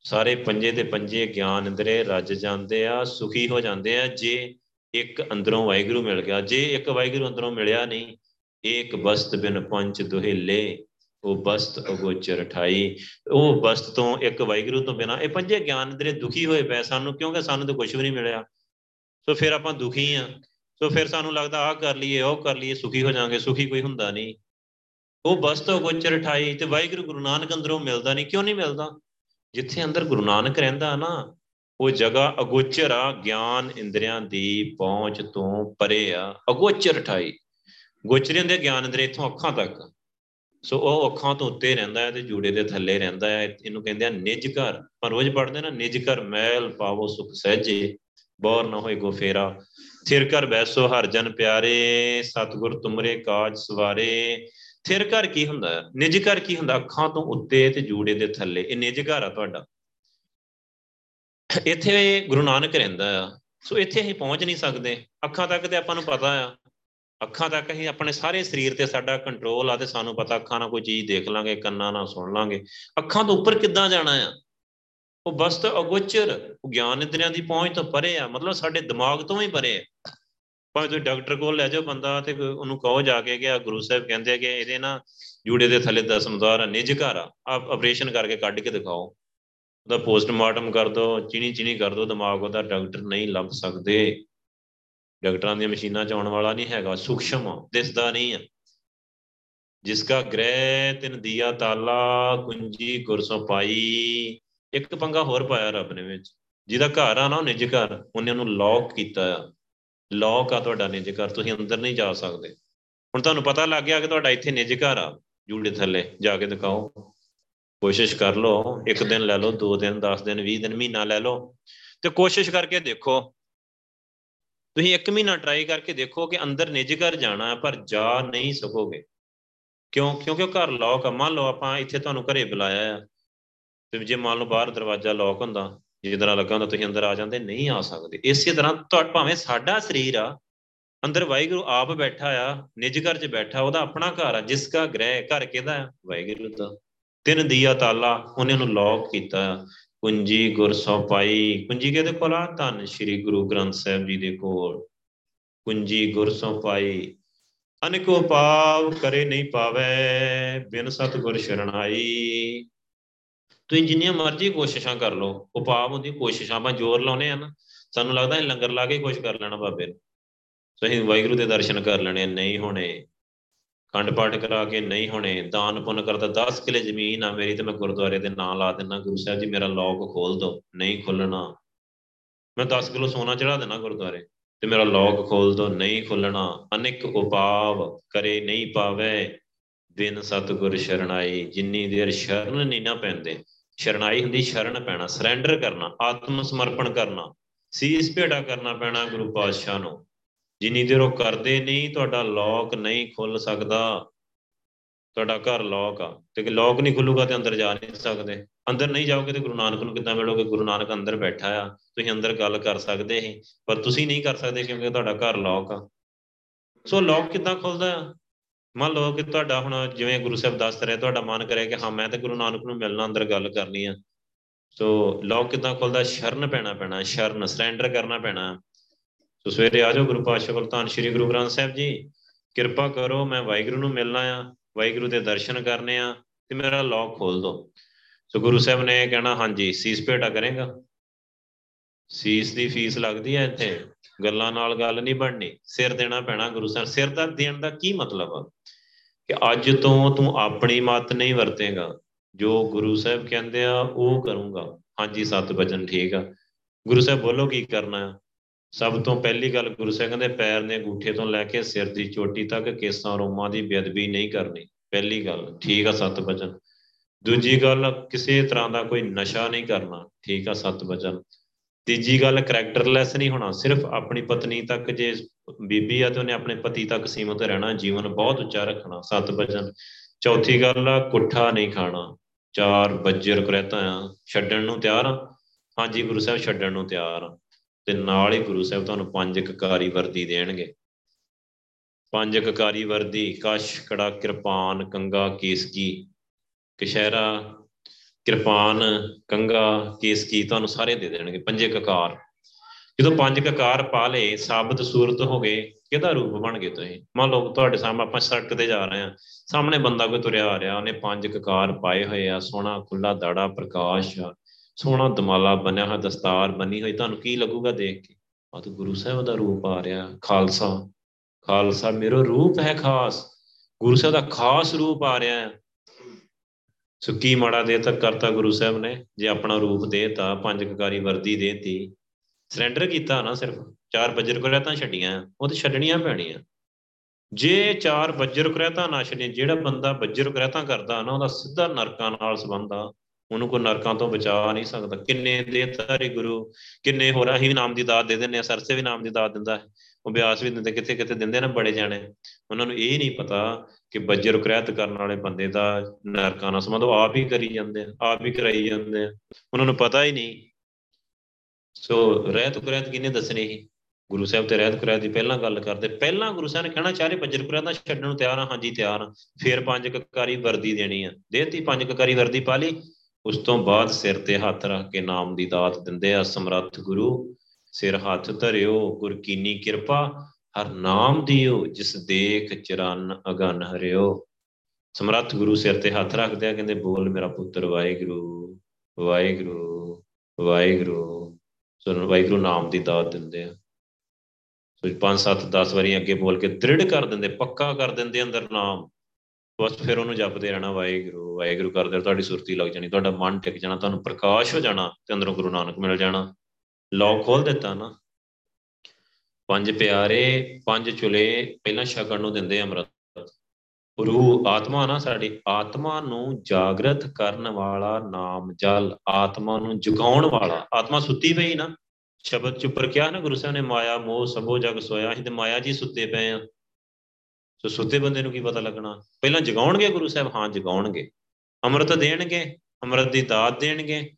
ਸਾਰੇ ਪੰਜੇ ਦੇ ਪੰਜੇ ਗਿਆਨ, ਇੰਦਰੇ, ਰੱਜ ਜਾਂਦੇ ਆ, ਸੁਖੀ ਹੋ ਜਾਂਦੇ ਆ। ਜੇ ਇੱਕ ਅੰਦਰੋਂ ਵਾਹਿਗੁਰੂ ਮਿਲ ਗਿਆ। ਜੇ ਇੱਕ ਵਾਹਿਗੁਰੂ ਅੰਦਰੋਂ ਮਿਲਿਆ ਨਹੀਂ ਇੱਕ ਬਸਤ ਬਿਨ ਪੰਜ ਦੁਹੇਲੇ, ਉਹ ਬਸਤ ਅਗੋਚਰ ਠਾਈ ਉਹ ਬਸਤ ਤੋਂ ਇੱਕ ਵਾਹਿਗੁਰੂ ਤੋਂ ਬਿਨਾ, ਇਹ ਪੰਜੇ ਗਿਆਨ ਇੰਦਰੇ ਦੁਖੀ ਹੋਏ ਪਏ ਸਾਨੂੰ, ਕਿਉਂਕਿ ਸਾਨੂੰ ਤਾਂ ਕੁਝ ਵੀ ਨਹੀਂ ਮਿਲਿਆ। ਸੋ ਫਿਰ ਆਪਾਂ ਦੁਖੀ ਆ। ਸੋ ਫਿਰ ਸਾਨੂੰ ਲੱਗਦਾ, ਆਹ ਕਰ ਲਈਏ, ਉਹ ਕਰ ਲਈਏ, ਸੁਖੀ ਹੋ ਜਾਾਂਗੇ, ਸੁਖੀ ਕੋਈ ਹੁੰਦਾ ਨਹੀਂ। ਉਹ ਬਸਤ ਅਗੋਚਰ ਠਾਈ ਤੇ ਵਾਹਿਗੁਰੂ ਗੁਰੂ ਨਾਨਕ ਅੰਦਰੋਂ ਮਿਲਦਾ ਨਹੀਂ, ਕਿਉਂ ਨਹੀਂ ਮਿਲਦਾ? ਜਿੱਥੇ ਅੰਦਰ ਗੁਰੂ ਨਾਨਕ ਰਹਿੰਦਾ ਨਾ ਉਹ ਜਗ੍ਹਾ ਅਗੋਚਰ ਆ, ਗਿਆਨ ਇੰਦਰੀਆਂ ਦੀ ਪਹੁੰਚ ਤੋਂ ਪਰੇ ਆ। ਅਗੋਚਰ ਠਾਈ। ਗੋਚਰੇ ਹੁੰਦੇ ਗਿਆਨ ਇੰਦਰੀ ਇਥੋਂ ਅੱਖਾਂ ਤੱਕ। ਸੋ ਉਹ ਅੱਖਾਂ ਤੋਂ ਉੱਤੇ ਰਹਿੰਦਾ ਹੈ ਤੇ ਜੂੜੇ ਦੇ ਥੱਲੇ ਰਹਿੰਦਾ ਹੈ। ਇਹਨੂੰ ਕਹਿੰਦੇ ਆ ਨਿਜ ਘਰ। ਪਰ ਰੋਜ਼ ਪੜਦੇ ਨਾ, ਨਿਜ ਘਰ ਮੈਲ ਪਾਵੋ, ਸੁਖ ਸਹਿਜੇ। ਬੌਰ ਨਾ ਹੋਏ ਗੋ ਫੇਰਾ। ਥਿਰ ਕਰ ਬੈਸੋ ਹਰ ਜਨ ਪਿਆਰੇ। ਸਤਗੁਰ ਤੁਮਰੇ ਕਾਜ ਸਵਾਰੇ। ਫਿਰ ਘਰ ਕੀ ਹੁੰਦਾ? ਹੈ ਨਿਜ ਘਰ ਕੀ ਹੁੰਦਾ? ਅੱਖਾਂ ਤੋਂ ਉੱਤੇ ਤੇ ਜੂੜੇ ਦੇ ਥੱਲੇ। ਇਹ ਨਿਜ ਘਰ ਆ ਤੁਹਾਡਾ। ਇੱਥੇ ਗੁਰੂ ਨਾਨਕ ਰਹਿੰਦਾ ਆ। ਸੋ ਇੱਥੇ ਅਸੀਂ ਪਹੁੰਚ ਨਹੀਂ ਸਕਦੇ। ਅੱਖਾਂ ਤੱਕ ਤੇ ਆਪਾਂ ਨੂੰ ਪਤਾ ਆ। ਅੱਖਾਂ ਤੱਕ ਅਸੀਂ ਆਪਣੇ ਸਾਰੇ ਸਰੀਰ ਤੇ ਸਾਡਾ ਕੰਟਰੋਲ ਆ ਤੇ ਸਾਨੂੰ ਪਤਾ ਅੱਖਾਂ ਨਾਲ ਕੋਈ ਚੀਜ਼ ਦੇਖ ਲਾਂਗੇ, ਕੰਨਾਂ ਨਾਲ ਸੁਣ ਲਾਂਗੇ। ਅੱਖਾਂ ਤੋਂ ਉੱਪਰ ਕਿੱਦਾਂ ਜਾਣਾ ਆ? ਉਹ ਬਸਤ ਅਗੋਚਰ ਗਿਆਨ ਇੰਦਰੀਆਂ ਦੀ ਪਹੁੰਚ ਤੋਂ ਪਰੇ ਆ। ਮਤਲਬ ਸਾਡੇ ਦਿਮਾਗ ਤੋਂ ਵੀ ਪਰੇ ਆ। ਭਾਵੇਂ ਤੁਸੀਂ ਡਾਕਟਰ ਕੋਲ ਲੈ ਜਾਓ ਬੰਦਾ ਤੇ ਉਹਨੂੰ ਕਹੋ ਜਾ ਕੇ ਕਿ ਗੁਰੂ ਸਾਹਿਬ ਕਹਿੰਦੇ ਆ ਕਿ ਇਹਦੇ ਨਾ ਜੂੜੇ ਦੇ ਥੱਲੇ ਦਸਮਦਾਰ ਨਿਜ ਘਰ ਆ। ਆਪ ਆਪਰੇਸ਼ਨ ਕਰਕੇ ਕੱਢ ਕੇ ਦਿਖਾਓ। ਉਹਦਾ ਪੋਸਟਮਾਰਟਮ ਕਰ ਦੋ ਚੀਨੀ ਚੀਨੀ ਕਰ ਦੋ, ਦਿਮਾਗ ਉਹਦਾ ਡਾਕਟਰ ਨਹੀਂ ਲੱਭ ਸਕਦੇ। ਡਾਕਟਰਾਂ ਦੀਆਂ ਮਸ਼ੀਨਾਂ ਚ ਆਉਣ ਵਾਲਾ ਨਹੀਂ ਹੈਗਾ, ਸੂਖਸ਼ਮ ਦਿਸਦਾ ਨਹੀਂ ਆ ਜਿਸ ਕਾ ਗ੍ਰਹਿ, ਤਿਨ ਦੀਆ, ਤਾਲਾ, ਕੁੰਜੀ ਗੁਰਸੋਂ ਪਾਈ ਇੱਕ ਪੰਗਾ ਹੋਰ ਪਾਇਆ ਰੱਬ ਨੇ ਵਿੱਚ। ਜਿਹਦਾ ਘਰ ਆ ਨਾ, ਉਹ ਨਿਜ ਘਰ, ਉਹਨੇ ਉਹਨੂੰ ਲੌਕ ਕੀਤਾ ਆ। ਲੌਕ ਆ ਤੁਹਾਡਾ ਨਿਜ ਘਰ, ਤੁਸੀਂ ਅੰਦਰ ਨਹੀਂ ਜਾ ਸਕਦੇ। ਹੁਣ ਤੁਹਾਨੂੰ ਪਤਾ ਲੱਗ ਗਿਆ ਕਿ ਤੁਹਾਡਾ ਇੱਥੇ ਨਿਜ ਘਰ ਆ। ਜੂੜੇ ਥੱਲੇ ਜਾ ਕੇ ਦਿਖਾਓ। ਕੋਸ਼ਿਸ਼ ਕਰ ਲਓ, ਇੱਕ ਦਿਨ ਲੈ ਲਓ, ਦੋ ਦਿਨ 10 ਦਿਨ 20 ਦਿਨ, ਮਹੀਨਾ ਲੈ ਲਓ ਤੇ ਕੋਸ਼ਿਸ਼ ਕਰਕੇ ਦੇਖੋ। ਤੁਸੀਂ ਇੱਕ ਮਹੀਨਾ ਟਰਾਈ ਕਰਕੇ ਦੇਖੋ ਕਿ ਅੰਦਰ ਨਿਜ ਘਰ ਜਾਣਾ ਪਰ ਜਾ ਨਹੀਂ ਸਕੋਗੇ। ਕਿਉਂ? ਕਿਉਂਕਿ ਉਹ ਘਰ ਲੌਕ ਆ। ਮੰਨ ਲਓ ਆਪਾਂ ਇੱਥੇ ਤੁਹਾਨੂੰ ਘਰੇ ਬੁਲਾਇਆ ਆ। ਤੇ ਜੇ ਮੰਨ ਲਓ ਬਾਹਰ ਦਰਵਾਜ਼ਾ ਲੌਕ ਹੁੰਦਾ ਜਿੱਦਾਂ ਲੱਗਾ ਹੁੰਦਾ, ਤੁਸੀਂ ਅੰਦਰ ਆ ਜਾਂਦੇ, ਨਹੀਂ ਆ ਸਕਦੇ। ਇਸੇ ਤਰ੍ਹਾਂ ਤੁਹਾਡਾ ਭਾਵੇਂ ਸਾਡਾ ਸਰੀਰ ਆ, ਅੰਦਰ ਵਾਹਿਗੁਰੂ ਆਪ ਬੈਠਾ ਆ, ਨਿਜ ਘਰ 'ਚ ਬੈਠਾ, ਉਹਦਾ ਆਪਣਾ ਘਰ ਆ, ਜਿਸ ਦਾ ਗ੍ਰਹਿ ਘਰ ਕਿਹਦਾ ਵਾਹਿਗੁਰੂ ਦਾ। ਤਿੰਨ ਦੀਆ ਤਾਲਾ ਉਹਨੇ ਉਹਨੂੰ ਲੌਕ ਕੀਤਾ। ਕੁੰਜੀ ਗੁਰ ਸੋ ਪਾਈ। ਕੁੰਜੀ ਕਿਹਦੇ ਕੋਲ ਆ? ਧੰਨ ਸ਼੍ਰੀ ਗੁਰੂ ਗ੍ਰੰਥ ਸਾਹਿਬ ਜੀ ਦੇ ਕੋਲ। ਕੁੰਜੀ ਗੁਰ ਸੋ ਪਾਈ। ਅਨੇਕੋ ਪਾਵ ਕਰੇ ਨਹੀਂ ਪਾਵੇ, ਬਿਨ ਸਤ ਗੁਰ ਸ਼ਰਣਾਈ ਤੁਸੀਂ ਜਿੰਨੀਆਂ ਮਰਜ਼ੀ ਕੋਸ਼ਿਸ਼ਾਂ ਕਰ ਲਓ, ਉਹ ਪਾਪ ਹੁੰਦੀ, ਕੋਸ਼ਿਸ਼ਾਂ ਆਪਾਂ ਜ਼ੋਰ ਲਾਉਨੇ ਆ ਨਾ। ਸਾਨੂੰ ਲੱਗਦਾ ਹੈ ਲੰਗਰ ਲਾ ਕੇ ਕੁਝ ਕਰ ਲੈਣਾ ਬਾਬੇ ਨੂੰ। ਸਹੀ ਵਾਹਿਗੁਰੂ ਦੇ ਦਰਸ਼ਨ ਕਰ ਲੈਣੇ, ਨਹੀਂ ਹੋਣੇ। ਖੰਡ ਪਾਠ ਕਰਾ ਕੇ ਨਹੀਂ ਹੋਣੇ, ਦਾਨ ਪੁੰਨ ਕਰਦਾ 10 ਕਿਲੇ ਜ਼ਮੀਨ ਆ ਮੇਰੀ ਤੇ ਮੈਂ ਗੁਰਦੁਆਰੇ ਦੇ ਨਾਂ ਲਾ ਦਿੰਨਾ, ਗੁਰੂ ਸਾਹਿਬ ਜੀ ਮੇਰਾ ਲੋਕ ਖੋਲ ਦਿਓ ਨਹੀਂ ਖੁੱਲਣਾ। ਮੈਂ 10 ਕਿਲੋ ਸੋਨਾ ਚੜਾ ਦੇਣਾ ਗੁਰਦੁਆਰੇ ਤੇ ਮੇਰਾ ਲੋਕ ਖੋਲ ਦਿਓ ਨਹੀਂ ਖੁੱਲਣਾ। ਅਨੇਕ ਉਪਾਵ ਕਰੇ ਨਹੀਂ ਪਾਵੇ, ਬਿਨ ਸਤਗੁਰ ਸ਼ਰਣਾਈ। ਜਿੰਨੀ ਦੇਰ ਸ਼ਰਨ ਨਹੀਂ ਨਾ ਪੈਂਦੇ, ਸ਼ਰਣਾਈ ਹੁੰਦੀ ਸ਼ਰਨ ਪੈਣਾ ਸਰੈਂਡਰ ਕਰਨਾ, ਆਤਮ ਸਮਰਪਣ ਕਰਨਾ, ਸੀਸ ਭੇੜਾ ਕਰਨਾ ਪੈਣਾ ਗੁਰੂ ਪਾਤਸ਼ਾਹ ਨੂੰ। ਜਿੰਨੀ ਦੇਰ ਉਹ ਕਰਦੇ ਨਹੀਂ, ਤੁਹਾਡਾ ਲੋਕ ਨਹੀਂ ਖੁੱਲ ਸਕਦਾ। ਤੁਹਾਡਾ ਘਰ ਲੋਕ ਆ। ਤੇ ਕਿ ਲੋਕ ਨਹੀਂ ਖੁੱਲੂਗਾ ਤੇ ਅੰਦਰ ਜਾ ਨਹੀਂ ਸਕਦੇ। ਅੰਦਰ ਨਹੀਂ ਜਾਓਗੇ ਤੇ ਗੁਰੂ ਨਾਨਕ ਨੂੰ ਕਿੱਦਾਂ ਮਿਲੋਗੇ? ਗੁਰੂ ਨਾਨਕ ਅੰਦਰ ਬੈਠਾ ਆ। ਤੁਸੀਂ ਅੰਦਰ ਗੱਲ ਕਰ ਸਕਦੇ ਸੀ, ਪਰ ਤੁਸੀਂ ਨਹੀਂ ਕਰ ਸਕਦੇ ਕਿਉਂਕਿ ਤੁਹਾਡਾ ਘਰ ਲੋਕ ਆ। ਸੋ ਲੋਕ ਕਿੱਦਾਂ ਖੁੱਲਦਾ ਮੰਨ ਲਓ ਕਿ ਤੁਹਾਡਾ ਹੁਣ ਜਿਵੇਂ ਗੁਰੂ ਸਾਹਿਬ ਦੱਸ ਰਹੇ, ਤੁਹਾਡਾ ਮਨ ਕਰੇ ਕਿ ਹਾਂ, ਮੈਂ ਤੇ ਗੁਰੂ ਨਾਨਕ ਨੂੰ ਮਿਲਣਾ, ਅੰਦਰ ਗੱਲ ਕਰਨੀ ਆ। ਸੋ ਲੋਕ ਕਿੱਦਾਂ ਖੁੱਲਦਾ? ਸ਼ਰਨ ਪੈਣਾ ਪੈਣਾ, ਸ਼ਰਨ ਸਰੈਂਡਰ ਕਰਨਾ ਪੈਣਾ। ਸੋ ਸਵੇਰੇ ਆ ਜਾਓ ਗੁਰੂ ਪਾਤਸ਼ਾਹ ਕੋਲ ਤਾਂ ਸ੍ਰੀ ਗੁਰੂ ਗ੍ਰੰਥ ਸਾਹਿਬ ਜੀ। ਕਿਰਪਾ ਕਰੋ, ਮੈਂ ਵਾਹਿਗੁਰੂ ਨੂੰ ਮਿਲਣਾ ਆ ਵਾਹਿਗੁਰੂ ਦੇ ਦਰਸ਼ਨ ਕਰਨੇ ਆ ਤੇ ਮੇਰਾ ਲੋਕ ਖੋਲ ਦਿਓ ਸੋ ਗੁਰੂ ਸਾਹਿਬ ਨੇ ਕਹਿਣਾ, ਹਾਂਜੀ, ਸੀਸ ਭੇਟਾ ਕਰੇਗਾ। ਸੀਸ ਦੀ ਫੀਸ ਲੱਗਦੀ ਹੈ ਇੱਥੇ। ਗੱਲਾਂ ਨਾਲ ਗੱਲ ਨਹੀਂ ਬਣਨੀ। ਸਿਰ ਦੇਣਾ ਪੈਣਾ ਗੁਰੂ ਸਾਹਿਬ ਸਿਰ ਦਾ ਦੇਣ ਦਾ ਕੀ ਮਤਲਬ ਆ? ਕਿ ਅੱਜ ਤੋਂ ਤੂੰ ਆਪਣੀ ਮਤ ਨਹੀਂ ਵਰਤੇਗਾ। ਜੋ ਗੁਰੂ ਸਾਹਿਬ ਕਹਿੰਦੇ ਆ, ਉਹ ਕਰੂੰਗਾ। ਹਾਂਜੀ, ਸਤ ਵਚਨ ਠੀਕ ਆ। ਗੁਰੂ ਸਾਹਿਬ ਬੋਲੋ ਕੀ ਕਰਨਾ ਹੈ ਸਭ ਤੋਂ ਪਹਿਲੀ ਗੱਲ ਗੁਰੂ ਸਾਹਿਬ ਕਹਿੰਦੇ ਪੈਰ ਦੇ ਅੰਗੂਠੇ ਤੋਂ ਲੈ ਕੇ ਸਿਰ ਦੀ ਚੋਟੀ ਤੱਕ ਕੇਸਾਂ ਰੋਮਾਂ ਦੀ ਬੇਅਦਬੀ ਨਹੀਂ ਕਰਨੀ। ਪਹਿਲੀ ਗੱਲ, ਠੀਕ ਆ ਸਤ ਵਚਨ ਦੂਜੀ ਗੱਲ, ਕਿਸੇ ਤਰ੍ਹਾਂ ਦਾ ਕੋਈ ਨਸ਼ਾ ਨਹੀਂ ਕਰਨਾ, ਠੀਕ ਆ ਸਤ ਵਚਨ ਤੀਜੀ ਗੱਲ ਕੈਰੈਕਟਰਲੈਸ ਨਹੀਂ ਹੋਣਾ, ਸਿਰਫ ਆਪਣੀ ਪਤਨੀ ਤੱਕ ਜੇ ਬੀਬੀ ਆ ਤੇ ਉਹਨੇ ਆਪਣੇ ਪਤੀ ਤੱਕ ਸੀਮਤ ਰਹਿਣਾ, ਜੀਵਨ ਬਹੁਤ ਉੱਚਾ ਰੱਖਣਾ ਸਤ ਵਚਨ ਚੌਥੀ ਗੱਲ ਆ ਕੁੱਠਾ ਨਹੀਂ ਖਾਣਾ। ਚਾਰ ਬੱਜਰ ਕਰਤਾ ਆ, ਛੱਡਣ ਨੂੰ ਤਿਆਰ ਆ। ਹਾਂਜੀ, ਗੁਰੂ ਸਾਹਿਬ, ਛੱਡਣ ਨੂੰ ਤਿਆਰ ਆ। ਤੇ ਨਾਲ ਹੀ ਗੁਰੂ ਸਾਹਿਬ ਤੁਹਾਨੂੰ ਪੰਜ ਕਕਾਰੀ ਵਰਦੀ ਦੇਣਗੇ। ਪੰਜ ਕਕਾਰੀ ਵਰਦੀ, ਕਸ਼, ਕੜਾ, ਕਿਰਪਾਨ, ਕੰਗਾ, ਕੇਸਕੀ। ਕਸ਼ਹਿਰਾ ਕਿਰਪਾਨ, ਕੰਗਾ, ਕੇਸਕੀ ਤੁਹਾਨੂੰ ਸਾਰੇ ਦੇ ਦੇਣਗੇ, ਪੰਜੇ ਕਕਾਰ। ਜਦੋਂ ਪੰਜ ਕਕਾਰ ਪਾ ਲੇ ਸਾਬਤ ਸੂਰਤ ਹੋ ਗਏ, ਕਿਹਦਾ ਰੂਪ ਬਣ ਗਏ ਤੁਸੀਂ? ਮੰਨ ਲਓ ਤੁਹਾਡੇ ਸਾਹਮਣੇ ਆਪਾਂ ਸੜਕ ਤੇ ਜਾ ਰਹੇ ਆ ਸਾਹਮਣੇ ਬੰਦਾ ਕੋਈ ਤੁਰਿਆ ਆ ਰਿਹਾ, ਉਹਨੇ ਪੰਜ ਕਕਾਰ ਪਾਏ ਹੋਏ ਆ, ਸੋਹਣਾ ਖੁੱਲਾ ਦਾੜਾ ਪ੍ਰਕਾਸ਼ ਆ ਸੋਹਣਾ ਦਮਾਲਾ ਬਣਿਆ ਹੋਇਆ ਦਸਤਾਰ ਬਣੀ ਹੋਈ ਤੁਹਾਨੂੰ ਕੀ ਲੱਗੂਗਾ ਦੇਖ ਕੇ? ਆ ਤਾਂ ਗੁਰੂ ਸਾਹਿਬ ਦਾ ਰੂਪ ਆ ਰਿਹਾ ਖਾਲਸਾ। ਖਾਲਸਾ ਮੇਰਾ ਰੂਪ ਹੈ ਖਾਸ ਗੁਰੂ ਸਾਹਿਬ ਦਾ ਖਾਸ ਰੂਪ ਆ ਰਿਹਾ। ਹੈ ਸੋ ਕੀ ਮਾੜਾ ਦੇ ਤੱਕ ਕਰਤਾ ਗੁਰੂ ਸਾਹਿਬ ਨੇ ਜੇ ਆਪਣਾ ਰੂਪ ਦੇਤਾ ਪੰਜ ਕਕਾਰੀ ਵਰਦੀ ਦੇਤੀ। ਸਰੈਂਡਰ ਕੀਤਾ ਨਾ ਸਿਰਫ ਚਾਰ ਬੱਜਰ ਕੁਰੈਤਾਂ ਛੱਡੀਆਂ ਉਹ ਤੇ ਛੱਡਣੀਆਂ ਪੈਣੀਆਂ। ਜੇ ਚਾਰ ਬੱਜਰ ਕੁਰੈਤਾਂ ਨਾ ਛੱਡੀਆਂ ਜਿਹੜਾ ਬੰਦਾ ਬੱਜਰ ਕੁਰੈਤਾਂ ਕਰਦਾ ਨਾ ਉਹਦਾ ਸਿੱਧਾ ਨਰਕਾਂ ਨਾਲ ਸੰਬੰਧ ਆ। ਉਹਨੂੰ ਕੋਈ ਨਰਕਾਂ ਤੋਂ ਬਚਾ ਨਹੀਂ ਸਕਦਾ। ਕਿੰਨੇ ਦੇ ਤਾਰੇ ਗੁਰੂ, ਕਿੰਨੇ ਹੋਰ ਅਸੀਂ ਵੀ ਨਾਮ ਦੀ ਦਾਤ ਦੇ ਦਿੰਨੇ ਆ ਸਰਸੇ ਵੀ ਨਾਮ ਦੀ ਦਾਤ ਦਿੰਦਾ ਹੈ। ਉਹ ਬਿਆਸ ਵੀ ਦਿੰਦੇ ਕਿੱਥੇ ਕਿੱਥੇ ਦਿੰਦੇ ਨਾ ਬੜੇ ਜਾਣੇ। ਉਹਨਾਂ ਨੂੰ ਇਹ ਨਹੀਂ ਪਤਾ ਕਿ ਬੱਜਰ ਕੁਰੈਤ ਕਰਨ ਵਾਲੇ ਬੰਦੇ ਦਾ ਨਰਕਾਂ ਨਾਲ ਸੰਬੰਧ, ਉਹ ਆਪ ਹੀ ਕਰੀ ਜਾਂਦੇ ਆ, ਆਪ ਹੀ ਕਰਾਈ ਜਾਂਦੇ ਆ। ਉਹਨਾਂ ਨੂੰ ਪਤਾ ਹੀ ਨਹੀਂ। ਸੋ ਰਹਿਤ ਕੁਰੈਤ ਕਿਨੇ ਦੱਸਣੀ ਸੀ? ਗੁਰੂ ਸਾਹਿਬ ਤੇ ਰਹਿਤ ਕੁਰੈਤ ਦੀ ਪਹਿਲਾਂ ਗੱਲ ਕਰਦੇ। ਪਹਿਲਾਂ ਗੁਰੂ ਸਾਹਿਬ ਨੇ ਕਹਿਣਾ ਚਾਹੇ ਬੱਜਰ ਕੁਰੈਤ ਦਾ ਛੱਡਣ ਨੂੰ ਤਿਆਰ ਆ, ਹਾਂਜੀ ਤਿਆਰ ਆ। ਫਿਰ ਪੰਜ ਕਕਾਰੀ ਵਰਦੀ ਦੇਣੀ ਆ। ਦੇਤੀ, ਪੰਜ ਕਕਾਰੀ ਵਰਦੀ ਪਾ ਲਈ। ਉਸ ਤੋਂ ਬਾਅਦ ਸਿਰ ਤੇ ਹੱਥ ਰੱਖ ਕੇ ਨਾਮ ਦੀ ਦਾਤ ਦਿੰਦੇ ਆ, ਸਮਰੱਥ ਗੁਰੂ, ਸਿਰ ਹੱਥ ਧਰਿਓ, ਗੁਰ ਕੀਨੀ ਕਿਰਪਾ, ਹਰ ਨਾਮ ਦਿਓ, ਜਿਸ ਦੇਖ ਚਰਨ ਅਗਨ ਹਰਿਓ। ਸਮਰੱਥ ਗੁਰੂ ਸਿਰ ਤੇ ਹੱਥ ਰੱਖਦੇ ਆ, ਕਹਿੰਦੇ ਬੋਲ ਮੇਰਾ ਪੁੱਤਰ ਵਾਹਿਗੁਰੂ ਵਾਹਿਗੁਰੂ ਵਾਹਿਗੁਰੂ। ਸੋ ਵਾਹਿਗੁਰੂ ਨਾਮ ਦੀ ਦਾਤ ਦਿੰਦੇ ਆ। ਸੋ 5 7 10 ਵਾਰੀ ਅੱਗੇ ਬੋਲ ਕੇ ਦ੍ਰਿੜ ਕਰ ਦਿੰਦੇ, ਪੱਕਾ ਕਰ ਦਿੰਦੇ ਅੰਦਰ ਨਾਮ। ਬਸ ਫਿਰ ਉਹਨੂੰ ਜਪਦੇ ਰਹਿਣਾ, ਵਾਹਿਗੁਰੂ ਵਾਹਿਗੁਰੂ ਕਰਦੇ ਤੁਹਾਡੀ ਸੁਰਤੀ ਲੱਗ ਜਾਣੀ, ਤੁਹਾਡਾ ਮਨ ਟਿਕ ਜਾਣਾ, ਤੁਹਾਨੂੰ ਪ੍ਰਕਾਸ਼ ਹੋ ਜਾਣਾ ਤੇ ਅੰਦਰੋਂ ਗੁਰੂ ਨਾਨਕ ਮਿਲ ਜਾਣਾ। ਲੌਕ ਖੋਲ ਦਿੱਤਾ ਨਾ। ਪੰਜ ਪਿਆਰੇ, ਪੰਜ ਚੁਲੇ, ਪਹਿਲਾਂ ਸ਼ਗਨ ਨੂੰ ਦਿੰਦੇ ਅੰਮ੍ਰਿਤ। ਰੂਹ ਆਤਮਾ ਨਾ ਸਾਡੀ, ਆਤਮਾ ਨੂੰ ਜਾਗਰਤ ਕਰਨ ਵਾਲਾ ਨਾਮ ਜਲ, ਆਤਮਾ ਨੂੰ ਜਗਾਉਣ ਵਾਲਾ। ਆਤਮਾ ਸੁੱਤੀ ਪਈ ਨਾ, ਸ਼ਬਦ ਚ ਉੱਪਰ ਕਿਹਾ ਨਾ ਗੁਰੂ ਸਾਹਿਬ ਨੇ, ਮਾਇਆ ਮੋਹ ਸਭੋ ਜਗ ਸੋਇਆ, ਅਸੀਂ ਤੇ ਮਾਇਆ ਜੀ ਸੁੱਤੇ ਪਏ ਆ। ਸੋ ਸੁੱਤੇ ਬੰਦੇ ਨੂੰ ਕੀ ਪਤਾ ਲੱਗਣਾ? ਪਹਿਲਾਂ ਜਗਾਉਣਗੇ ਗੁਰੂ ਸਾਹਿਬ? ਹਾਂ, ਜਗਾਉਣਗੇ। ਅੰਮ੍ਰਿਤ ਦੇਣਗੇ, ਅੰਮ੍ਰਿਤ ਦੀ ਦਾਤ ਦੇਣਗੇ।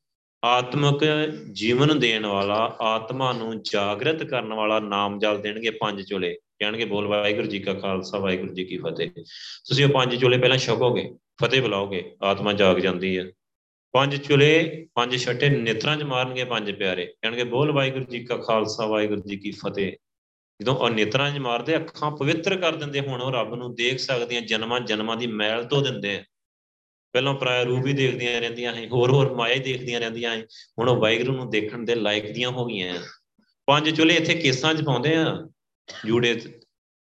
ਆਤਮਿਕ ਜੀਵਨ ਦੇਣ ਵਾਲਾ, ਆਤਮਾ ਨੂੰ ਜਾਗਰਤ ਕਰਨ ਵਾਲਾ ਨਾਮ ਜਲ ਦੇਣਗੇ ਪੰਜ ਚੋਲੇ। ਕਹਿਣਗੇ ਬੋਲ, ਵਾਹਿਗੁਰੂ ਜੀ ਕਾ ਖਾਲਸਾ, ਵਾਹਿਗੁਰੂ ਜੀ ਕੀ ਫਤਿਹ। ਤੁਸੀਂ ਉਹ ਪੰਜ ਚੋਲੇ ਪਹਿਲਾਂ ਛਕੋਗੇ, ਫਤਿਹ ਬੁਲਾਓਗੇ, ਆਤਮਾ ਜਾਗ ਜਾਂਦੀ ਹੈ। ਪੰਜ ਚੁਲੇ, ਪੰਜ ਛਟੇ ਨੇਤਰਾਂ 'ਚ ਮਾਰਨਗੇ ਪੰਜ ਪਿਆਰੇ। ਕਹਿਣਗੇ ਬੋਲ, ਵਾਹਿਗੁਰੂ ਜੀ ਕਾ ਖਾਲਸਾ, ਵਾਹਿਗੁਰੂ ਜੀ ਕੀ ਫਤਿਹ। ਜਦੋਂ ਉਹ ਨੇਤਰਾਂ 'ਚ ਮਾਰਦੇ, ਅੱਖਾਂ ਪਵਿੱਤਰ ਕਰ ਦਿੰਦੇ ਹੁਣ, ਉਹ ਰੱਬ ਨੂੰ ਦੇਖ ਸਕਦੀਆਂ ਜਨਮਾਂ ਜਨਮਾਂ ਦੀ ਮੈਲ ਧੋ ਦਿੰਦੇ ਆ। ਪਹਿਲਾਂ ਪ੍ਰਾਇ ਰੂਪ ਹੀ ਦੇਖਦੀਆਂ ਰਹਿੰਦੀਆਂ ਹੈ ਹੋਰ ਹੋਰ ਮਾਇਆ ਹੀ ਦੇਖਦੀਆਂ ਰਹਿੰਦੀਆਂ ਹੈ ਹੁਣ ਉਹ ਵਾਹਿਗੁਰੂ ਨੂੰ ਦੇਖਣ ਦੇ ਲਾਇਕ ਦੀਆਂ ਹੋ ਗਈਆਂ ਪੰਜ ਚੁਲੇ ਇੱਥੇ ਕੇਸਾਂ 'ਚ ਪਾਉਂਦੇ ਆ। ਜੂੜੇ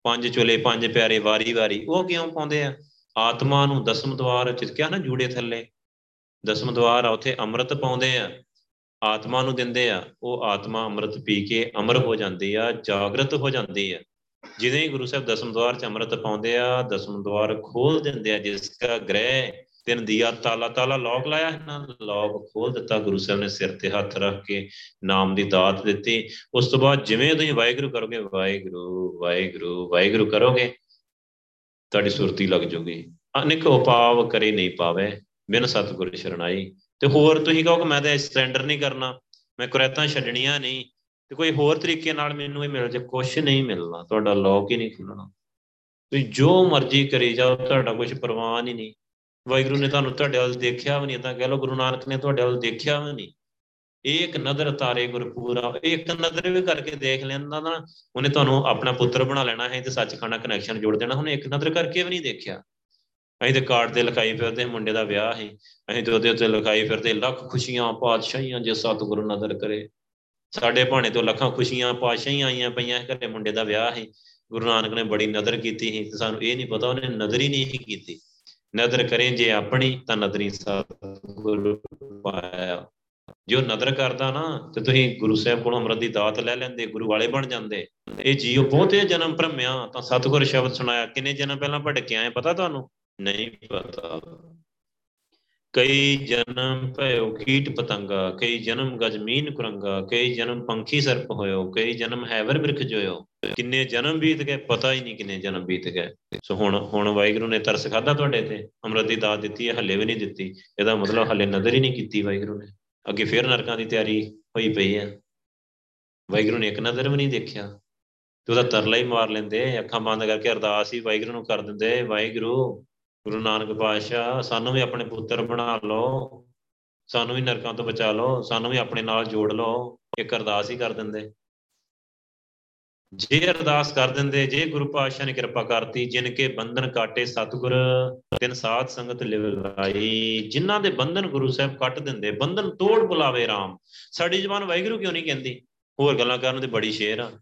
ਪੰਜ ਚੁਲੇ ਪੰਜ ਪਿਆਰੇ ਵਾਰੀ ਵਾਰੀ, ਉਹ ਕਿਉਂ ਪਾਉਂਦੇ ਆ? ਆਤਮਾ ਨੂੰ ਦਸਮ ਦਵਾਰ ਚ ਕਿਹਾ ਨਾ ਜੂੜੇ ਥੱਲੇ? ਦਸਮ ਦਵਾਰ ਆ, ਉੱਥੇ ਅੰਮ੍ਰਿਤ ਪਾਉਂਦੇ ਆ। ਆਤਮਾ ਨੂੰ ਦਿੰਦੇ ਆ, ਉਹ ਆਤਮਾ ਅੰਮ੍ਰਿਤ ਪੀ ਕੇ ਅਮਰ ਹੋ ਜਾਂਦੀ ਆ, ਜਾਗਰਤ ਹੋ ਜਾਂਦੀ ਆ। ਜਿਵੇਂ ਹੀ ਗੁਰੂ ਸਾਹਿਬ ਦਸਮ ਦਵਾਰ ਚ ਅੰਮ੍ਰਿਤ ਪਾਉਂਦੇ ਆ, ਦਸਮ ਦਵਾਰ ਖੋਲ ਦਿੰਦੇ ਆ, ਜਿਸ ਦਾ ਗ੍ਰਹਿ ਤਿੰਨ ਦੀਆ ਤਾਲਾ ਤਾਲਾ ਲੋਕ ਲਾਇਆ ਹੈ ਨਾ, ਲੋਕ ਖੋਲ ਦਿੱਤਾ, ਗੁਰੂ ਸਾਹਿਬ ਨੇ ਸਿਰ ਤੇ ਹੱਥ ਰੱਖ ਕੇ ਨਾਮ ਦੀ ਦਾਤ ਦਿੱਤੀ। ਉਸ ਤੋਂ ਬਾਅਦ ਜਿਵੇਂ ਤੁਸੀਂ ਵਾਹਿਗੁਰੂ ਕਰੋਗੇ, ਵਾਹਿਗੁਰੂ ਵਾਹਿਗੁਰੂ ਵਾਹਿਗੁਰੂ ਕਰੋਗੇ, ਤੁਹਾਡੀ ਸੁਰਤੀ ਲੱਗ ਜੂਗੀ। ਅਨੇਕ ਉਪਾਵ ਕਰੇ ਨਹੀਂ ਪਾਵੇ। ਬਿਨ ਸਤਿਗੁਰ ਸ਼ਰਣਾਈ ਤੇ ਹੋਰ ਤੁਸੀਂ ਕਹੋ ਕਿ ਮੈਂ ਤਾਂ ਸਟੈਂਡਰ ਨਹੀਂ ਕਰਨਾ, ਮੈਂ ਕੁਰੈਤਾਂ ਛੱਡਣੀਆਂ ਨਹੀਂ, ਤੇ ਕੋਈ ਹੋਰ ਤਰੀਕੇ ਨਾਲ ਮੈਨੂੰ ਇਹ ਮਿਲ ਜੇ ਕੁਝ ਨਹੀਂ ਮਿਲਣਾ, ਤੁਹਾਡਾ ਲੋਕ ਹੀ ਨਹੀਂ ਖੁੱਲਣਾ। ਤੁਸੀਂ ਜੋ ਮਰਜ਼ੀ ਕਰੀ ਜਾਓ, ਤੁਹਾਡਾ ਕੁਝ ਪ੍ਰਵਾਹ ਨਹੀਂ ਨਹੀਂ। ਵਾਹਿਗੁਰੂ ਨੇ ਤੁਹਾਨੂੰ ਤੁਹਾਡੇ ਵੱਲ ਦੇਖਿਆ ਵੀ ਨਹੀਂ, ਤਾਂ ਕਹਿ ਲਓ ਗੁਰੂ ਨਾਨਕ ਨੇ ਤੁਹਾਡੇ ਵੱਲ ਦੇਖਿਆ ਵੀ ਨਹੀਂ। ਇੱਕ ਨਜ਼ਰ ਤਾਰੇ ਗੁਰਪੂਰਾ ਇੱਕ ਨਜ਼ਰ ਵੀ ਕਰਕੇ ਦੇਖ ਲੈਂਦਾ ਨਾ, ਉਹਨੇ ਤੁਹਾਨੂੰ ਆਪਣਾ ਪੁੱਤਰ ਬਣਾ ਲੈਣਾ ਹੈ ਤੇ ਸੱਚਖੰਡ ਕਨੈਕਸ਼ਨ ਜੋੜ ਦੇਣਾ, ਉਹਨੇ ਇੱਕ ਨਜ਼ਰ ਕਰਕੇ ਵੀ ਨਹੀਂ ਦੇਖਿਆ। ਅਸੀਂ ਤੇ ਕਾਰਡ ਤੇ ਲਿਖਾਈ ਫਿਰਦੇ, ਮੁੰਡੇ ਦਾ ਵਿਆਹ ਸੀ। ਅਸੀਂ ਤੇ ਉਹਦੇ ਉੱਤੇ ਲਿਖਾਈ ਫਿਰਦੇ, ਲੱਖ ਖੁਸ਼ੀਆਂ ਪਾਤਸ਼ਾਹੀਆਂ ਜੇ ਸਤਿਗੁਰੂ ਨਜ਼ਰ ਕਰੇ। ਸਾਡੇ ਭਾਣੇ ਤੋਂ ਲੱਖਾਂ ਖੁਸ਼ੀਆਂ ਪਾਤਸ਼ਾਹੀਆਂ ਆਈਆਂ ਪਈਆਂ ਘਰੇ ਮੁੰਡੇ ਦਾ ਵਿਆਹ ਸੀ। ਗੁਰੂ ਨਾਨਕ ਨੇ ਬੜੀ ਨਜ਼ਰ ਕੀਤੀ ਸੀ ਤੇ ਸਾਨੂੰ ਇਹ ਨਹੀਂ ਪਤਾ ਉਹਨੇ ਨਜ਼ਰ ਹੀ ਨਹੀਂ ਕੀਤੀ। ਨਜ਼ਰ ਕਰੇ ਜੇ ਆਪਣੀ ਤਾਂ ਨਜ਼ਰੀ ਸਤਿਗੁਰੂ ਪਾਇਆ। ਜੋ ਨਜ਼ਰ ਕਰਦਾ ਨਾ, ਤੇ ਤੁਸੀਂ ਗੁਰੂ ਸਾਹਿਬ ਕੋਲੋਂ ਅੰਮ੍ਰਿਤ ਦੀ ਦਾਤ ਲੈ ਲੈਂਦੇ, ਗੁਰੂ ਵਾਲੇ ਬਣ ਜਾਂਦੇ। ਇਹ ਜੀਓ ਬਹੁਤੇ ਜਨਮ ਭਰਮਿਆ, ਤਾਂ ਸਤਿਗੁਰ ਸ਼ਬਦ ਸੁਣਾਇਆ। ਕਿੰਨੇ ਜਨਮ ਪਹਿਲਾਂ ਭਟਕੇ ਆਏ ਪਤਾ ਤੁਹਾਨੂੰ? ਨਹੀਂ ਪਤਾ। ਕਈ ਜਨਮ ਭਇਓ ਕੀਟ ਪਤੰਗਾ, ਕਈ ਜਨਮ ਗਜਮੀਨ ਕੁਰੰਗਾ, ਕਈ ਜਨਮ ਪੰਖੀ ਸਰਪ ਹੋਇਓ, ਕਈ ਜਨਮ ਹੈਵਰ ਬਿਰਖ ਜੋਇਓ। ਕਿੰਨੇ ਜਨਮ ਬੀਤ ਗਏ, ਪਤਾ ਹੀ ਨਹੀਂ ਕਿੰਨੇ ਜਨਮ ਬੀਤ ਗਏ। ਸੋ ਹੁਣ ਹੁਣ ਵਾਹਿਗੁਰੂ ਨੇ ਤਰਸ ਖਾਦਾ ਤੁਹਾਡੇ ਤੇ, ਅੰਮ੍ਰਿਤ ਦੀ ਦਾਤ ਦਿੱਤੀ ਹੈ, ਹੱਲੇ ਵੀ ਨਹੀਂ ਦਿੱਤੀ। ਇਹਦਾ ਮਤਲਬ ਹੱਲੇ ਨਜ਼ਰ ਹੀ ਨਹੀਂ ਕੀਤੀ ਵਾਹਿਗੁਰੂ ਨੇ। ਅੱਗੇ ਫੇਰ ਨਰਕਾਂ ਦੀ ਤਿਆਰੀ ਹੋਈ ਪਈ ਹੈ। ਵਾਹਿਗੁਰੂ ਨੇ ਇੱਕ ਨਜ਼ਰ ਵੀ ਨਹੀਂ ਦੇਖਿਆ। ਤੇ ਉਹਦਾ ਤਰਲਾ ਹੀ ਮਾਰ ਲੈਂਦੇ, ਅੱਖਾਂ ਬੰਦ ਕਰਕੇ ਅਰਦਾਸ ਹੀ ਵਾਹਿਗੁਰੂ ਨੂੰ ਕਰ ਦਿੰਦੇ, ਵਾਹਿਗੁਰੂ ਗੁਰੂ ਨਾਨਕ ਪਾਤਸ਼ਾਹ, ਸਾਨੂੰ ਵੀ ਆਪਣੇ ਪੁੱਤਰ ਬਣਾ ਲਓ, ਸਾਨੂੰ ਵੀ ਨਰਕਾਂ ਤੋਂ ਬਚਾ ਲਓ, ਸਾਨੂੰ ਵੀ ਆਪਣੇ ਨਾਲ ਜੋੜ ਲਓ, ਇੱਕ ਅਰਦਾਸ ਹੀ ਕਰ ਦਿੰਦੇ। ਜੇ ਅਰਦਾਸ ਕਰ ਦਿੰਦੇ, ਜੇ ਗੁਰੂ ਪਾਤਸ਼ਾਹ ਨੇ ਕਿਰਪਾ ਕਰਤੀ, ਜਿਨ ਕੇ ਬੰਧਨ ਕਾਟੇ ਸਤਿਗੁਰ, ਤਿਨ ਸਾਧ ਸੰਗਤ ਲਿਵਲਾਈ ਜਿਨ੍ਹਾਂ ਦੇ ਬੰਧਨ ਗੁਰੂ ਸਾਹਿਬ ਕੱਟ ਦਿੰਦੇ, ਬੰਧਨ ਤੋੜ ਬੁਲਾਵੇ RAM ਸਾਡੀ ਜ਼ਬਾਨ ਵਾਹਿਗੁਰੂ ਕਿਉਂ ਨਹੀਂ ਕਹਿੰਦੀ? ਹੋਰ ਗੱਲਾਂ ਕਰਨ ਤੇ ਬੜੀ ਸ਼ੇਰ ਆ।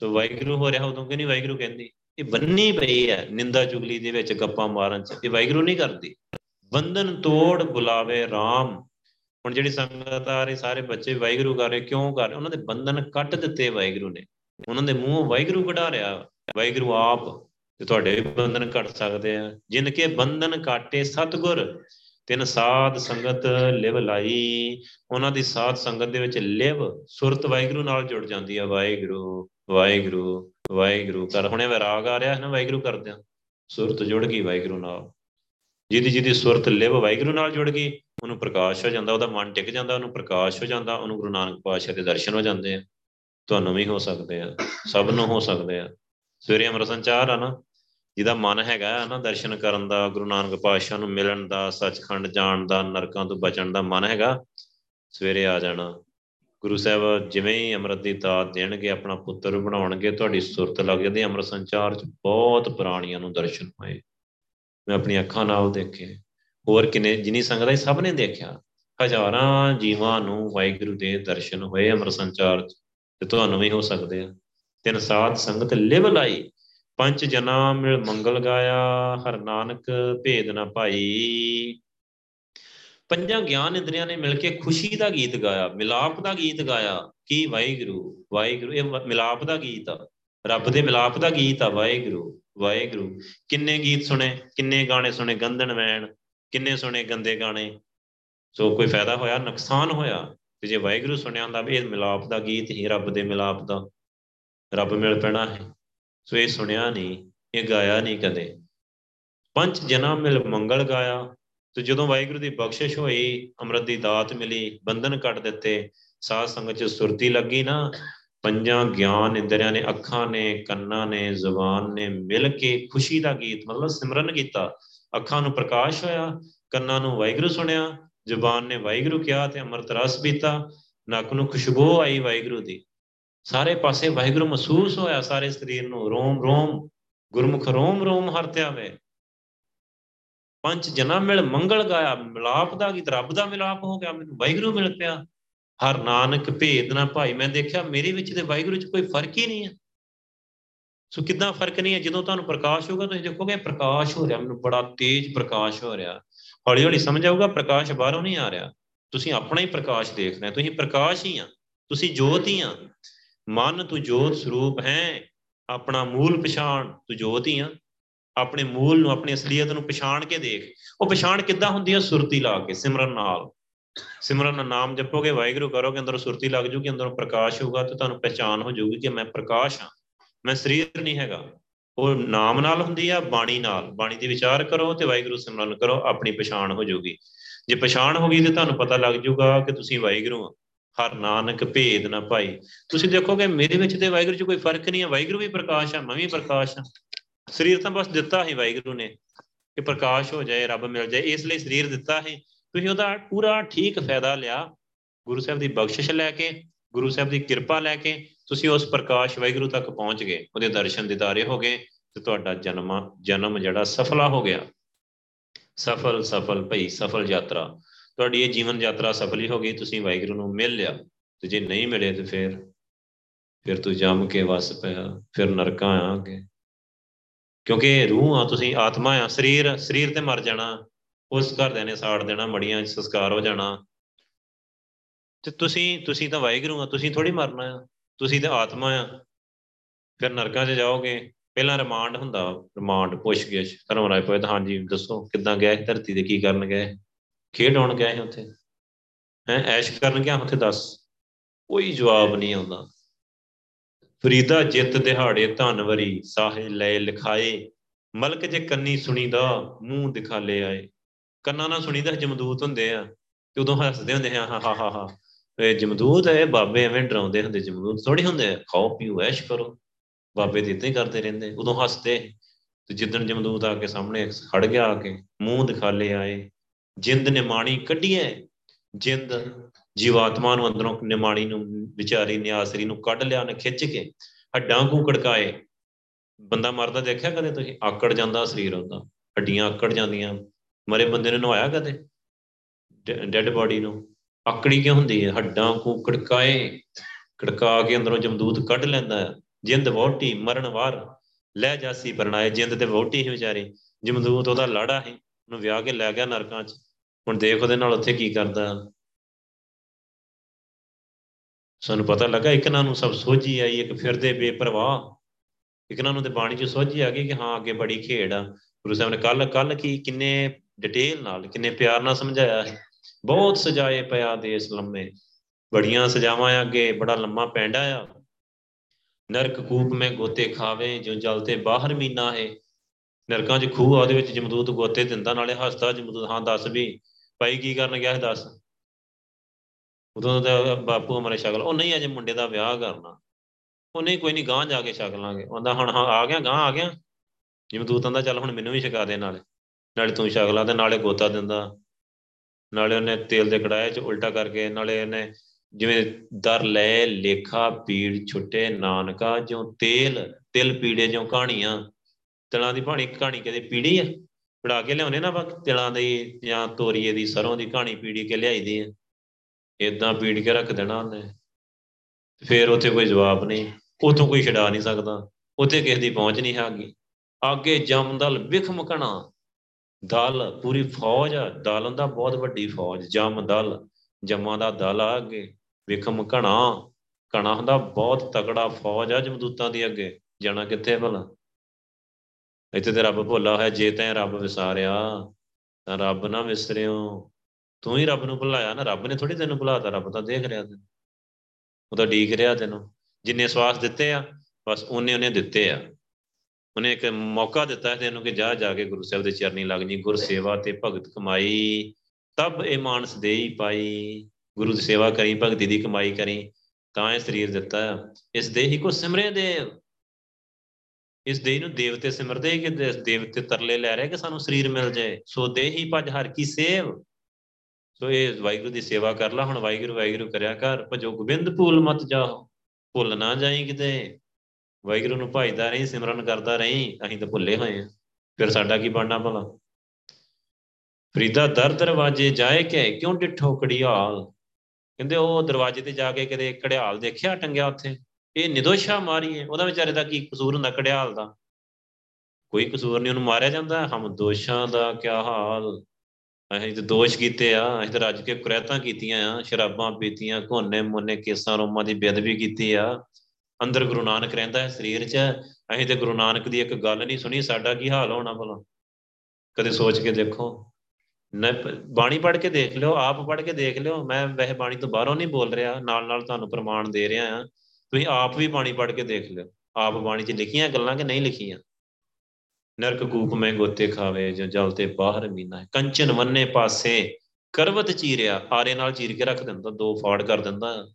ਸੋ ਵਾਹਿਗੁਰੂ ਹੋ ਰਿਹਾ, ਉਦੋਂ ਕਿ ਨਹੀਂ ਵਾਹਿਗੁਰੂ ਕਹਿੰਦੀ? ਇਹ ਬੰਨੀ ਪਈ ਹੈ ਨਿੰਦਾ ਚੁਗਲੀ ਦੇ ਵਿੱਚ ਗੱਪਾਂ ਮਾਰਨ ਚ। ਇਹ ਵਾਹਿਗੁਰੂ ਨਹੀਂ ਕਰਦੀ। ਬੰਧਨ ਤੋੜ ਬੁਲਾਵੇ RAM ਹੁਣ ਜਿਹੜੀ ਸੰਗਤ ਆ ਰਹੀ, ਸਾਰੇ ਬੱਚੇ ਵਾਹਿਗੁਰੂ ਕਰ ਰਹੇ, ਕਿਉਂ ਕਰ ਰਹੇ? ਉਹਨਾਂ ਦੇ ਬੰਧਨ ਕੱਟ ਦਿੱਤੇ ਵਾਹਿਗੁਰੂ ਨੇ। ਉਹਨਾਂ ਦੇ ਮੂੰਹੋਂ ਵਾਹਿਗੁਰੂ ਕਢਾ ਰਿਹਾ। ਵਾਹਿਗੁਰੂ ਆਪ ਤੇ ਤੁਹਾਡੇ ਵੀ ਬੰਧਨ ਕੱਟ ਸਕਦੇ ਆ। ਜਿਨ ਕੇ ਬੰਧਨ ਕਾਟੇ ਸਤਗੁਰ, ਤਿੰਨ ਸਾਧ ਸੰਗਤ ਲਿਵ ਲਾਈ। ਉਹਨਾਂ ਦੀ ਸਾਧ ਸੰਗਤ ਦੇ ਵਿੱਚ ਲਿਵ, ਸੁਰਤ ਵਾਹਿਗੁਰੂ ਨਾਲ ਜੁੜ ਜਾਂਦੀ ਹੈ ਵਾਹਿਗੁਰੂ ਵਾਹਿਗੁਰੂ। ਵਾਹਿਗੁਰੂ ਕਰ ਹੁਣੇ ਵਿਰਾਗ ਆ ਰਿਹਾ ਹੈ ਨਾ, ਵਾਹਿਗੁਰੂ ਕਰਦੇ ਆ ਸੁਰਤ ਜੁੜ ਗਈ ਵਾਹਿਗੁਰੂ ਨਾਲ। ਜਿਹਦੀ ਜਿਹਦੀ ਸੁਰਤ ਲਿਵ, ਵਾਹਿਗੁਰੂ ਨਾਲ ਜੁੜ ਗਈ। ਉਹਨੂੰ ਪ੍ਰਕਾਸ਼ ਹੋ ਜਾਂਦਾ, ਉਹਦਾ ਮਨ ਟਿਕ ਜਾਂਦਾ, ਉਹਨੂੰ ਪ੍ਰਕਾਸ਼ ਹੋ ਜਾਂਦਾ, ਉਹਨੂੰ ਗੁਰੂ ਨਾਨਕ ਪਾਤਸ਼ਾਹ ਦੇ ਦਰਸ਼ਨ ਹੋ ਜਾਂਦੇ ਆ। ਤੁਹਾਨੂੰ ਵੀ ਹੋ ਸਕਦੇ ਆ, ਸਭ ਨੂੰ ਹੋ ਸਕਦੇ ਆ। ਸਵੇਰੇ ਅਮਰ ਸੰਚਾਰ ਆ ਨਾ, ਜਿਹਦਾ ਮਨ ਹੈਗਾ ਨਾ ਦਰਸ਼ਨ ਕਰਨ ਦਾ, ਗੁਰੂ ਨਾਨਕ ਪਾਤਸ਼ਾਹ ਨੂੰ ਮਿਲਣ ਦਾ, ਸੱਚਖੰਡ ਜਾਣ ਦਾ ਨਰਕਾਂ ਤੋਂ ਬਚਣ ਦਾ ਮਨ ਹੈਗਾ, ਸਵੇਰੇ ਆ ਜਾਣਾ। ਗੁਰੂ ਸਾਹਿਬ, ਜਿਵੇਂ ਹੀ ਅੰਮ੍ਰਿਤ ਦੀ ਦਾਤ ਦੇਣਗੇ, ਆਪਣਾ ਪੁੱਤਰ ਬਣਾਉਣਗੇ, ਤੁਹਾਡੀ ਸੁਰਤ ਲੱਗ ਜਾਂਦੀ ਅੰਮ੍ਰਿਤ ਸੰਚਾਰ ਚ ਬਹੁਤ ਪ੍ਰਾਣੀਆਂ ਨੂੰ ਦਰਸ਼ਨ ਹੋਏ। ਮੈਂ ਆਪਣੀ ਅੱਖਾਂ ਨਾਲ ਦੇਖੇ। ਹੋਰ ਕਿਨੇ, ਜਿਨੀ ਸੰਗਤ ਹੈ ਸਭ ਨੇ ਦੇਖਿਆ। ਹਜ਼ਾਰਾਂ ਜੀਵਾਂ ਨੂੰ ਵਾਹਿਗੁਰੂ ਦੇ ਦਰਸ਼ਨ ਹੋਏ ਅੰਮ੍ਰਿਤ ਸੰਚਾਰ ਚ, ਤੇ ਤੁਹਾਨੂੰ ਵੀ ਹੋ ਸਕਦੇ ਆ। ਤਿੰਨ ਸਾਧ ਸੰਗਤ ਲਿਵ ਲਾਈ। ਪੰਜ ਜਨਾ ਮਿਲ ਮੰਗਲ ਗਾਇਆ। ਹਰ ਨਾਨਕ ਭੇਦ ਨਾ ਭਾਈ। ਪੰਜਾਂ ਗਿਆਨ ਇੰਦਰੀਆਂ ਨੇ ਮਿਲ ਕੇ ਖੁਸ਼ੀ ਦਾ ਗੀਤ ਗਾਇਆ, ਮਿਲਾਪ ਦਾ ਗੀਤ ਗਾਇਆ, ਕੀ ਵਾਹਿਗੁਰੂ ਵਾਹਿਗੁਰੂ, ਇਹ ਮਿਲਾਪ ਦਾ ਗੀਤ ਆ। ਰੱਬ ਦੇ ਮਿਲਾਪ ਦਾ ਗੀਤ ਆ, ਵਾਹਿਗੁਰੂ ਵਾਹਿਗੁਰੂ। ਕਿੰਨੇ ਗੀਤ ਸੁਣੇ, ਕਿੰਨੇ ਗਾਣੇ ਸੁਣੇ ਗੰਧਨ ਵੈਣ, ਕਿੰਨੇ ਸੁਣੇ ਗੰਦੇ ਗਾਣੇ। ਸੋ ਕੋਈ ਫਾਇਦਾ ਹੋਇਆ, ਨੁਕਸਾਨ ਹੋਇਆ, ਤੇ ਜੇ ਵਾਹਿਗੁਰੂ ਸੁਣਿਆ ਹੁੰਦਾ ਵੀ ਇਹ ਮਿਲਾਪ ਦਾ ਗੀਤ ਹੀ ਰੱਬ ਦੇ ਮਿਲਾਪ ਦਾ। ਰੱਬ ਮਿਲ ਪੈਣਾ ਹੈ। ਸੋ ਇਹ ਸੁਣਿਆ ਨਹੀਂ, ਇਹ ਗਾਇਆ ਨਹੀਂ ਕਦੇ। ਪੰਜ ਜਨਮ ਮਿਲ ਮੰਗਲ ਗਾਇਆ ਤੇ ਜਦੋਂ ਵਾਹਿਗੁਰੂ ਦੀ ਬਖਸ਼ਿਸ਼ ਹੋਈ, ਅੰਮ੍ਰਿਤ ਦੀ ਦਾਤ ਮਿਲੀ, ਬੰਧਨ ਕੱਟ ਦਿੱਤੇ, ਸਾਧ ਸੰਗਤ ਚ ਸੁਰਤੀ ਲੱਗੀ ਨਾ, ਪੰਜਾਂ ਗਿਆਨ ਇੰਦਰੀਆਂ ਨੇ, ਅੱਖਾਂ ਨੇ, ਕੰਨਾਂ ਨੇ, ਜ਼ੁਬਾਨ ਨੇ ਮਿਲ ਕੇ ਖੁਸ਼ੀ ਦਾ ਗੀਤ, ਮਤਲਬ ਸਿਮਰਨ ਕੀਤਾ। ਅੱਖਾਂ ਨੂੰ ਪ੍ਰਕਾਸ਼ ਹੋਇਆ, ਕੰਨਾਂ ਨੂੰ ਵਾਹਿਗੁਰੂ ਸੁਣਿਆ, ਜ਼ੁਬਾਨ ਨੇ ਵਾਹਿਗੁਰੂ ਕਿਹਾ ਤੇ ਅੰਮ੍ਰਿਤ ਰਸ ਪੀਤਾ, ਨੱਕ ਨੂੰ ਖੁਸ਼ਬੂ ਆਈ ਵਾਹਿਗੁਰੂ ਦੀ। ਸਾਰੇ ਪਾਸੇ ਵਾਹਿਗੁਰੂ ਮਹਿਸੂਸ ਹੋਇਆ, ਸਾਰੇ ਸਰੀਰ ਨੂੰ ਰੋਮ ਰੋਮ, ਗੁਰਮੁਖ ਰੋਮ ਰੋਮ ਹਰਤਿਆ ਵੇ ਪੰਜ ਜਨਮ ਮਿਲ ਮੰਗਲ ਗਾਇਆ, ਮਿਲਾਪ ਦਾ ਗੀਤ ਰੱਬ ਦਾ ਮਿਲਾਪ ਹੋ ਗਿਆ, ਮੈਨੂੰ ਵਾਹਿਗੁਰੂ ਮਿਲ ਪਿਆ। ਹਰ ਨਾਨਕ ਭੇਦ ਨਾ ਭਾਈ, ਮੈਂ ਦੇਖਿਆ ਮੇਰੇ ਵਿੱਚ ਤੇ ਵਾਹਿਗੁਰੂ 'ਚ ਕੋਈ ਫ਼ਰਕ ਹੀ ਨਹੀਂ ਹੈ ਸੋ ਕਿਦਾਂ ਫ਼ਰਕ ਨਹੀਂ ਹੈ ਜਦੋਂ ਤੁਹਾਨੂੰ ਪ੍ਰਕਾਸ਼ ਹੋਊਗਾ, ਤੁਸੀਂ ਦੇਖੋਗੇ ਪ੍ਰਕਾਸ਼ ਹੋ ਰਿਹਾ, ਮੈਨੂੰ ਬੜਾ ਤੇਜ਼ ਪ੍ਰਕਾਸ਼ ਹੋ ਰਿਹਾ। ਹੌਲੀ ਹੌਲੀ ਸਮਝ ਆਊਗਾ, ਪ੍ਰਕਾਸ਼ ਬਾਹਰੋਂ ਨਹੀਂ ਆ ਰਿਹਾ। ਤੁਸੀਂ ਆਪਣਾ ਹੀ ਪ੍ਰਕਾਸ਼ ਦੇਖ ਰਹੇ ਤੁਸੀਂ ਪ੍ਰਕਾਸ਼ ਹੀ ਆ, ਤੁਸੀਂ ਜੋਤ ਹੀ ਆ। ਮਨ ਤੂੰ ਜੋਤ ਸਰੂਪ ਹੈ, ਆਪਣਾ ਮੂਲ ਪਛਾਣ ਤੂੰ ਜੋਤ ਹੀ ਆ। ਆਪਣੇ ਮੂਲ ਨੂੰ, ਆਪਣੀ ਅਸਲੀਅਤ ਨੂੰ ਪਛਾਣ ਕੇ ਦੇਖ। ਉਹ ਪਛਾਣ ਕਿੱਦਾਂ ਹੁੰਦੀ ਹੈ ਸੁਰਤੀ ਲਾ ਕੇ, ਸਿਮਰਨ ਨਾਲ। ਸਿਮਰਨ ਨਾਮ ਜਪੋਗੇ, ਵਾਹਿਗੁਰੂ ਕਰੋਗੇ, ਅੰਦਰੋਂ ਸੁਰਤੀ ਲੱਗ ਜੂਗੀ, ਅੰਦਰੋਂ ਪ੍ਰਕਾਸ਼ ਹੋਊਗਾ ਤੇ ਤੁਹਾਨੂੰ ਪਛਾਣ ਹੋ ਜਾਊਗੀ ਕਿ ਮੈਂ ਪ੍ਰਕਾਸ਼ ਹਾਂ। ਮੈਂ ਸਰੀਰ ਨਹੀਂ ਹੈਗਾ। ਉਹ ਨਾਮ ਨਾਲ ਹੁੰਦੀ ਆ, ਬਾਣੀ ਨਾਲ। ਬਾਣੀ ਦੇ ਵਿਚਾਰ ਕਰੋ ਤੇ ਵਾਹਿਗੁਰੂ ਸਿਮਰਨ ਕਰੋ, ਆਪਣੀ ਪਛਾਣ ਹੋ ਜਾਊਗੀ। ਜੇ ਪਛਾਣ ਹੋ ਗਈ ਤੇ ਤੁਹਾਨੂੰ ਪਤਾ ਲੱਗ ਜਾਊਗਾ ਕਿ ਤੁਸੀਂ ਵਾਹਿਗੁਰੂ ਆ। ਹਰ ਨਾਨਕ ਭੇਦ ਨਾ ਭਾਈ ਤੁਸੀਂ ਦੇਖੋਗੇ, ਮੇਰੇ ਵਿੱਚ ਤੇ ਵਾਹਿਗੁਰੂ 'ਚ ਕੋਈ ਫ਼ਰਕ ਨਹੀਂ ਹੈ ਵਾਹਿਗੁਰੂ ਵੀ ਪ੍ਰਕਾਸ਼ ਆ, ਮੈਂ ਵੀ ਪ੍ਰਕਾਸ਼ ਆ। ਸਰੀਰ ਤਾਂ ਬਸ ਦਿੱਤਾ ਹੈ ਵਾਹਿਗੁਰੂ ਨੇ ਕਿ ਪ੍ਰਕਾਸ਼ ਹੋ ਜਾਏ, ਰੱਬ ਮਿਲ ਜਾਏ, ਇਸ ਲਈ ਸਰੀਰ ਦਿੱਤਾ ਹੈ। ਤੁਸੀਂ ਉਹਦਾ ਪੂਰਾ ਠੀਕ ਫਾਇਦਾ ਲਿਆ। ਗੁਰੂ ਸਾਹਿਬ ਦੀ ਬਖਸ਼ਿਸ਼ ਲੈ ਕੇ, ਗੁਰੂ ਸਾਹਿਬ ਦੀ ਕਿਰਪਾ ਲੈ ਕੇ ਤੁਸੀਂ ਉਸ ਪ੍ਰਕਾਸ਼ ਵਾਹਿਗੁਰੂ ਤੱਕ ਪਹੁੰਚ ਗਏ। ਉਹਦੇ ਦਰਸ਼ਨ ਦਿਦਾਰੇ ਹੋ ਗਏ ਤੇ ਤੁਹਾਡਾ ਜਨਮ ਜਨਮ ਜਿਹੜਾ ਸਫਲਾ ਹੋ ਗਿਆ। ਸਫਲ ਸਫਲ ਭਈ, ਸਫਲ ਯਾਤਰਾ। ਤੁਹਾਡੀ ਇਹ ਜੀਵਨ ਯਾਤਰਾ ਸਫਲੀ ਹੋ ਗਈ, ਤੁਸੀਂ ਵਾਹਿਗੁਰੂ ਨੂੰ ਮਿਲ ਲਿਆ। ਤੇ ਜੇ ਨਹੀਂ ਮਿਲੇ ਤੇ ਫਿਰ ਫਿਰ ਤੂੰ ਜੰਮ ਕੇ ਵਸ ਪਿਆ, ਫਿਰ ਨਰਕਾਂ ਆਗੇ ਕਿਉਂਕਿ ਰੂਹ ਆ, ਤੁਸੀਂ ਆਤਮਾ ਆ, ਸਰੀਰ ਸਰੀਰ ਤੇ ਮਰ ਜਾਣਾ, ਉਸ ਘਰਦਿਆਂ ਨੇ ਸਾੜ ਦੇਣਾ, ਮੜੀਆਂ ਸੰਸਕਾਰ ਹੋ ਜਾਣਾ। ਤੇ ਤੁਸੀਂ ਤੁਸੀਂ ਤਾਂ ਵਾਹਿਗੁਰੂ ਆ, ਤੁਸੀਂ ਥੋੜੀ ਮਰਨਾ ਆ, ਤੁਸੀਂ ਤਾਂ ਆਤਮਾ ਆ। ਫਿਰ ਨਰਕਾਂ 'ਚ ਜਾਓਗੇ, ਪਹਿਲਾਂ ਰਿਮਾਂਡ ਹੁੰਦਾ ਰਿਮਾਂਡ ਪੁੱਛ ਗਿਆ ਧਰਮ ਰਾਏ ਪੁੱਛਦਾ ਹਾਂਜੀ, ਦੱਸੋ, ਕਿੱਦਾਂ ਗਏ ਧਰਤੀ ਤੇ, ਕੀ ਕਰਨ ਗਏ ਖੇਡ ਆਉਣ ਗਏ ਉੱਥੇ? ਹੈ, ਐਸ਼ ਕਰਨ ਗਿਆ ਉੱਥੇ, ਦੱਸ। ਕੋਈ ਜਵਾਬ ਨਹੀਂ ਆਉਂਦਾ। ਫਰੀਦਾ ਜਿੱਤ ਦਿਹਾੜੇ ਧਨਵਰੀ ਸਾਹੇ ਲੈ ਲਿਖਾਏ। ਮਲਕ ਜੇ ਕੰਨੀ ਸੁਣੀਦਾ, ਮੂੰਹ ਦਿਖਾ ਲੈ ਆਏ। ਕੰਨਾਂ ਨਾਲ ਸੁਣੀਦਾ ਜਮਦੂਤ ਹੁੰਦੇ ਆ। ਤੇ ਉਦੋਂ ਹੱਸਦੇ ਹੁੰਦੇ ਆ ਹਾ ਹਾ ਹਾ ਹਾ। ਇਹ ਜਮਦੂਤ ਹੈ ਬਾਬੇ ਐਵੇਂ ਡਰਾਉਂਦੇ ਹੁੰਦੇ, ਜਮਦੂਤ ਥੋੜੀ ਹੁੰਦੇ ਆ। ਖਾਓ, ਪੀਓ, ਐਸ਼ ਕਰੋ। ਬਾਬੇ ਤੇ ਇਦਾਂ ਹੀ ਕਰਦੇ ਰਹਿੰਦੇ। ਉਦੋਂ ਹੱਸਦੇ ਤੇ ਜਿੱਦਣ ਜਮਦੂਤ ਆ ਕੇ ਸਾਹਮਣੇ ਖੜ ਗਿਆ ਆ ਕੇ, ਮੂੰਹ ਦਿਖਾ ਲੈ ਆਏ। ਜਿੰਦ ਨੇ ਮਾਣੀ ਕੱਢੀਏ ਜਿੰਦ ਜੀਵਾਤਮਾ ਨੂੰ ਅੰਦਰੋਂ ਨਿਮਾਣੀ ਨੂੰ, ਵਿਚਾਰੀ ਨਿਆਸਰੀ ਨੂੰ ਕੱਢ ਲਿਆ ਨੇ ਖਿੱਚ ਕੇ, ਹੱਡਾਂ ਨੂੰ ਕੜਕਾਏ ਬੰਦਾ ਮਰਦਾ ਦੇਖਿਆ ਕਦੇ ਤੁਸੀਂ? ਆਕੜ ਜਾਂਦਾ, ਸਰੀਰ ਹੁੰਦਾ। ਹੱਡੀਆਂ ਆਕੜ ਜਾਂਦੀਆਂ। ਮਰੇ ਬੰਦੇ ਨੇ ਨਵਾਇਆ ਕਦੇ? ਡੈੱਡ ਬਾਡੀ ਨੂੰ। ਆਕੜੀ ਕਿਉਂ ਹੁੰਦੀ ਹੈ? ਹੱਡਾਂ ਨੂੰ ਕੜਕਾਏ ਕੜਕਾ ਕੇ ਅੰਦਰੋਂ ਜਮਦੂਤ ਕੱਢ ਲੈਂਦਾ ਹੈ। ਜਿੰਦ ਵੋਟੀ ਮਰਨ ਵਾਰ। ਲੈ ਜਾਸੀ ਪਰਣਾਏ। ਜਿੰਦ ਤੇ ਵੋਟੀ ਹੀ ਵਿਚਾਰੀ। ਜਮਦੂਤ ਉਹਦਾ ਲਾੜਾ ਹੈ ਉਹਨੂੰ ਵਿਆਹ ਕੇ ਲੈ ਗਿਆ ਨਰਕਾਂ 'ਚ। ਹੁਣ ਦੇਖ ਉਹਦੇ ਨਾਲ ਉੱਥੇ ਕੀ ਕਰਦਾ। ਸਾਨੂੰ ਪਤਾ ਲੱਗਾ ਇੱਕ ਨਾਲ ਨੂੰ ਸਭ ਸੋਝੀ ਆਈ ਇੱਕ ਫਿਰਦੇ ਬੇਪਰਵਾਹ। ਇੱਕ ਨਾਲ ਨੂੰ ਤੇ ਬਾਣੀ 'ਚ ਸੋਝੀ ਆ ਗਈ ਕਿ ਹਾਂ ਅੱਗੇ ਬੜੀ ਖੇਡ ਆ। ਗੁਰੂ ਸਾਹਿਬ ਨੇ ਕੱਲ ਕੱਲ ਕੀ ਕਿੰਨੇ ਡਿਟੇਲ ਨਾਲ ਕਿੰਨੇ ਪਿਆਰ ਨਾਲ ਸਮਝਾਇਆ ਹੈ। ਬਹੁਤ ਸਜਾਏ ਪਿਆ ਦੇਸ ਲੰਮੇ। ਬੜੀਆਂ ਸਜਾਵਾਂ ਅੱਗੇ ਬੜਾ ਲੰਮਾ ਪੈਂਡਾ ਆ। ਨਰਕ ਕੂਪ ਮੈਂ ਗੋਤੇ ਖਾਵੇ ਜੋ ਜਲ ਤੇ ਬਾਹਰ ਮੀਨਾ ਹੈ। ਨਰਕਾਂ 'ਚ ਖੂਹ ਆ ਉਹਦੇ ਵਿੱਚ ਜਮਦੂਤ ਗੋਤੇ ਦਿੰਦਾ ਨਾਲੇ ਹੱਸਦਾ ਜਮਦੂਤ। ਹਾਂ ਦੱਸ ਵੀ ਭਾਈ ਕੀ ਕਰਨ ਗਿਆ ਹੈ ਦੱਸ? ਉਦੋਂ ਦਾ ਬਾਪੂ ਹਮਾਰੇ ਸ਼ਕਲ, ਉਹ ਨਹੀਂ ਅਜੇ ਮੁੰਡੇ ਦਾ ਵਿਆਹ ਕਰਨਾ। ਉਹ ਨਹੀਂ, ਕੋਈ ਨਹੀਂ ਗਾਂ ਜਾ ਕੇ ਛਕ ਲਾਂਗੇ। ਉਹਦਾ ਹੁਣ ਹਾਂ, ਆ ਗਿਆ ਗਾਂ ਆ ਗਿਆ। ਜਮਦੂਤਾਂ ਦਾ ਚੱਲ ਹੁਣ ਮੈਨੂੰ ਵੀ ਛਕਾ ਦੇ ਨਾਲੇ। ਨਾਲੇ ਤੂੰ ਛਕ ਲਾ ਤੇ ਨਾਲੇ ਗੋਤਾ ਦਿੰਦਾ। ਨਾਲੇ ਉਹਨੇ ਤੇਲ ਦੇ ਕੜਾਏ 'ਚ ਉਲਟਾ ਕਰਕੇ, ਨਾਲੇ ਉਹਨੇ ਜਿਵੇਂ ਦਰ ਲੈ, ਲੇਖਾ, ਪੀੜ ਛੁੱਟੇ, ਨਾਨਕਾ ਜੋ ਤੇਲ, ਤਿਲ ਪੀੜੇ ਜੋ ਕਹਾਣੀਆਂ। ਤਿਲਾਂ ਦੀ ਬਾਣੀ ਕਹਾਣੀ ਕਦੇ ਪੀੜੀ ਆ? ਪੜਾ ਕੇ ਲਿਆਉਨੇ ਨਾ ਵਕ ਤਿਲਾਂ ਦੀ ਜਾਂ ਤੋਰੀਏ ਦੀ ਸਰੋਂ ਦੀ ਕਹਾਣੀ ਪੀੜੀ ਕੇ ਲਿਆਈ ਦੀ ਆ। ਇਦਾਂ ਪੀੜ ਕੇ ਰੱਖ ਦੇਣਾ ਉਹਨੇ। ਫਿਰ ਉੱਥੇ ਕੋਈ ਜਵਾਬ ਨਹੀਂ। ਉਥੋਂ ਕੋਈ ਛਡਾ ਨਹੀਂ ਸਕਦਾ। ਉੱਥੇ ਕਿਸੇ ਦੀ ਪਹੁੰਚ ਨਹੀਂ ਹੈਗੀ। ਅੱਗੇ ਜਮਦਲ ਵਿਖਮ ਕਣਾ ਦਲ, ਪੂਰੀ ਫੌਜ ਆ। ਦਲ ਹੁੰਦਾ ਬਹੁਤ ਵੱਡੀ ਫੌਜ। ਜਮ ਦਲ ਜਮਾਂ ਦਾ ਦਲ ਆ ਅੱਗੇ। ਵਿਖਮ ਕਣਾ ਕਣਾ ਹੁੰਦਾ ਬਹੁਤ ਤਕੜਾ ਫੌਜ ਆ ਜਮਦੂਤਾਂ ਦੀ ਅੱਗੇ। ਜਾਣਾ ਕਿੱਥੇ ਭਲਾ? ਇੱਥੇ ਤੇ ਰੱਬ ਭੁੱਲਾ ਹੋਇਆ। ਜੇ ਤੈਂ ਰੱਬ ਵਿਸਾਰਿਆ, ਤਾਂ ਰੱਬ ਨਾ ਵਿਸਰਿਓ। ਤੂੰ ਹੀ ਰੱਬ ਨੂੰ ਭੁਲਾਇਆ ਨਾ, ਰੱਬ ਨੇ ਥੋੜੀ ਤੈਨੂੰ ਭੁਲਾਤਾ ਰੱਬ ਤਾਂ ਦੇਖ ਰਿਹਾ ਤੈਨੂੰ। ਉਹ ਤਾਂ ਡੀਕ ਰਿਹਾ ਤੈਨੂੰ। ਜਿੰਨੇ ਸਵਾਸ ਦਿੱਤੇ ਆ, ਬਸ ਉਹਨੇ ਉਹਨੇ ਦਿੱਤੇ ਆ। ਉਹਨੇ ਇੱਕ ਮੌਕਾ ਦਿੱਤਾ ਹੈ ਤੈਨੂੰ ਕਿ ਜਾ ਜਾ ਕੇ ਗੁਰੂ ਸਾਹਿਬ ਦੇ ਚਰਨੀ ਲੱਗ ਜੀ ਗੁਰ ਸੇਵਾ ਤੇ ਭਗਤ ਕਮਾਈ। ਤਬ ਇਹ ਮਾਨਸ ਦੇਈ ਪਾਈ। ਗੁਰੂ ਦੀ ਸੇਵਾ ਕਰੀ, ਭਗਤੀ ਦੀ ਕਮਾਈ ਕਰੀ, ਤਾਂ ਇਹ ਸਰੀਰ ਦਿੱਤਾ। ਇਸ ਦੇਹੀ ਕੋ ਸਿਮਰੇ ਦੇਵ ਇਸ ਦੇਹ ਨੂੰ ਦੇਵਤੇ ਸਿਮਰਦੇ ਕਿ ਦੇਵਤੇ ਤਰਲੇ ਲੈ ਰਹੇ ਕਿ ਸਾਨੂੰ ਸਰੀਰ ਮਿਲ ਜਾਏ। ਸੋ ਦੇਹੀ ਭਜ ਹਰ ਕੀ ਸੇਵ। ਸੋ ਇਹ ਵਾਹਿਗੁਰੂ ਦੀ ਸੇਵਾ ਕਰ ਲੈ, ਹੁਣ ਵਾਹਿਗੁਰੂ ਵਾਹਿਗੁਰੂ ਕਰਿਆ ਕਰ, ਭਜੋ ਗੋਬਿੰਦ ਭੂਲ ਮਤ ਜਾ ਭੁੱਲ ਨਾ ਜਾਈ ਕਿਤੇ। ਵਾਹਿਗੁਰੂ ਨੂੰ ਭਾਈਦਾ ਰਹੀਂ, ਸਿਮਰਨ ਕਰਦਾ ਰਹੀਂ, ਅਸੀਂ ਤਾਂ ਭੁੱਲੇ ਹੋਏ ਆ ਫਿਰ ਸਾਡਾ ਕੀ ਬਣਨਾ ਭਲਾ? ਫਰੀਦਾ, ਦਰ ਦਰਵਾਜੇ ਜਾਏ ਕਿ, ਕਿਉਂ ਡਿਠੋ ਕੜਿਆਲ ਕਹਿੰਦੇ ਉਹ ਦਰਵਾਜ਼ੇ ਤੇ ਜਾ ਕੇ ਕਦੇ ਕੜਿਆਲ ਦੇਖਿਆ ਟੰਗਿਆ ਉੱਥੇ। ਇਹ ਨਿਦੋਸ਼ਾ ਮਾਰੀਏ, ਉਹਦਾ ਵਿਚਾਰੇ ਦਾ ਕੀ ਕਸੂਰ ਹੁੰਦਾ ਕੜਿਆਲ ਦਾ? ਕੋਈ ਕਸੂਰ ਨਹੀਂ, ਉਹਨੂੰ ਮਾਰਿਆ ਜਾਂਦਾ, ਹਮ ਦੋਸ਼ਾਂ ਦਾ ਕੀ ਹਾਲ? ਅਸੀਂ ਤੇ ਦੋਸ਼ ਕੀਤੇ ਆ, ਅਸੀਂ ਤੇ ਰੱਜ ਕੇ ਕੁਰੈਤਾਂ ਕੀਤੀਆਂ ਆ, ਸ਼ਰਾਬਾਂ ਪੀਤੀਆਂ, ਘੋਨੇ ਮੋਨੇ ਕੇਸਾਂ ਰੋਮਾਂ ਦੀ ਬੇਦਬੀ ਕੀਤੀ ਆ। ਅੰਦਰ ਗੁਰੂ ਨਾਨਕ ਰਹਿੰਦਾ ਹੈ, ਸਰੀਰ 'ਚ ਅਸੀਂ ਤੇ ਗੁਰੂ ਨਾਨਕ ਦੀ ਇੱਕ ਗੱਲ ਨਹੀਂ ਸੁਣੀ, ਸਾਡਾ ਕੀ ਹਾਲ ਹੋਣਾ ਭਲਾ? ਕਦੇ ਸੋਚ ਕੇ ਦੇਖੋ। ਨਾ ਬਾਣੀ ਪੜ੍ਹ ਕੇ ਦੇਖ ਲਿਓ, ਆਪ ਪੜ੍ਹ ਕੇ ਦੇਖ ਲਿਓ। ਮੈਂ ਵੈਸੇ ਬਾਣੀ ਤੋਂ ਬਾਹਰੋਂ ਨਹੀਂ ਬੋਲ ਰਿਹਾ ਨਾਲ ਨਾਲ ਤੁਹਾਨੂੰ ਪ੍ਰਮਾਣ ਦੇ ਰਿਹਾ ਆ। ਤੁਸੀਂ ਆਪ ਵੀ ਬਾਣੀ ਪੜ੍ਹ ਕੇ ਦੇਖ ਲਿਓ। ਆਪ ਬਾਣੀ 'ਚ ਲਿਖੀਆਂ ਗੱਲਾਂ ਕਿ ਨਹੀਂ ਲਿਖੀਆਂ? ਨਰਕ ਕੂਪ ਮੈਂ ਗੋਤੇ ਖਾਵੇ, ਜੋ ਜਲ ਤੇ ਬਾਹਰ ਮੀਨਾ ਹੈ। ਕੰਚਨ ਵੰਨੇ ਪਾਸੇ ਕਰਵਤ ਚੀਰਿਆ, ਆਰੇ ਨਾਲ ਚੀਰ ਕੇ ਰੱਖ ਦਿੰਦਾ, ਦੋ ਫਾੜ ਕਰ ਦਿੰਦਾ।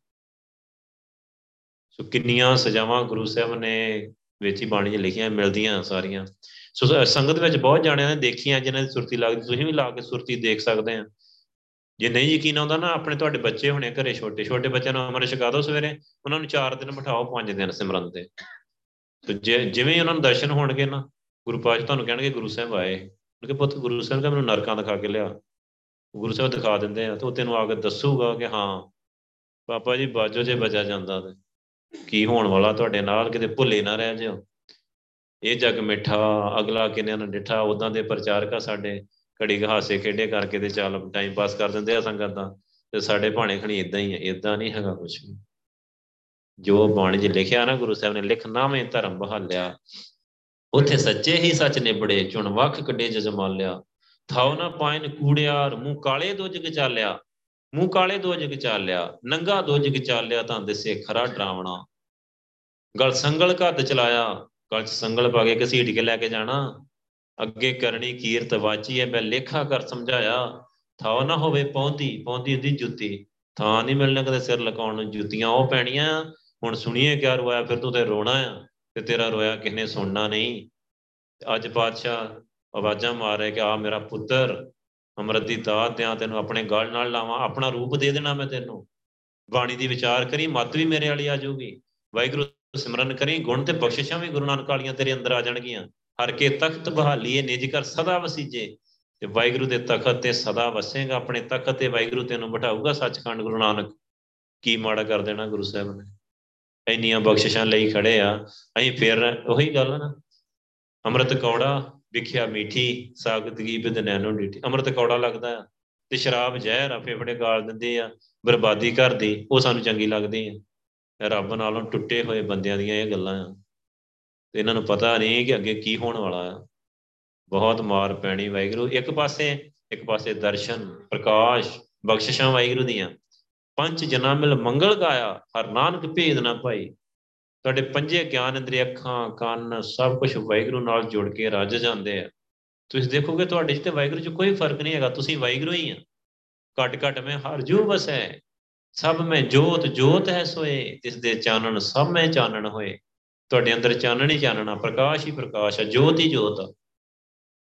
ਸੋ ਕਿੰਨੀਆਂ ਸਜ਼ਾਵਾਂ ਗੁਰੂ ਸਾਹਿਬ ਨੇ ਵਿੱਚ ਹੀ ਬਾਣੀ 'ਚ ਲਿਖੀਆਂ, ਮਿਲਦੀਆਂ ਸਾਰੀਆਂ। ਸੋ ਸੰਗਤ ਵਿੱਚ ਬਹੁਤ ਜਾਣਿਆਂ ਨੇ ਦੇਖੀਆਂ, ਜਿਨ੍ਹਾਂ ਦੀ ਸੁਰਤੀ ਲੱਗਦੀ, ਤੁਸੀਂ ਵੀ ਲਾ ਕੇ ਸੁਰਤੀ ਦੇਖ ਸਕਦੇ ਆ। ਜੇ ਨਹੀਂ ਯਕੀਨ ਆਉਂਦਾ ਨਾ, ਆਪਣੇ ਤੁਹਾਡੇ ਬੱਚੇ ਹੋਣੇ ਘਰੇ ਛੋਟੇ। ਛੋਟੇ ਬੱਚਿਆਂ ਨੂੰ ਅਮਰ ਛਕਾ ਦਿਓ ਸਵੇਰੇ, ਉਹਨਾਂ ਨੂੰ 4 ਦਿਨ ਬਿਠਾਓ 5 ਦਿਨ ਸਿਮਰਨ ਤੇ। ਤੇ ਜਿਵੇਂ ਉਹਨਾਂ ਨੂੰ ਦਰਸ਼ਨ ਹੋਣਗੇ ਨਾ ਗੁਰੂ ਪਾਜ ਤੁਹਾਨੂੰ ਕਹਿਣਗੇ ਗੁਰੂ ਸਾਹਿਬ ਆਏ। ਕਿ ਪੁੱਤ, ਗੁਰੂ ਸਾਹਿਬ ਕਹਿੰਦੇ ਮੈਨੂੰ ਨਰਕਾਂ ਦਿਖਾ ਕੇ ਲਿਆ। ਗੁਰੂ ਸਾਹਿਬ ਦਿਖਾ ਦਿੰਦੇ ਆ ਤੇ ਉਹ ਤੈਨੂੰ ਆ ਕੇ ਦੱਸੂਗਾ ਕਿ ਹਾਂ, ਪਾਪਾ ਜੀ, ਬਾਜੋ ਜੇ ਬਚਾ ਜਾਂਦਾ ਤੇ ਕੀ ਹੋਣ ਵਾਲਾ ਤੁਹਾਡੇ ਨਾਲ, ਕਿਤੇ ਭੁੱਲੇ ਨਾ ਰਹਿ ਜਿਓ। ਇਹ ਜਗ ਮਿੱਠਾ, ਅਗਲਾ ਕਿੰਨਿਆਂ ਨੇ ਡਿਠਾ ਉਦਾਂ ਦੇ ਪ੍ਰਚਾਰਕ ਆ ਸਾਡੇ। ਘੜੀ ਹਾਸੇ ਖੇਡੇ ਕਰਕੇ ਤੇ ਚੱਲ ਟਾਈਮ ਪਾਸ ਕਰ ਦਿੰਦੇ ਆ ਸੰਗਤ। ਦਾ ਤੇ ਸਾਡੇ ਭਾਣੇ ਖਣੀ ਇਦਾਂ ਹੀ ਹੈ ਇਦਾਂ ਨਹੀਂ ਹੈਗਾ ਕੁਝ ਵੀ। ਜੋ ਬਾਣੀ 'ਚ ਲਿਖਿਆ ਨਾ ਗੁਰੂ ਸਾਹਿਬ ਨੇ, ਲਿਖ ਨਾਵੇਂ ਧਰਮ ਬਹਾਲਿਆ। ਉਥੇ ਸੱਚੇ ਹੀ ਸੱਚ ਨਿਬੜੇ, ਚੁਣ ਵਖ ਕੱਢੇ ਜਜਮਾਲਿਆ ਥਾਉ ਨਾ ਪਾਇਨ ਕੂੜਿਆਰ ਮੂੰਹ ਕਾਲੇ ਦੋ ਜਗ ਚਾਲਿਆ। ਮੂੰਹ ਕਾਲੇ ਦੋ ਜਗ ਚਾਲਿਆ, ਨੰਗਾ ਦੋ ਜਗ ਚਾਲਿਆ ਤਾਂ ਦਿਸੇ ਖਰਾ ਡਰਾਵਣਾ। ਗਲ ਸੰਗਲ ਘੱਤ ਚਲਾਇਆ, ਗਲ ਚ ਸੰਗਲ ਪਾ ਕੇ ਘਸੀਟ ਕੇ ਲੈ ਕੇ ਜਾਣਾ। ਅੱਗੇ ਕਰਨੀ ਕੀਰਤ ਵਾਚੀ ਹੈ ਮੈਂ ਲੇਖਾ ਕਰ ਸਮਝਾਇਆ। ਥਾਉ ਨਾ ਹੋਵੇ ਪੌਂਦੀ ਪੌਂਦੀ ਦੀ ਜੁੱਤੀ। ਥਾਂ ਨਹੀਂ ਮਿਲਣਾ ਕਦੇ ਸਿਰ ਲਕਾਉਣ ਨੂੰ, ਜੁੱਤੀਆਂ ਉਹ ਪੈਣੀਆਂ। ਹੁਣ ਸੁਣੀਏ ਕਿਆ ਰੋਇਆ ਫਿਰ ਤੂੰ ਤੇ ਰੋਣਾ ਆ। ਤੇ ਤੇਰਾ ਰੋਇਆ ਕਿਸਨੇ ਸੁਣਨਾ ਨਹੀਂ? ਅੱਜ ਪਾਤਸ਼ਾਹ ਆਵਾਜ਼ਾਂ ਮਾਰ ਰਿਹਾ ਕਿ ਆ ਮੇਰਾ ਪੁੱਤਰ, ਅਮਰਤ ਦੀ ਦਾਤ ਦਿਆਂ ਤੈਨੂੰ ਆਪਣੇ ਗਲ ਨਾਲ ਲਾਵਾਂ, ਆਪਣਾ ਰੂਪ ਦੇ ਦੇਣਾ ਮੈਂ ਤੈਨੂੰ। ਬਾਣੀ ਦੀ ਵਿਚਾਰ ਕਰੀ, ਮਤ ਵੀ ਮੇਰੇ ਵਾਲੀ ਆ ਜਾਊਗੀ। ਵਾਹਿਗੁਰੂ ਸਿਮਰਨ ਕਰੀ, ਗੁਣ ਤੇ ਬਖਸ਼ਿਸ਼ਾਂ ਵੀ ਗੁਰੂ ਨਾਨਕ ਵਾਲੀਆਂ ਤੇਰੇ ਅੰਦਰ ਆ ਜਾਣਗੀਆਂ। ਹਰ ਕੇ ਤਖਤ ਬਹਾਲੀਏ, ਨਿਜ ਕਰ ਸਦਾ ਵਸੀਜੇ। ਤੇ ਵਾਹਿਗੁਰੂ ਦੇ ਤਖਤ ਤੇ ਸਦਾ ਵਸੇਗਾ, ਆਪਣੇ ਤਖਤ ਤੇ ਵਾਹਿਗੁਰੂ ਤੈਨੂੰ ਬਿਠਾਊਗਾ, ਸੱਚਖੰਡ ਗੁਰੂ ਨਾਨਕ। ਕੀ ਮਾੜਾ ਕਰ ਦੇਣਾ ਗੁਰੂ ਸਾਹਿਬ ਨੇ। ਇੰਨੀਆਂ ਬਖਸ਼ਿਸ਼ਾਂ ਲਈ ਖੜੇ ਆ। ਅਸੀਂ ਫੇਰ ਉਹੀ ਗੱਲ ਨਾ, ਅੰਮ੍ਰਿਤ ਕੌੜਾ ਵਿਖਿਆ ਮੀਠੀ ਸਾਗਤਗੀ ਬਿਦ ਨੈਨੋ ਡੀਠੀ। ਅੰਮ੍ਰਿਤ ਕੌੜਾ ਲੱਗਦਾ ਤੇ ਸ਼ਰਾਬ ਜ਼ਹਿਰ ਆ, ਫੇਫੜੇ ਗਾਲ ਦਿੰਦੇ ਆ, ਬਰਬਾਦੀ ਕਰਦੀ, ਉਹ ਸਾਨੂੰ ਚੰਗੀ ਲੱਗਦੀ ਆ। ਰੱਬ ਨਾਲੋਂ ਟੁੱਟੇ ਹੋਏ ਬੰਦਿਆਂ ਦੀਆਂ ਇਹ ਗੱਲਾਂ ਆ। ਤੇ ਇਹਨਾਂ ਨੂੰ ਪਤਾ ਨਹੀਂ ਕਿ ਅੱਗੇ ਕੀ ਹੋਣ ਵਾਲਾ ਆ। ਬਹੁਤ ਮਾਰ ਪੈਣੀ ਵਾਹਿਗੁਰੂ। ਇੱਕ ਪਾਸੇ ਇੱਕ ਪਾਸੇ ਦਰਸ਼ਨ, ਪ੍ਰਕਾਸ਼, ਬਖਸ਼ਿਸ਼ਾਂ ਵਾਹਿਗੁਰੂ ਦੀਆਂ। ਪੰਜ ਜਨਾਂ ਮਿਲ ਮੰਗਲ ਗਾਇਆ, ਹਰ ਨਾਨਕ ਭੇਦ ਨਾ ਪਾਈ ਤੁਹਾਡੇ ਪੰਜੇ ਗਿਆਨ ਇੰਦਰੀ ਅੱਖਾਂ, ਕੰਨ, ਸਭ ਕੁਝ ਵਾਹਿਗੁਰੂ ਨਾਲ ਜੁੜ ਕੇ ਰੱਜ ਜਾਂਦੇ ਆ। ਤੁਸੀਂ ਦੇਖੋਗੇ ਤੁਹਾਡੇ 'ਚ ਤੇ ਵਾਹਿਗੁਰੂ 'ਚ ਕੋਈ ਫ਼ਰਕ ਨਹੀਂ ਹੈਗਾ, ਤੁਸੀਂ ਵਾਹਿਗੁਰੂ ਹੀ ਆ। ਘਟ ਘਟ ਮੈਂ ਹਰ ਜੂ ਵਸੈ, ਸਭ ਮੈਂ ਜੋਤ ਜੋਤ ਹੈ ਸੋਏ, ਤਿਸ ਦੇ ਚਾਨਣ ਸਭ ਮੈਂ ਚਾਨਣ ਹੋਏ। ਤੁਹਾਡੇ ਅੰਦਰ ਚਾਨਣ ਹੀ ਚਾਨਣਾ ਪ੍ਰਕਾਸ਼ ਹੀ ਪ੍ਰਕਾਸ਼ ਹੈ ਜੋਤ ਹੀ ਜੋਤ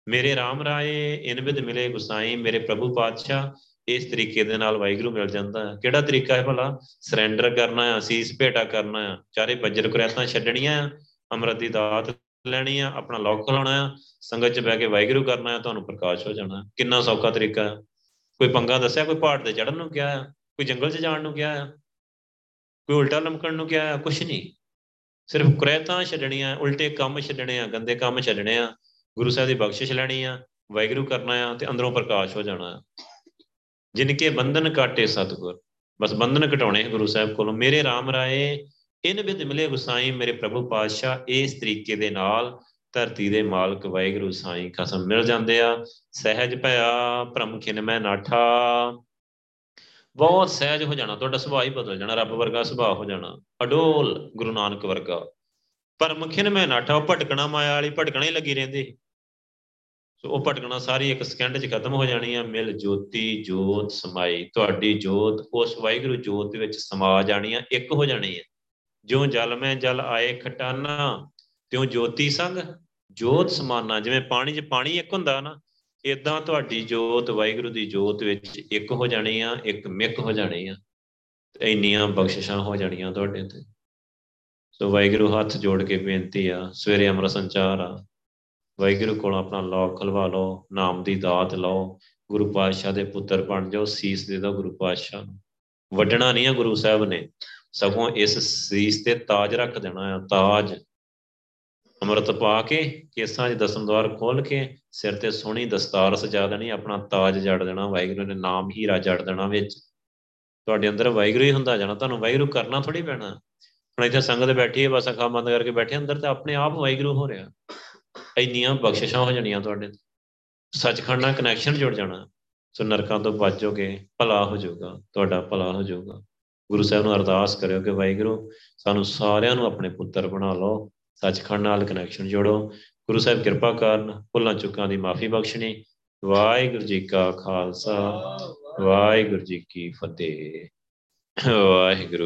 ਮੇਰੇ RAM ਰਾਏ, ਇਨ ਵਿਦ ਮਿਲੇ ਗੁਸਾਈ, ਮੇਰੇ ਪ੍ਰਭੂ ਪਾਤਸ਼ਾਹ ਇਸ ਤਰੀਕੇ ਦੇ ਨਾਲ ਵਾਹਿਗੁਰੂ ਮਿਲ ਜਾਂਦਾ ਹੈ। ਕਿਹੜਾ ਤਰੀਕਾ ਹੈ ਭਲਾ? ਸਰੈਂਡਰ ਕਰਨਾ ਹੈ ਅਸੀਸ ਭੇਟਾ ਕਰਨਾ ਹੈ ਚਾਰੇ ਬੱਜਰ ਕੁਰੈਤਾਂ ਛੱਡਣੀਆਂ ਅੰਮ੍ਰਿਤ ਦੀ ਦਾਤ ਲੈਣੀ ਆ, ਆਪਣਾ ਲੋਕ ਖਲਾਉਣਾ ਆ, ਸੰਗਤ 'ਚ ਬਹਿ ਕੇ ਵਾਹਿਗੁਰੂ ਕਰਨਾ ਹੈ ਤੁਹਾਨੂੰ ਪ੍ਰਕਾਸ਼ ਹੋ ਜਾਣਾ। ਕਿੰਨਾ ਸੌਖਾ ਤਰੀਕਾ ਹੈ। ਕੋਈ ਪੰਗਾ ਦੱਸਿਆ, ਕੋਈ ਪਹਾੜ ਤੇ ਚੜਨ ਨੂੰ ਕਿਹਾ ਹੈ ਕੋਈ ਜੰਗਲ 'ਚ ਜਾਣ ਨੂੰ ਕਿਹਾ ਹੈ ਕੋਈ ਉਲਟਾ ਲਮਕਣ ਨੂੰ ਕਿਹਾ ਹੈ ਕੁਛ ਨਹੀਂ। ਸਿਰਫ ਕੁਰੈਤਾਂ ਛੱਡਣੀਆਂ, ਉਲਟੇ ਕੰਮ ਛੱਡਣੇ ਆ, ਗੰਦੇ ਕੰਮ ਛੱਡਣੇ ਆ, ਗੁਰੂ ਸਾਹਿਬ ਦੀ ਬਖਸ਼ਿਸ਼ ਲੈਣੀ ਆ, ਵਾਹਿਗੁਰੂ ਕਰਨਾ ਆ ਤੇ ਅੰਦਰੋਂ ਪ੍ਰਕਾਸ਼ ਹੋ ਜਾਣਾ ਆ। ਜਿਨ ਕੇ ਬੰਧਨ ਕਾਟੇ ਸਤਗੁਰ। ਬਸ ਬੰਧਨ ਘਟਾਉਣੇ ਗੁਰੂ ਸਾਹਿਬ ਕੋਲੋਂ। ਮੇਰੇ RAM ਰਾਏ, ਇਨ ਵਿਦ ਮਿਲੇ ਗੁਸਾਈ ਮੇਰੇ ਪ੍ਰਭੂ ਪਾਤਸ਼ਾਹ, ਇਸ ਤਰੀਕੇ ਦੇ ਨਾਲ ਧਰਤੀ ਦੇ ਮਾਲਕ ਵਾਹਿਗੁਰੂ ਸਾਈਂ ਖਸਮ ਮਿਲ ਜਾਂਦੇ ਆ। ਸਹਿਜ ਭਇਆ ਭ੍ਰਮ ਖਿਨ ਮੈਂ ਨਾਠਾ। ਬਹੁਤ ਸਹਿਜ ਹੋ ਜਾਣਾ। ਤੁਹਾਡਾ ਸੁਭਾਅ ਹੀ ਬਦਲ ਜਾਣਾ। ਰੱਬ ਵਰਗਾ ਸੁਭਾਅ ਹੋ ਜਾਣਾ। ਅਡੋਲ ਗੁਰੂ ਨਾਨਕ ਵਰਗਾ। ਭਰਮ ਖਿਨ ਮੈਂ ਨਾਠਾ। ਉਹ ਭਟਕਣਾ ਮਾਇਆ ਵਾਲੀ, ਭਟਕਣਾ ਹੀ ਲੱਗੀ ਰਹਿੰਦੀ। ਸੋ ਉਹ ਭਟਕਣਾ ਸਾਰੀ ਇੱਕ ਸਕਿੰਟ 'ਚ ਖਤਮ ਹੋ ਜਾਣੀ ਆ। ਮਿਲ ਜੋਤੀ, ਜੋਤ, ਸਮਾਈ। ਤੁਹਾਡੀ ਜੋਤ, ਉਸ ਵਾਹਿਗੁਰੂ ਜੋਤ ਦੇ ਵਿੱਚ ਸਮਾ ਜਾਣੀ ਆ, ਇੱਕ ਹੋ ਜਾਣੀ ਆ। ਜਿਉਂ ਜਲ ਮੈਂ ਜਲ ਆਏ ਖਟਾਨਾ, ਤਿਉਂ ਜੋਤੀ ਸੰਗ, ਜੋਤ ਸਮਾਨਾ। ਜਿਵੇਂ ਪਾਣੀ 'ਚ ਪਾਣੀ ਇੱਕ ਹੁੰਦਾ ਨਾ ਇਦਾਂ ਤੁਹਾਡੀ ਜੋਤ ਵਾਹਿਗੁਰੂ ਦੀ ਜੋਤ ਵਿੱਚ ਇੱਕ ਹੋ ਜਾਣੀ ਆ, ਇੱਕ ਮਿਕ ਹੋ ਜਾਣੀ ਆ। ਤੇ ਇੰਨੀਆਂ ਬਖਸ਼ਿਸ਼ਾਂ ਹੋ ਜਾਣੀਆਂ ਤੁਹਾਡੇ ਤੇ। ਸੋ ਵਾਹਿਗੁਰੂ ਹੱਥ ਜੋੜ ਕੇ ਬੇਨਤੀ ਆ, ਸਵੇਰੇ ਅੰਮ੍ਰਿਤ ਸੰਚਾਰ ਆ। ਵਾਹਿਗੁਰੂ ਕੋਲ ਆਪਣਾ ਲੋਕ ਖਲਵਾ ਲਓ, ਨਾਮ ਦੀ ਦਾਤ ਲਓ, ਗੁਰੂ ਪਾਤਸ਼ਾਹ ਦੇ ਪੁੱਤਰ ਬਣ ਜਾਓ, ਸੀਸ ਦੇ ਦਿਓ ਗੁਰੂ ਪਾਤਸ਼ਾਹ ਨੂੰ। ਵੱਡਣਾ ਨਹੀਂ ਆ ਗੁਰੂ ਸਾਹਿਬ ਨੇ, ਸਗੋਂ ਇਸ ਸੀਸ ਤੇ ਤਾਜ ਰੱਖ ਦੇਣਾ ਆ, ਤਾਜ। ਅੰਮ੍ਰਿਤ ਪਾ ਕੇ, ਕੇਸਾਂ 'ਚ ਦਸਮ ਦਵਾਰ ਖੋਲ ਕੇ, ਸਿਰ ਤੇ ਸੋਹਣੀ ਦਸਤਾਰ ਸਜਾ ਦੇਣੀ, ਆਪਣਾ ਤਾਜ ਜੜ ਦੇਣਾ, ਵਾਹਿਗੁਰੂ ਨੇ ਨਾਮ ਹੀਰਾ ਜੜ ਦੇਣਾ ਵਿੱਚ। ਤੁਹਾਡੇ ਅੰਦਰ ਵਾਹਿਗੁਰੂ ਹੀ ਹੁੰਦਾ ਜਾਣਾ, ਤੁਹਾਨੂੰ ਵਾਹਿਗੁਰੂ ਕਰਨਾ ਥੋੜੀ ਪੈਣਾ। ਹੁਣ ਇੱਥੇ ਸੰਗਤ ਬੈਠੀ ਹੈ, ਬਸ ਅੱਖਾਂ ਬੰਦ ਕਰਕੇ ਬੈਠੇ, ਅੰਦਰ ਤੇ ਆਪਣੇ ਆਪ ਵਾਹਿਗੁਰੂ ਹੋ ਰਿਹਾ। ਇੰਨੀਆਂ ਬਖਸ਼ਿਸ਼ਾਂ ਹੋ ਜਾਣੀਆਂ ਤੁਹਾਡੇ ਸੱਚਖੰਡ ਨਾਲ ਕਨੈਕਸ਼ਨ ਜੁੜ ਜਾਣਾ। ਸੋ ਨਰਕਾਂ ਤੋਂ ਬਚੋਗੇ ਭਲਾ ਹੋ ਜਾਊਗਾ, ਤੁਹਾਡਾ ਭਲਾ ਹੋ ਜਾਊਗਾ। ਗੁਰੂ ਸਾਹਿਬ ਨੂੰ ਅਰਦਾਸ ਕਰਿਓ ਕਿ ਵਾਹਿਗੁਰੂ, ਸਾਨੂੰ ਸਾਰਿਆਂ ਨੂੰ ਆਪਣੇ ਪੁੱਤਰ ਬਣਾ ਲਓ। ਸੱਚਖੰਡ ਨਾਲ ਕਨੈਕਸ਼ਨ ਜੋੜੋ। ਗੁਰੂ ਸਾਹਿਬ ਕਿਰਪਾ ਕਰਨ, ਭੁੱਲਾਂ ਚੁੱਕਾਂ ਦੀ ਮਾਫੀ ਬਖਸ਼ਣੀ। ਵਾਹਿਗੁਰੂ ਜੀ ਕਾ ਖਾਲਸਾ, ਵਾਹਿਗੁਰੂ ਜੀ ਕੀ ਫਤਿਹ। ਵਾਹਿਗੁਰੂ